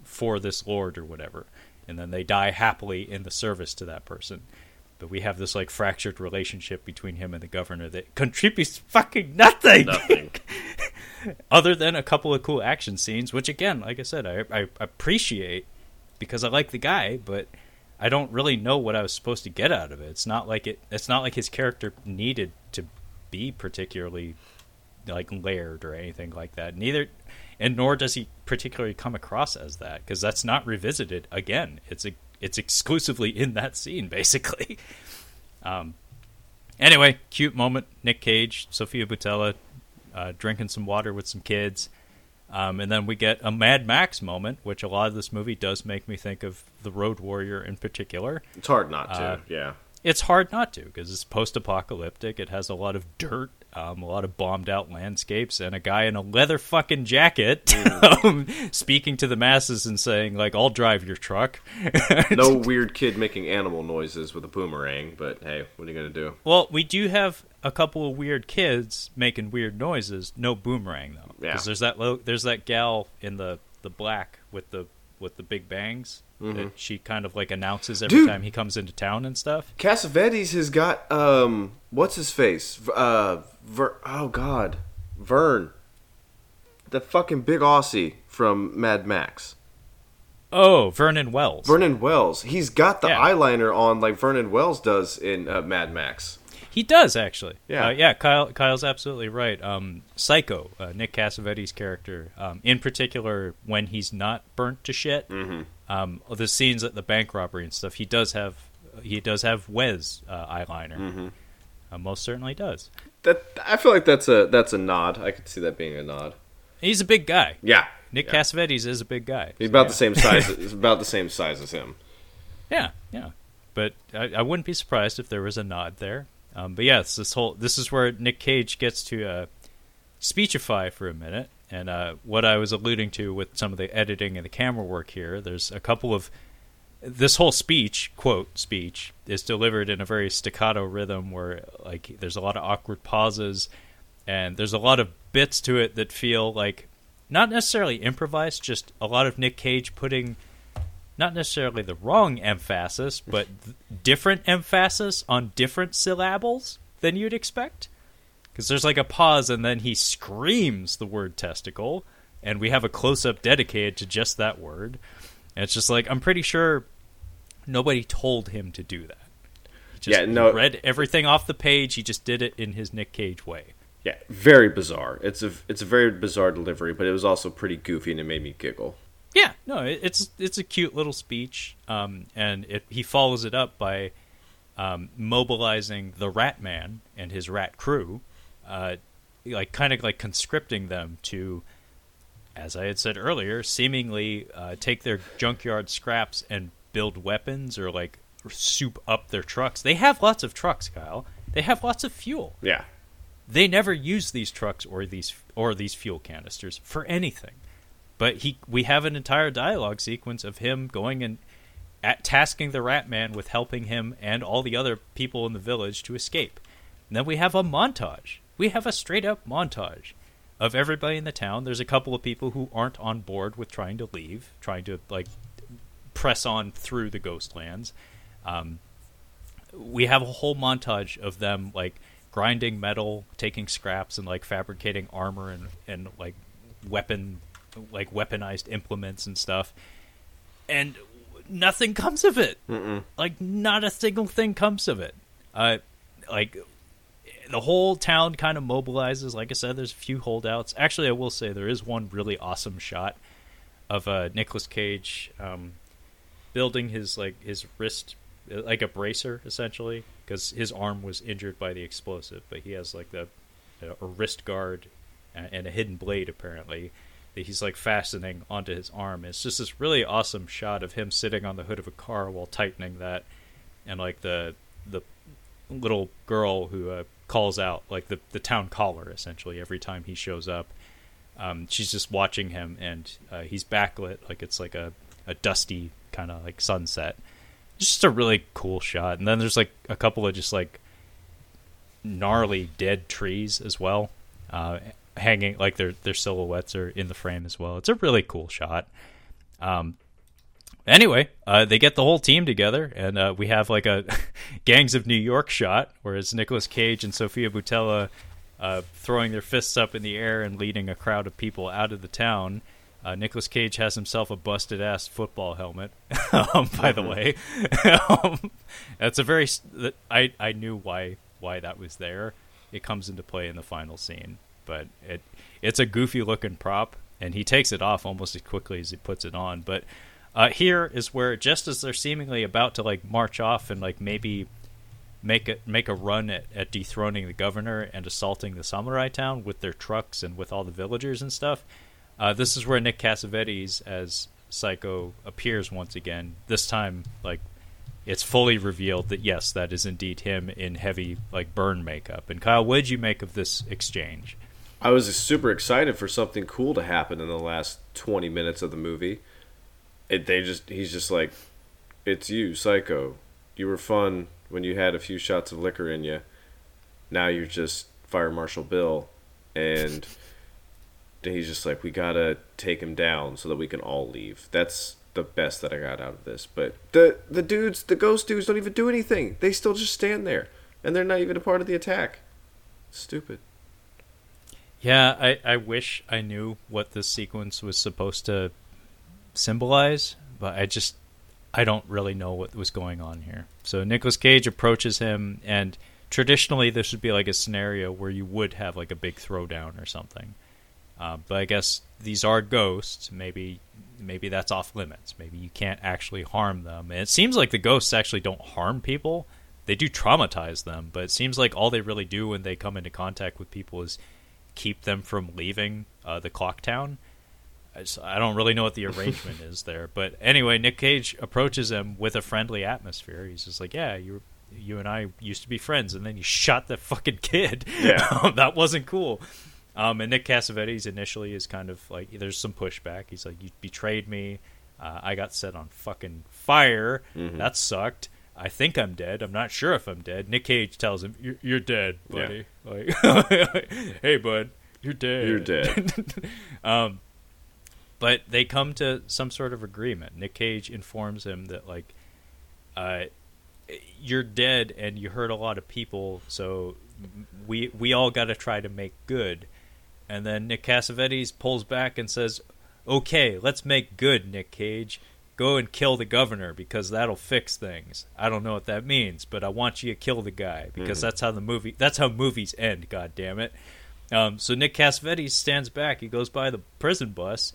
for this lord or whatever. And then they die happily in the service to that person. But we have this like fractured relationship between him and the governor that contributes fucking nothing. Nothing. other than a couple of cool action scenes, which again, like I said, I, I appreciate because I like the guy, but I don't really know what I was supposed to get out of it. It's not like it. It's not like his character needed to be particularly like layered or anything like that. Neither, and nor does he particularly come across as that because that's not revisited again. It's a it's exclusively in that scene basically. Um. Anyway, cute moment. Nick Cage, Sofia Boutella, uh, drinking some water with some kids. Um, and then we get a Mad Max moment, which a lot of this movie does make me think of The Road Warrior in particular. It's hard not to. Uh, yeah. it's hard not to because it's post-apocalyptic. It has a lot of dirt, um, a lot of bombed-out landscapes, and a guy in a leather fucking jacket um, speaking to the masses and saying like, "I'll drive your truck." no weird kid making animal noises with a boomerang, but hey, what are you gonna do? Well, we do have a couple of weird kids making weird noises. No boomerang though, Yeah. because there's that lo- there's that gal in the the black with the with the big bangs. That she kind of like announces every Dude. time he comes into town and stuff. Cassavetes has got um, what's his face? Uh, Ver- oh God, Vern, the fucking big Aussie from Mad Max. Oh, Vernon Wells. Vernon Wells. He's got the Yeah. eyeliner on like Vernon Wells does in uh, Mad Max. He does actually. Yeah. uh, yeah. Kyle, Kyle's absolutely right. Um, Psycho, uh, Nick Cassavetes' character, um, in particular, when he's not burnt to shit, Mm-hmm. um, the scenes at the bank robbery and stuff, he does have he does have Wes uh, eyeliner. Mm-hmm. Uh, most certainly does. That I feel like that's a that's a nod. I could see that being a nod. He's a big guy. Yeah, Nick yeah. Cassavetes is a big guy. He's So, about yeah. the same size. He's about the same size as him. Yeah, yeah. But I, I wouldn't be surprised if there was a nod there. Um, but yes, this whole this is where Nick Cage gets to uh, speechify for a minute, and uh, what I was alluding to with some of the editing and the camera work here. There's a couple of this whole speech quote speech is delivered in a very staccato rhythm where like there's a lot of awkward pauses and there's a lot of bits to it that feel like not necessarily improvised just a lot of nick cage putting not necessarily the wrong emphasis but different emphasis on different syllables than you'd expect? Because there's like a pause and then he screams the word testicle and we have a close-up dedicated to just that word. And it's just like i'm pretty sure nobody told him to do that. He just Yeah, no- read everything off the page. He just did it in his nick cage way. Yeah, very bizarre. It's a it's a very bizarre delivery, but it was also pretty goofy and it made me giggle. Yeah, no, it's it's a cute little speech, um, and it, he follows it up by um, mobilizing the Rat Man and his rat crew, uh, like kind of like conscripting them to, as I had said earlier, seemingly uh, take their junkyard scraps and build weapons or like soup up their trucks. They have lots of trucks, Kyle. They have lots of fuel Yeah, they never use these trucks or these or these fuel canisters for anything. But he, we have an entire dialogue sequence of him going and at tasking the Rat Man with helping him and all the other people in the village to escape. And then we have a montage. We have a straight up montage of everybody in the town. There's a couple of people who aren't on board with trying to leave, trying to like press on through the Ghostlands. Um, we have a whole montage of them like grinding metal, taking scraps, and like fabricating armor and and like weapon, like weaponized implements and stuff. And nothing comes of it. Mm-mm. Like not a single thing comes of it. Uh, like the whole town kind of mobilizes. Like I said, there's a few holdouts. Actually, I will say there is one really awesome shot of uh, Nicolas Cage um, building his like his wrist like a bracer essentially because his arm was injured by the explosive, but he has like the a wrist guard and a hidden blade apparently that he's like fastening onto his arm. It's just this really awesome shot of him sitting on the hood of a car while tightening that, and like the the little girl who uh, calls out like the the town caller essentially every time he shows up. Um, she's just watching him, and uh, he's backlit like it's like a a dusty kind of like sunset. Just a really cool shot, and then there's like a couple of just like gnarly dead trees as well, uh, hanging like their their silhouettes are in the frame as well. It's a really cool shot. Um, anyway, uh, they get the whole team together, and uh, we have like a Gangs of New York shot, where it's Nicolas Cage and Sofia Boutella uh, throwing their fists up in the air and leading a crowd of people out of the town. Uh, Nicolas Cage has himself a busted ass football helmet. um, by the way, um, that's a very. I I knew why why that was there. It comes into play in the final scene, but it it's a goofy looking prop, and he takes it off almost as quickly as he puts it on. But uh, here is where just as they're seemingly about to like march off and like maybe make a make a run at, at dethroning the governor and assaulting the samurai town with their trucks and with all the villagers and stuff. Uh, this is where Nick Cassavetes as Psycho appears once again. This time, like it's fully revealed that yes, that is indeed him in heavy like burn makeup. And Kyle, what did you make of this exchange? I was super excited for something cool to happen in the last 20 minutes of the movie. It, they just he's just like, "It's you, Psycho. You were fun when you had a few shots of liquor in you. Now you're just Fire Marshal Bill." And he's just like, "We got to take him down so that we can all leave." That's the best that I got out of this. But the the dudes, the ghost dudes don't even do anything. They still just stand there and they're not even a part of the attack. Stupid. Yeah, I, I wish I knew what this sequence was supposed to symbolize, but I just I don't really know what was going on here. So Nicolas Cage approaches him, and traditionally this would be like a scenario where you would have like a big throwdown or something. Uh, but I guess these are ghosts. Maybe maybe that's off limits. Maybe you can't actually harm them. And it seems like the ghosts actually don't harm people. They do traumatize them, but it seems like all they really do when they come into contact with people is keep them from leaving uh, the clock town. I, just, I don't really know what the arrangement is there, but anyway, Nick Cage approaches him with a friendly atmosphere. He's just like, "Yeah, you you and I used to be friends, and then you shot that fucking kid. Yeah, that wasn't cool." Um, and Nick Cassavetes initially is kind of like, there's some pushback. He's like, "You betrayed me. Uh, I got set on fucking fire. Mm-hmm. That sucked." I think I'm dead. I'm not sure if I'm dead. Nick Cage tells him, "You're, you're dead, buddy. Yeah. Like, hey, bud, you're dead. You're dead." um, but they come to some sort of agreement. Nick Cage informs him that like, uh, you're dead and you hurt a lot of people, so we we all got to try to make good. And then Nick Cassavetes pulls back and says, "Okay, let's make good, Nick Cage." Go and kill the governor because that'll fix things. I don't know what that means, but I want you to kill the guy because mm-hmm. that's how the movie that's how movies end, god damn it. Um, so Nick Cassavetes stands back, he goes by the prison bus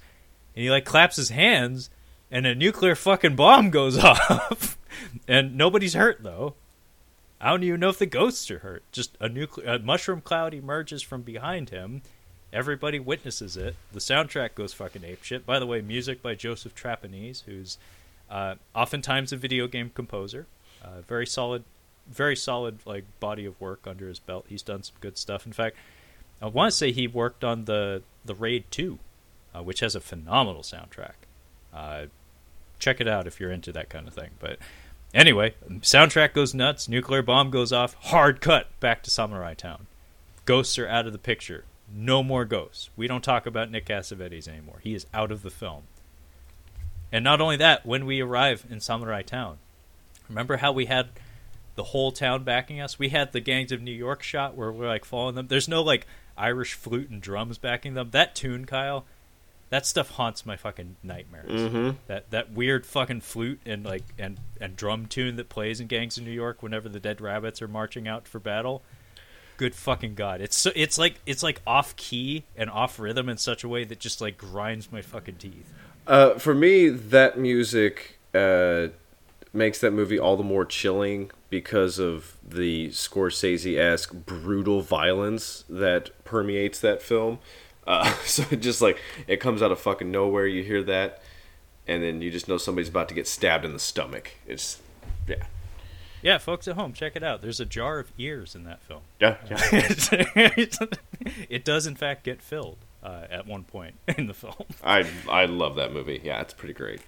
and he like claps his hands and a nuclear fucking bomb goes off. and nobody's hurt though. I don't even know if the ghosts are hurt. Just a nuclear a mushroom cloud emerges from behind him Everybody witnesses it. The soundtrack goes fucking apeshit. By the way, music by Joseph Trapanese, who's uh, oftentimes a video game composer. Uh, very solid, very solid like body of work under his belt. He's done some good stuff. In fact, I want to say he worked on the the Raid Two, uh, which has a phenomenal soundtrack. Uh, check it out if you're into that kind of thing. But anyway, soundtrack goes nuts. Nuclear bomb goes off. Hard cut back to Samurai Town. Ghosts are out of the picture no more ghosts. We don't talk about Nick Cassavetes anymore. He is out of the film. And not only that, when we arrive in Samurai Town, remember how we had the whole town backing us? We had the Gangs of New York shot where we're like following them. There's no like Irish flute and drums backing them. That tune, Kyle, that stuff haunts my fucking nightmares. Mm-hmm. That that weird fucking flute and like and and drum tune that plays in Gangs of New York whenever the dead rabbits are marching out for battle good fucking god. It's so it's like it's like off key and off rhythm in such a way that just like grinds my fucking teeth. Uh, for me, that music uh, makes that movie all the more chilling because of the Scorsese esque brutal violence that permeates that film. Uh, so it just like it comes out of fucking nowhere. You hear that, and then you just know somebody's about to get stabbed in the stomach. It's yeah. Yeah, folks at home, check it out. There's a jar of ears in that film. Yeah, yeah. it does in fact get filled uh, at one point in the film. I I love that movie. Yeah, it's pretty great.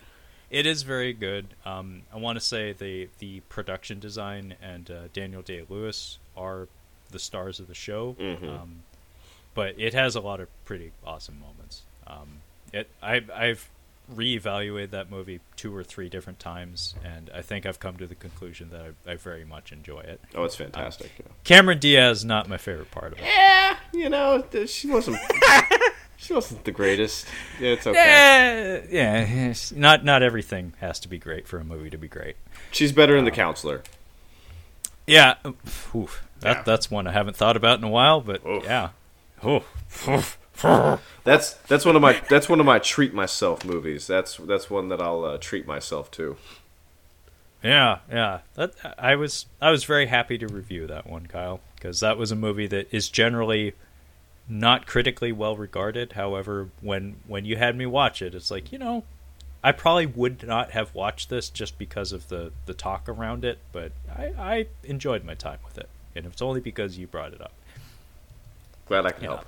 It is very good. Um, I want to say the the production design and uh, Daniel Day Lewis are the stars of the show. Mm-hmm. Um, but it has a lot of pretty awesome moments. Um, it I I've reevaluated that movie two or three different times, and I think I've come to the conclusion that I, I very much enjoy it. Oh, it's fantastic. Um, yeah. Cameron Diaz not my favorite part of it. Yeah, you know, she wasn't. she wasn't the greatest. Yeah, it's okay. Yeah, yeah, not not everything has to be great for a movie to be great. She's better in um, The Counselor. Yeah, oof, that yeah. that's one I haven't thought about in a while, but Oof. yeah. Oh, that's that's one of my that's one of my treat myself movies. That's that's one that I'll uh, treat myself to. Yeah, yeah. That I was I was very happy to review that one, Kyle, because that was a movie that is generally not critically well regarded. However, when when you had me watch it, it's like you know, I probably would not have watched this just because of the the talk around it, but I, I enjoyed my time with it, and it's only because you brought it up. Glad I could Yeah. help.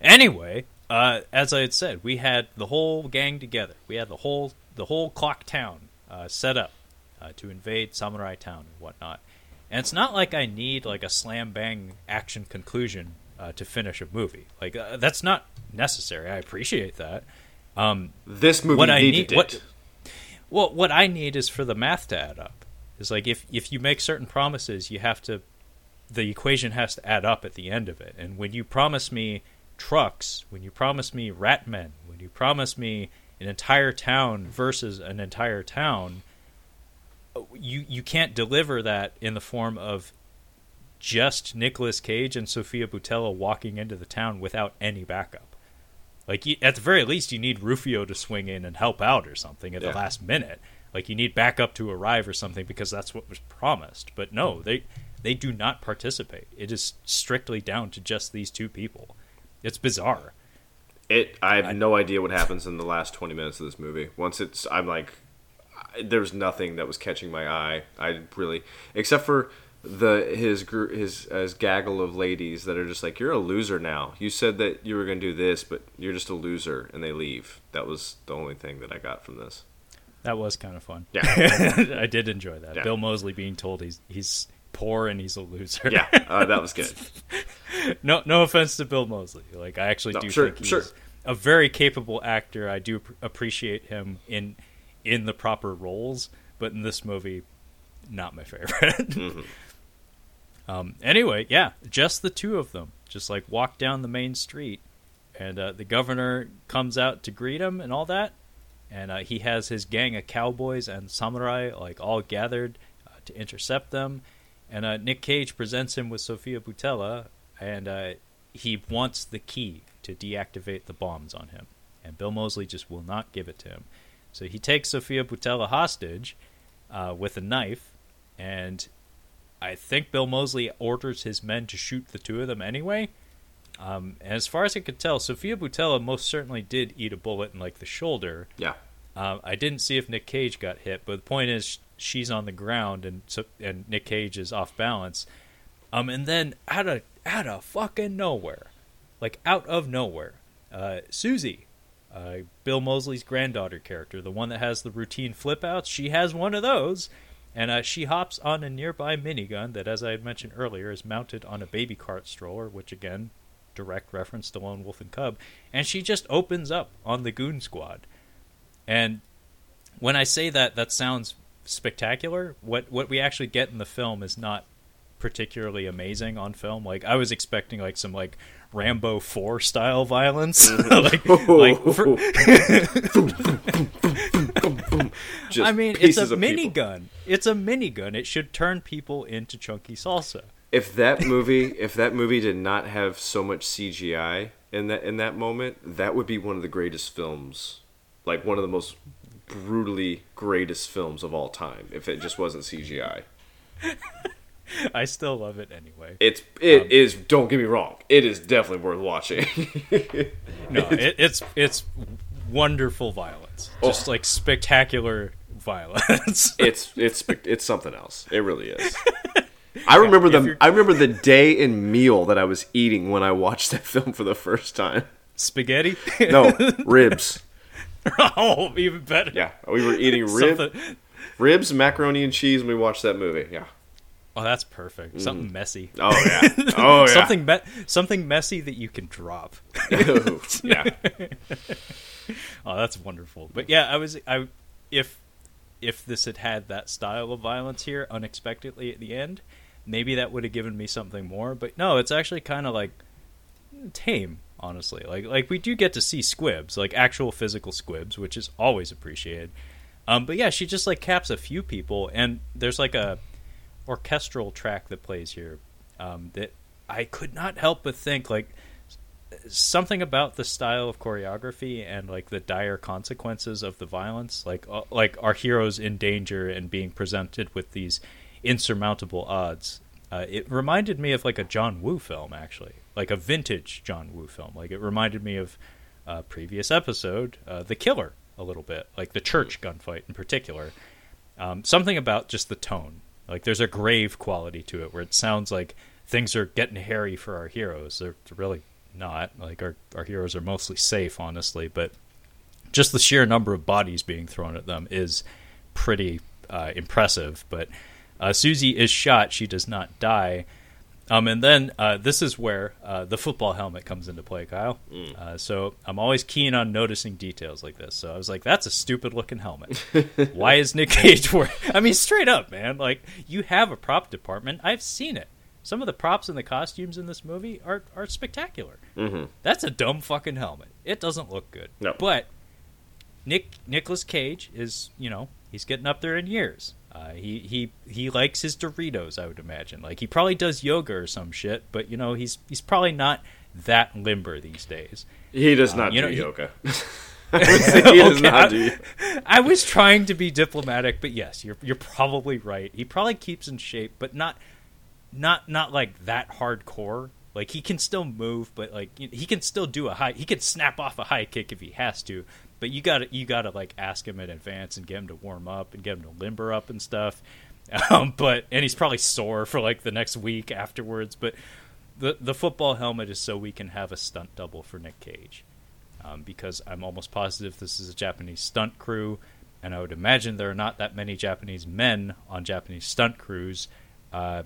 Anyway, uh, as I had said, we had the whole gang together. We had the whole the whole clock town uh, set up uh, to invade Samurai Town and whatnot. And it's not like I need like a slam bang action conclusion uh, to finish a movie. Like uh, that's not necessary. I appreciate that. Um, This movie What I needed need- it. what- well, what I need is for the math to add up. Is like if if you make certain promises, you have to the equation has to add up at the end of it. And when you promise me trucks, when you promise me rat men, when you promise me an entire town versus an entire town, you you can't deliver that in the form of just Nicolas Cage and Sofia Boutella walking into the town without any backup. Like at the very least, you need Rufio to swing in and help out or something at Yeah. the last minute. Like you need backup to arrive or something because that's what was promised. But no, they they do not participate. It is strictly down to just these two people. It's bizarre. It. I have I- no idea what happens in the last twenty minutes of this movie. Once it's, I'm like, I- there's nothing that was catching my eye. I really, except for the his gr- his his gaggle of ladies that are just like, you're a loser now. You said that you were gonna do this, but you're just a loser, and they leave. That was the only thing that I got from this. That was kind of fun. Yeah. I did enjoy that. Yeah. Bill Moseley being told he's he's poor and he's a loser. Yeah, uh, that was good. no no offense to Bill Moseley. Like I actually No, do sure, think he's sure. a very capable actor. I do appreciate him in in the proper roles, but in this movie, not my favorite. Mm-hmm. um, anyway, yeah, just the two of them, just like walk down the main street, and uh, the governor comes out to greet him and all that, and uh, he has his gang of cowboys and samurai like all gathered uh, to intercept them, and uh, Nick Cage presents him with Sofia Boutella, and uh, he wants the key to deactivate the bombs on him, and Bill Moseley just will not give it to him. So he takes Sofia Boutella hostage uh, with a knife, and I think Bill Moseley orders his men to shoot the two of them anyway. Um, and as far as I could tell, Sofia Boutella most certainly did eat a bullet in like the shoulder. Yeah, Um, I didn't see if Nick Cage got hit, but the point is she's on the ground and so, and Nick Cage is off balance. Um, and then out of out of fucking nowhere, like out of nowhere, uh, Susie, uh, Bill Moseley's granddaughter character, the one that has the routine flip outs, she has one of those, and uh, she hops on a nearby minigun that, as I had mentioned earlier, is mounted on a baby cart stroller, which again, direct reference to Lone Wolf and Cub, and she just opens up on the goon squad. And when I say that, that sounds spectacular. What what we actually get in the film is not particularly amazing on film. Like I was expecting like some like Rambo Four style violence, like, like for- I mean, it's a minigun. It's a minigun. It should turn people into chunky salsa. if that movie if that movie did not have so much CGI in that in that moment, that would be one of the greatest films, like one of the most brutally greatest films of all time. If it just wasn't CGI, I still love it anyway. it's it Um, is. Don't get me wrong, it is definitely worth watching. No, it, it's it's wonderful violence, just Oh. like spectacular violence. it's it's it's something else. It really is. I remember if the I remember the day and meal that I was eating when I watched that film for the first time. Spaghetti? No ribs. oh, even better. Yeah, we were eating rib, ribs, macaroni and cheese, and we watched that movie. Yeah. Oh, that's perfect. Mm. Something messy. Oh yeah. Oh yeah. Something me- something messy that you can drop. yeah. Oh, that's wonderful. But yeah, I was I if if this had had that style of violence here unexpectedly at the end, maybe that would have given me something more. But no, it's actually kind of like tame, honestly. Like like we do get to see squibs, like actual physical squibs, which is always appreciated. Um, but yeah, she just like caps a few people, and there's like a orchestral track that plays here um, that I could not help but think like something about the style of choreography and like the dire consequences of the violence like uh, like our heroes in danger and being presented with these insurmountable odds uh, it reminded me of like a John Woo film actually like a vintage John Woo film like it reminded me of a previous episode uh, The Killer a little bit, like the church gunfight in particular. Um, something about just the tone. Like there's a grave quality to it where it sounds like things are getting hairy for our heroes. They're really not. Like our our heroes are mostly safe, honestly, but just the sheer number of bodies being thrown at them is pretty uh, impressive. But uh, Susie is shot; she does not die. Um, and then uh, this is where uh, the football helmet comes into play, Kyle. Mm. Uh, so I'm always keen on noticing details like this. So I was like, "That's a stupid looking helmet. Why is Nick Cage wearing?" I mean, straight up, man. Like you have a prop department. I've seen it. Some of the props and the costumes in this movie are are spectacular. Mm-hmm. That's a dumb fucking helmet. It doesn't look good. No. But Nick Nicolas Cage is, you know, he's getting up there in years. Uh, he he he likes his Doritos, I would imagine. Like he probably does yoga or some shit, but you know he's he's probably not that limber these days. He does Um, not you do know, he- yoga. I he does Okay, not I- do. I was trying to be diplomatic, but yes, you're you're probably right. He probably keeps in shape, but not not not like that hardcore. Like he can still move, but like he can still do a high. He can snap off a high kick if he has to. But you gotta you gotta like ask him in advance and get him to warm up and get him to limber up and stuff. Um, but and he's probably sore for like the next week afterwards. But the the football helmet is so we can have a stunt double for Nick Cage um, because I'm almost positive this is a Japanese stunt crew, and I would imagine there are not that many Japanese men on Japanese stunt crews uh,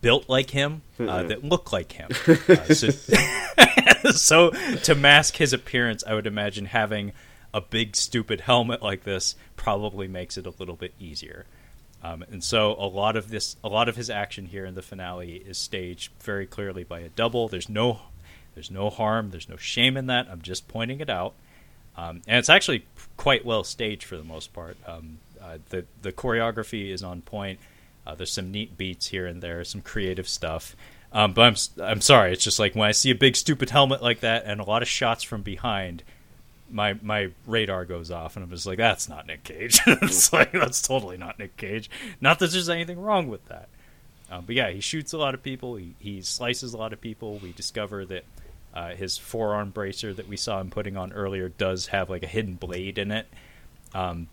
built like him uh, that look like him. Uh, so, so to mask his appearance, I would imagine having a big stupid helmet like this probably makes it a little bit easier. Um, and so a lot of this, a lot of his action here in the finale is staged very clearly by a double. There's no, there's no harm, there's no shame in that. I'm just pointing it out, um, and it's actually quite well staged for the most part. Um, uh, the the choreography is on point. Uh, there's some neat beats here and there, some creative stuff. Um, but I'm I'm sorry, it's just like when I see a big stupid helmet like that and a lot of shots from behind, my my radar goes off and I'm just like, that's not Nick Cage. it's like that's totally not Nick Cage. Not that there's anything wrong with that. Um, but yeah, he shoots a lot of people. He, he slices a lot of people. We discover that uh, his forearm bracer that we saw him putting on earlier does have like a hidden blade in it. Um,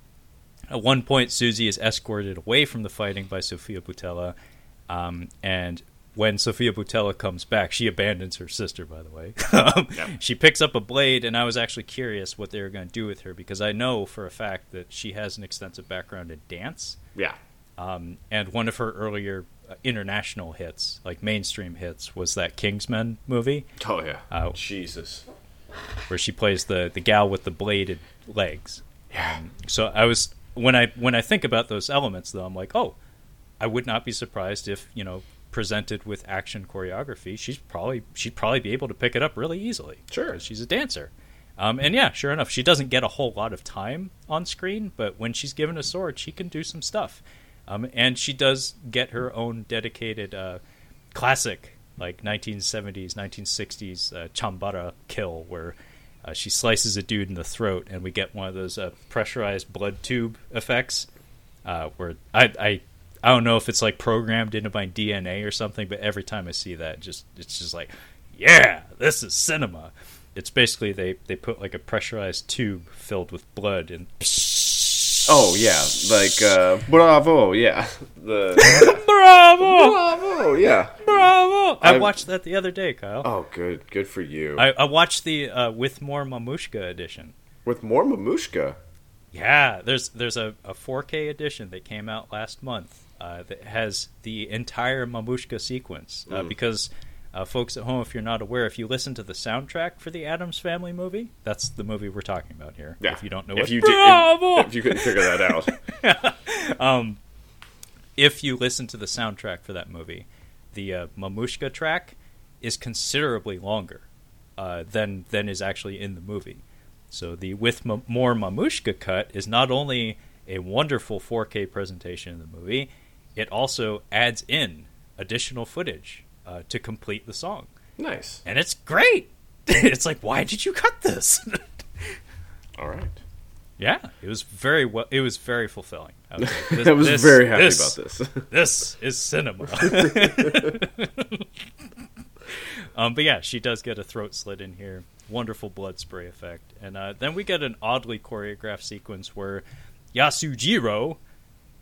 at one point, Susie is escorted away from the fighting by Sofia Boutella, um, and when Sofia Boutella comes back, she abandons her sister. By the way, um, Yep. she picks up a blade, and I was actually curious what they were going to do with her because I know for a fact that she has an extensive background in dance. Yeah. Um, and one of her earlier uh, international hits, like mainstream hits, was that Kingsman movie Oh yeah. Uh, Jesus. where she plays the the gal with the bladed legs. Yeah. So I was when I when I think about those elements, though, I'm like, oh, I would not be surprised if you know presented with action choreography, she's probably she'd probably be able to pick it up really easily. Sure. she's a dancer. Um, and yeah, sure enough, she doesn't get a whole lot of time on screen, but when she's given a sword, she can do some stuff. Um, and she does get her own dedicated uh, classic, like 1970s, 1960s uh, chambara kill, where uh, she slices a dude in the throat, and we get one of those uh, pressurized blood tube effects. Uh, where I, I I don't know if it's like programmed into my DNA or something, but every time I see that, just it's just like, yeah, this is cinema. It's basically they they put like a pressurized tube filled with blood and Oh yeah, like uh, bravo, yeah. The bravo, bravo, yeah. bravo. I I've- watched that the other day, Kyle. Oh, good, good for you. I, I watched the uh, with more Mamushka edition. With more mamushka. Yeah, there's there's a, a 4K edition that came out last month uh, that has the entire Mamushka sequence. Uh, Mm. Because, uh, folks at home, if you're not aware, if you listen to the soundtrack for the Addams Family movie, that's the movie we're talking about here. Yeah. If you don't know if what, you did, if, if you couldn't figure that out. if you listen to the soundtrack for that movie, the uh, Mamushka track is considerably longer uh, than than is actually in the movie. So the with ma- more Mamushka cut is not only a wonderful 4K presentation of the movie, it also adds in additional footage uh, to complete the song, nice. and it's great. it's like, why did you cut this? All right. yeah, it was very well. It was very fulfilling. I was, like, this- I was this- very happy this- about this. this is cinema. Um, but yeah, she does get a throat slit in here. Wonderful blood spray effect, and uh, then we get an oddly choreographed sequence where Yasujiro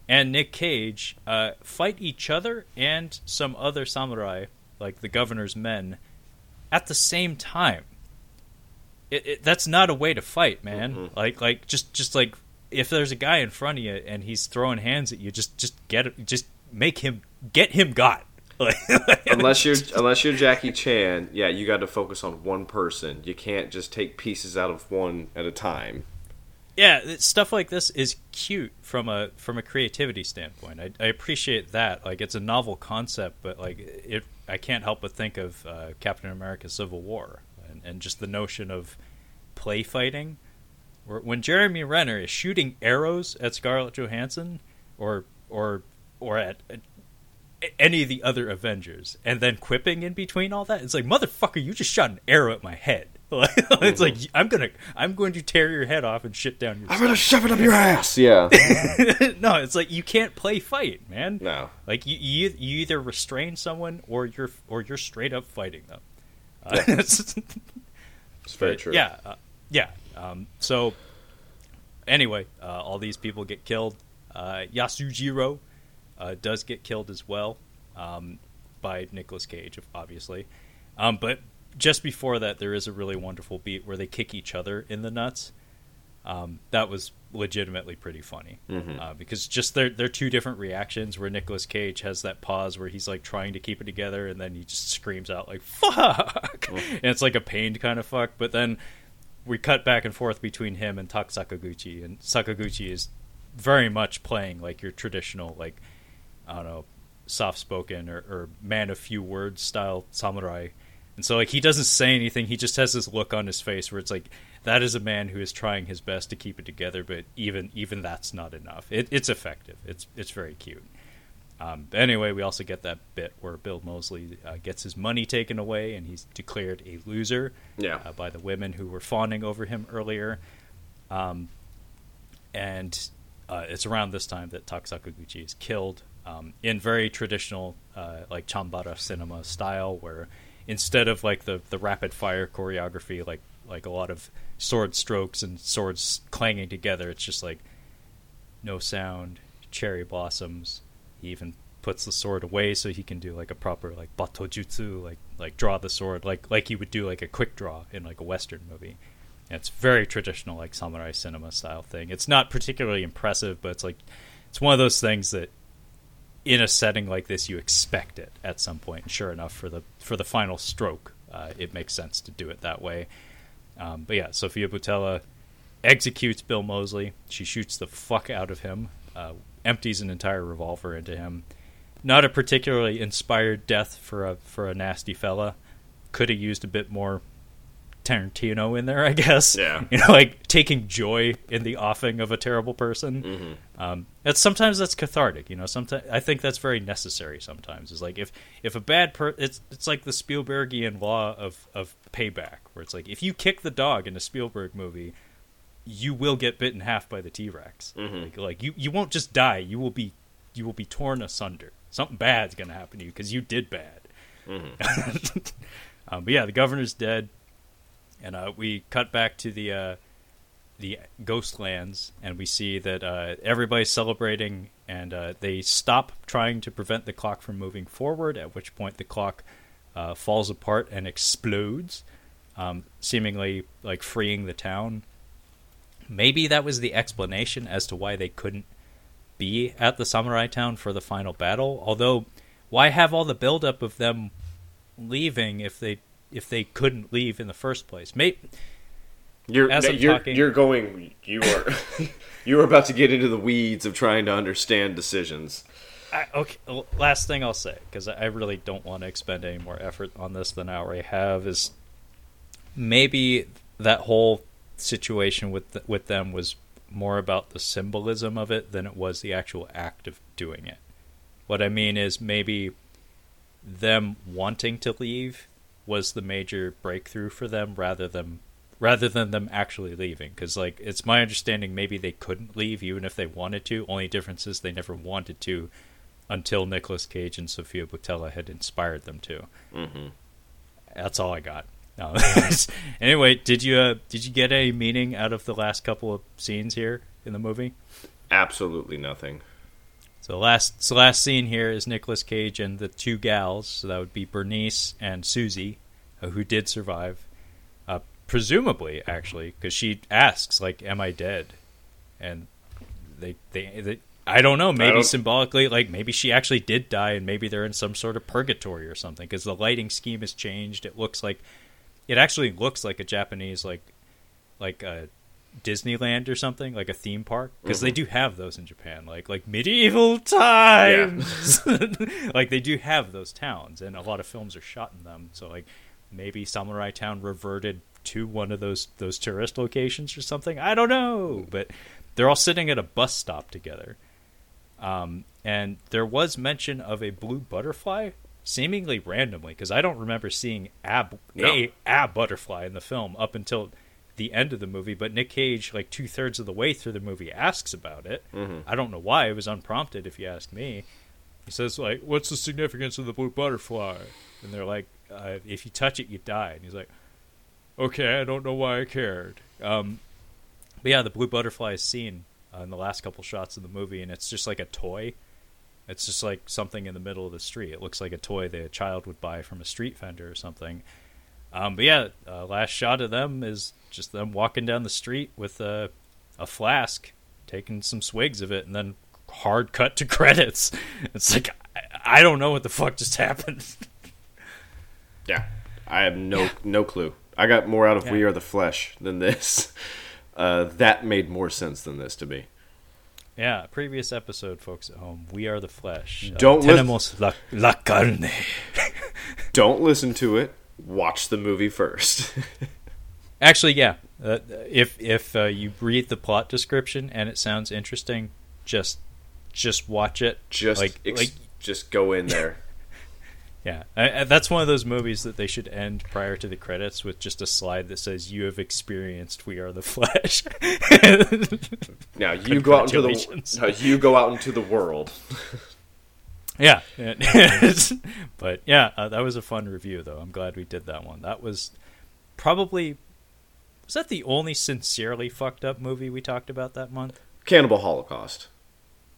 and Nick Cage uh, fight each other and some other samurai, like the governor's men, at the same time. It, it, that's not a way to fight, man. Mhm. Like, like just, just like if there's a guy in front of you and he's throwing hands at you, just, just get just make him get him got. Unless you're unless you're Jackie Chan, yeah, you got to focus on one person. You can't just take pieces out of one at a time. yeah, stuff like this is cute from a from a creativity standpoint. I, I appreciate that. Like, it's a novel concept, but like it, I can't help but think of uh, Captain America: Civil War and, and just the notion of play fighting. Where- When Jeremy Renner is shooting arrows at Scarlett Johansson, or or or at, at any of the other Avengers, and then quipping in between all that, it's like motherfucker, you just shot an arrow at my head. it's like I'm gonna I'm going to tear your head off and shit down your. I'm gonna shove it up your ass. Yeah. no, it's like you can't play fight, man. no. Like you, you, you either restrain someone or you're or you're straight up fighting them. Uh, it's- It's very but, true. Yeah, uh, yeah. Um, so anyway, uh, all these people get killed. Uh, Yasujiro uh, does get killed as well um, by Nicolas Cage, obviously. Um, but just before that, there is a really wonderful beat where they kick each other in the nuts. Um, that was legitimately pretty funny Mhm. uh, because just they're they're two different reactions. Where Nicolas Cage has that pause where he's like trying to keep it together, and then he just screams out like "fuck," and it's like a pained kind of fuck. But then we cut back and forth between him and Tak Sakaguchi, and Sakaguchi is very much playing like your traditional like I don't know soft spoken or, or man of few words style samurai. And so like he doesn't say anything, he just has this look on his face where it's like that is a man who is trying his best to keep it together, but even even that's not enough. It, it's effective. It's it's very cute. Um, anyway, we also get that bit where Bill Moseley uh, gets his money taken away and he's declared a loser Yeah. uh, by the women who were fawning over him earlier. Um, and uh, it's around this time that Tak Sakaguchi is killed um, in very traditional, uh, like Chambara cinema style, where instead of like the, the rapid fire choreography, like like a lot of sword strokes and swords clanging together, it's just like no sound, cherry blossoms. He even puts the sword away so he can do like a proper like batojutsu, like like draw the sword like like you would do like a quick draw in like a western movie. And it's very traditional like samurai cinema style thing. It's not particularly impressive, but it's like it's one of those things that in a setting like this you expect it at some point. And sure enough, for the for the final stroke, uh, it makes sense to do it that way. Um, but yeah, Sofia Boutella executes Bill Moseley. She shoots the fuck out of him, uh, empties an entire revolver into him. Not a particularly inspired death for a for a nasty fella. Could have used a bit more Tarantino in there, I guess. Yeah. you know, like taking joy in the offing of a terrible person. Mm-hmm. Um, that's sometimes that's cathartic, you know. Sometimes I think that's very necessary. Sometimes it's like if if a bad per it's it's like the Spielbergian law of of payback, where it's like if you kick the dog in a Spielberg movie, you will get bit in half by the T Rex. Mhm. Like, like you you won't just die. You will be you will be torn asunder. Something bad's gonna happen to you because you did bad. Mm-hmm. um, but yeah, the governor's dead, and uh, we cut back to the uh, the Ghostlands, and we see that uh, everybody's celebrating, and uh, they stop trying to prevent the clock from moving forward. At which point, the clock uh, falls apart and explodes, um, seemingly like freeing the town. Maybe that was the explanation as to why they couldn't be at the samurai town for the final battle. Although, why have all the buildup of them leaving if they if they couldn't leave in the first place? Maybe You're As I'm you're, talking- you're going. You are you are about to get into the weeds of trying to understand decisions. I, okay. Last thing I'll say, because I really don't want to expend any more effort on this than I already have, is maybe that whole situation with th- with them was more about the symbolism of it than it was the actual act of doing it. What I mean is maybe them wanting to leave was the major breakthrough for them rather than rather than them actually leaving because like it's my understanding maybe they couldn't leave even if they wanted to only difference is they never wanted to until Nicolas Cage and Sofia Boutella had inspired them to Mm-hmm. That's all I got. No. anyway, did you uh, did you get any meaning out of the last couple of scenes here in the movie? Absolutely nothing. So the last so last scene here is Nicolas Cage and the two gals. So that would be Bernice and Susie, uh, who did survive, uh, presumably actually, because she asks like, "Am I dead?" And they they, they I don't know. Maybe don't- symbolically, like maybe she actually did die, and maybe they're in some sort of purgatory or something. Because the lighting scheme has changed. It looks like, it actually looks like a Japanese like, like a Disneyland or something, like a theme park. Because they do have those in Japan, like like medieval times. like they do have those towns, and a lot of films are shot in them. So like maybe Samurai Town reverted to one of those those tourist locations or something. I don't know, but they're all sitting at a bus stop together. Um, and there was mention of a blue butterfly, seemingly randomly, because I don't remember seeing ab No. a a butterfly in the film up until the end of the movie. But Nick Cage, like two thirds of the way through the movie, asks about it. I don't know why; it was unprompted, if you ask me. He says, "Like, what's the significance of the blue butterfly?" And they're like, uh, "If you touch it, you die." And he's like, "Okay, I don't know why I cared." Um, but yeah, the blue butterfly is seen uh, in the last couple shots of the movie, and it's just like a toy. It's just like something in the middle of the street. It looks like a toy that a child would buy from a street vendor or something. Um, but yeah, uh, last shot of them is just them walking down the street with a, a flask, taking some swigs of it, and then hard cut to credits. It's like I, I don't know what the fuck just happened. Yeah, I have no no clue. I got more out of We Are the Flesh than this. Uh, that made more sense than this to me. Yeah, previous episode, folks at home. We are the flesh. Uh, Don't lis- tenemos la, la carne. Don't listen to it. Watch the movie first. Actually, yeah. Uh, if if uh, you read the plot description and it sounds interesting, just just watch it. just like ex- like just go in there. Yeah. I, I, that's one of those movies that they should end prior to the credits with just a slide that says "You have experienced We Are the Flesh." Now you go out into the now you go out into the world. yeah. but yeah, uh, that was a fun review though. I'm glad we did that one. That was probably was that the only sincerely fucked up movie we talked about that month? Cannibal Holocaust.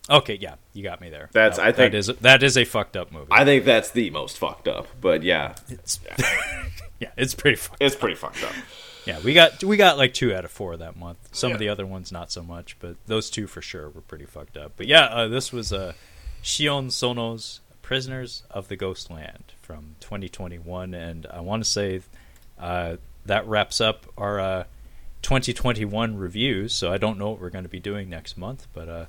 Okay, yeah, you got me there. That's- That- I think- that is that is a fucked up movie. I think that's the most fucked up. But yeah, it's yeah, it's pretty fucked. it's pretty fucked up. Yeah, we got we got like two out of four that month. Some of the other ones not so much, but those two for sure were pretty fucked up. But yeah, uh, this was uh, Sion Sono's Prisoners of the Ghost Land from 2021, and I want to say uh, that wraps up our uh, 2021 reviews. So I don't know what we're going to be doing next month, but uh,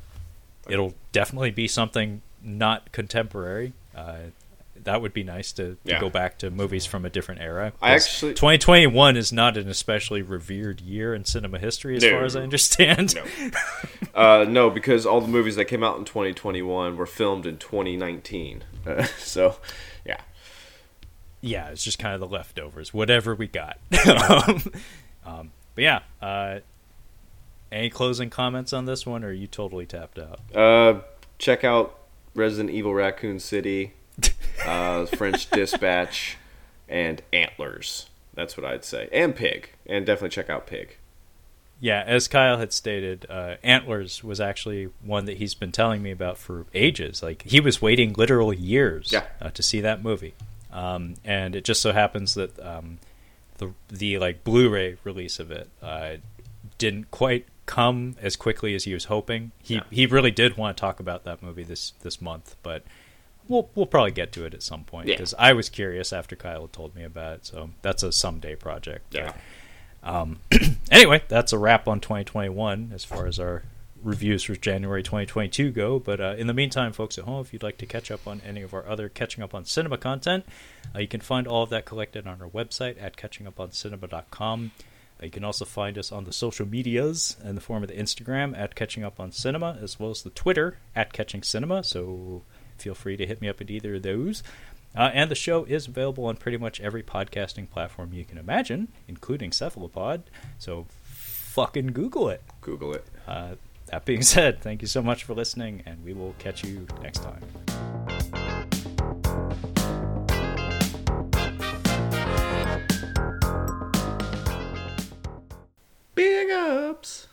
it'll definitely be something not contemporary. Uh, that would be nice to, to Yeah. go back to movies from a different era. I actually- 2021 is not an especially revered year in cinema history, as No. far as I understand. No. Uh, no, because all the movies that came out in 2021 were filmed in 2019. Uh, so, yeah. yeah, it's just kind of the leftovers, whatever we got. um, um, but yeah, uh, any closing comments on this one, or are you totally tapped out? Uh, check out Resident Evil Raccoon City, uh, French Dispatch, and Antlers. That's what I'd say. And Pig. And definitely check out Pig. Yeah, as Kyle had stated, uh, Antlers was actually one that he's been telling me about for ages. Like he was waiting literal years Yeah. uh, to see that movie, um, and it just so happens that um, the the like Blu-ray release of it uh, didn't quite come as quickly as he was hoping. He Yeah. he really did want to talk about that movie this this month, but we'll we'll probably get to it at some point Yeah. because I was curious after Kyle told me about it. So that's a someday project. Yeah. Um, anyway, that's a wrap on 2021 as far as our reviews for January 2022 go. But uh, in the meantime, folks at home, if you'd like to catch up on any of our other catching up on cinema content, uh, you can find all of that collected on our website at catchinguponcinema.com. Uh, you can also find us on the social medias in the form of the Instagram at Catching Up on Cinema, as well as the Twitter at Catching Cinema. So feel free to hit me up at either of those. Uh, and the show is available on pretty much every podcasting platform you can imagine, including Cephalopod. So fucking Google it. Google it. Uh, that being said, thank you so much for listening, and we will catch you next time. Big ups.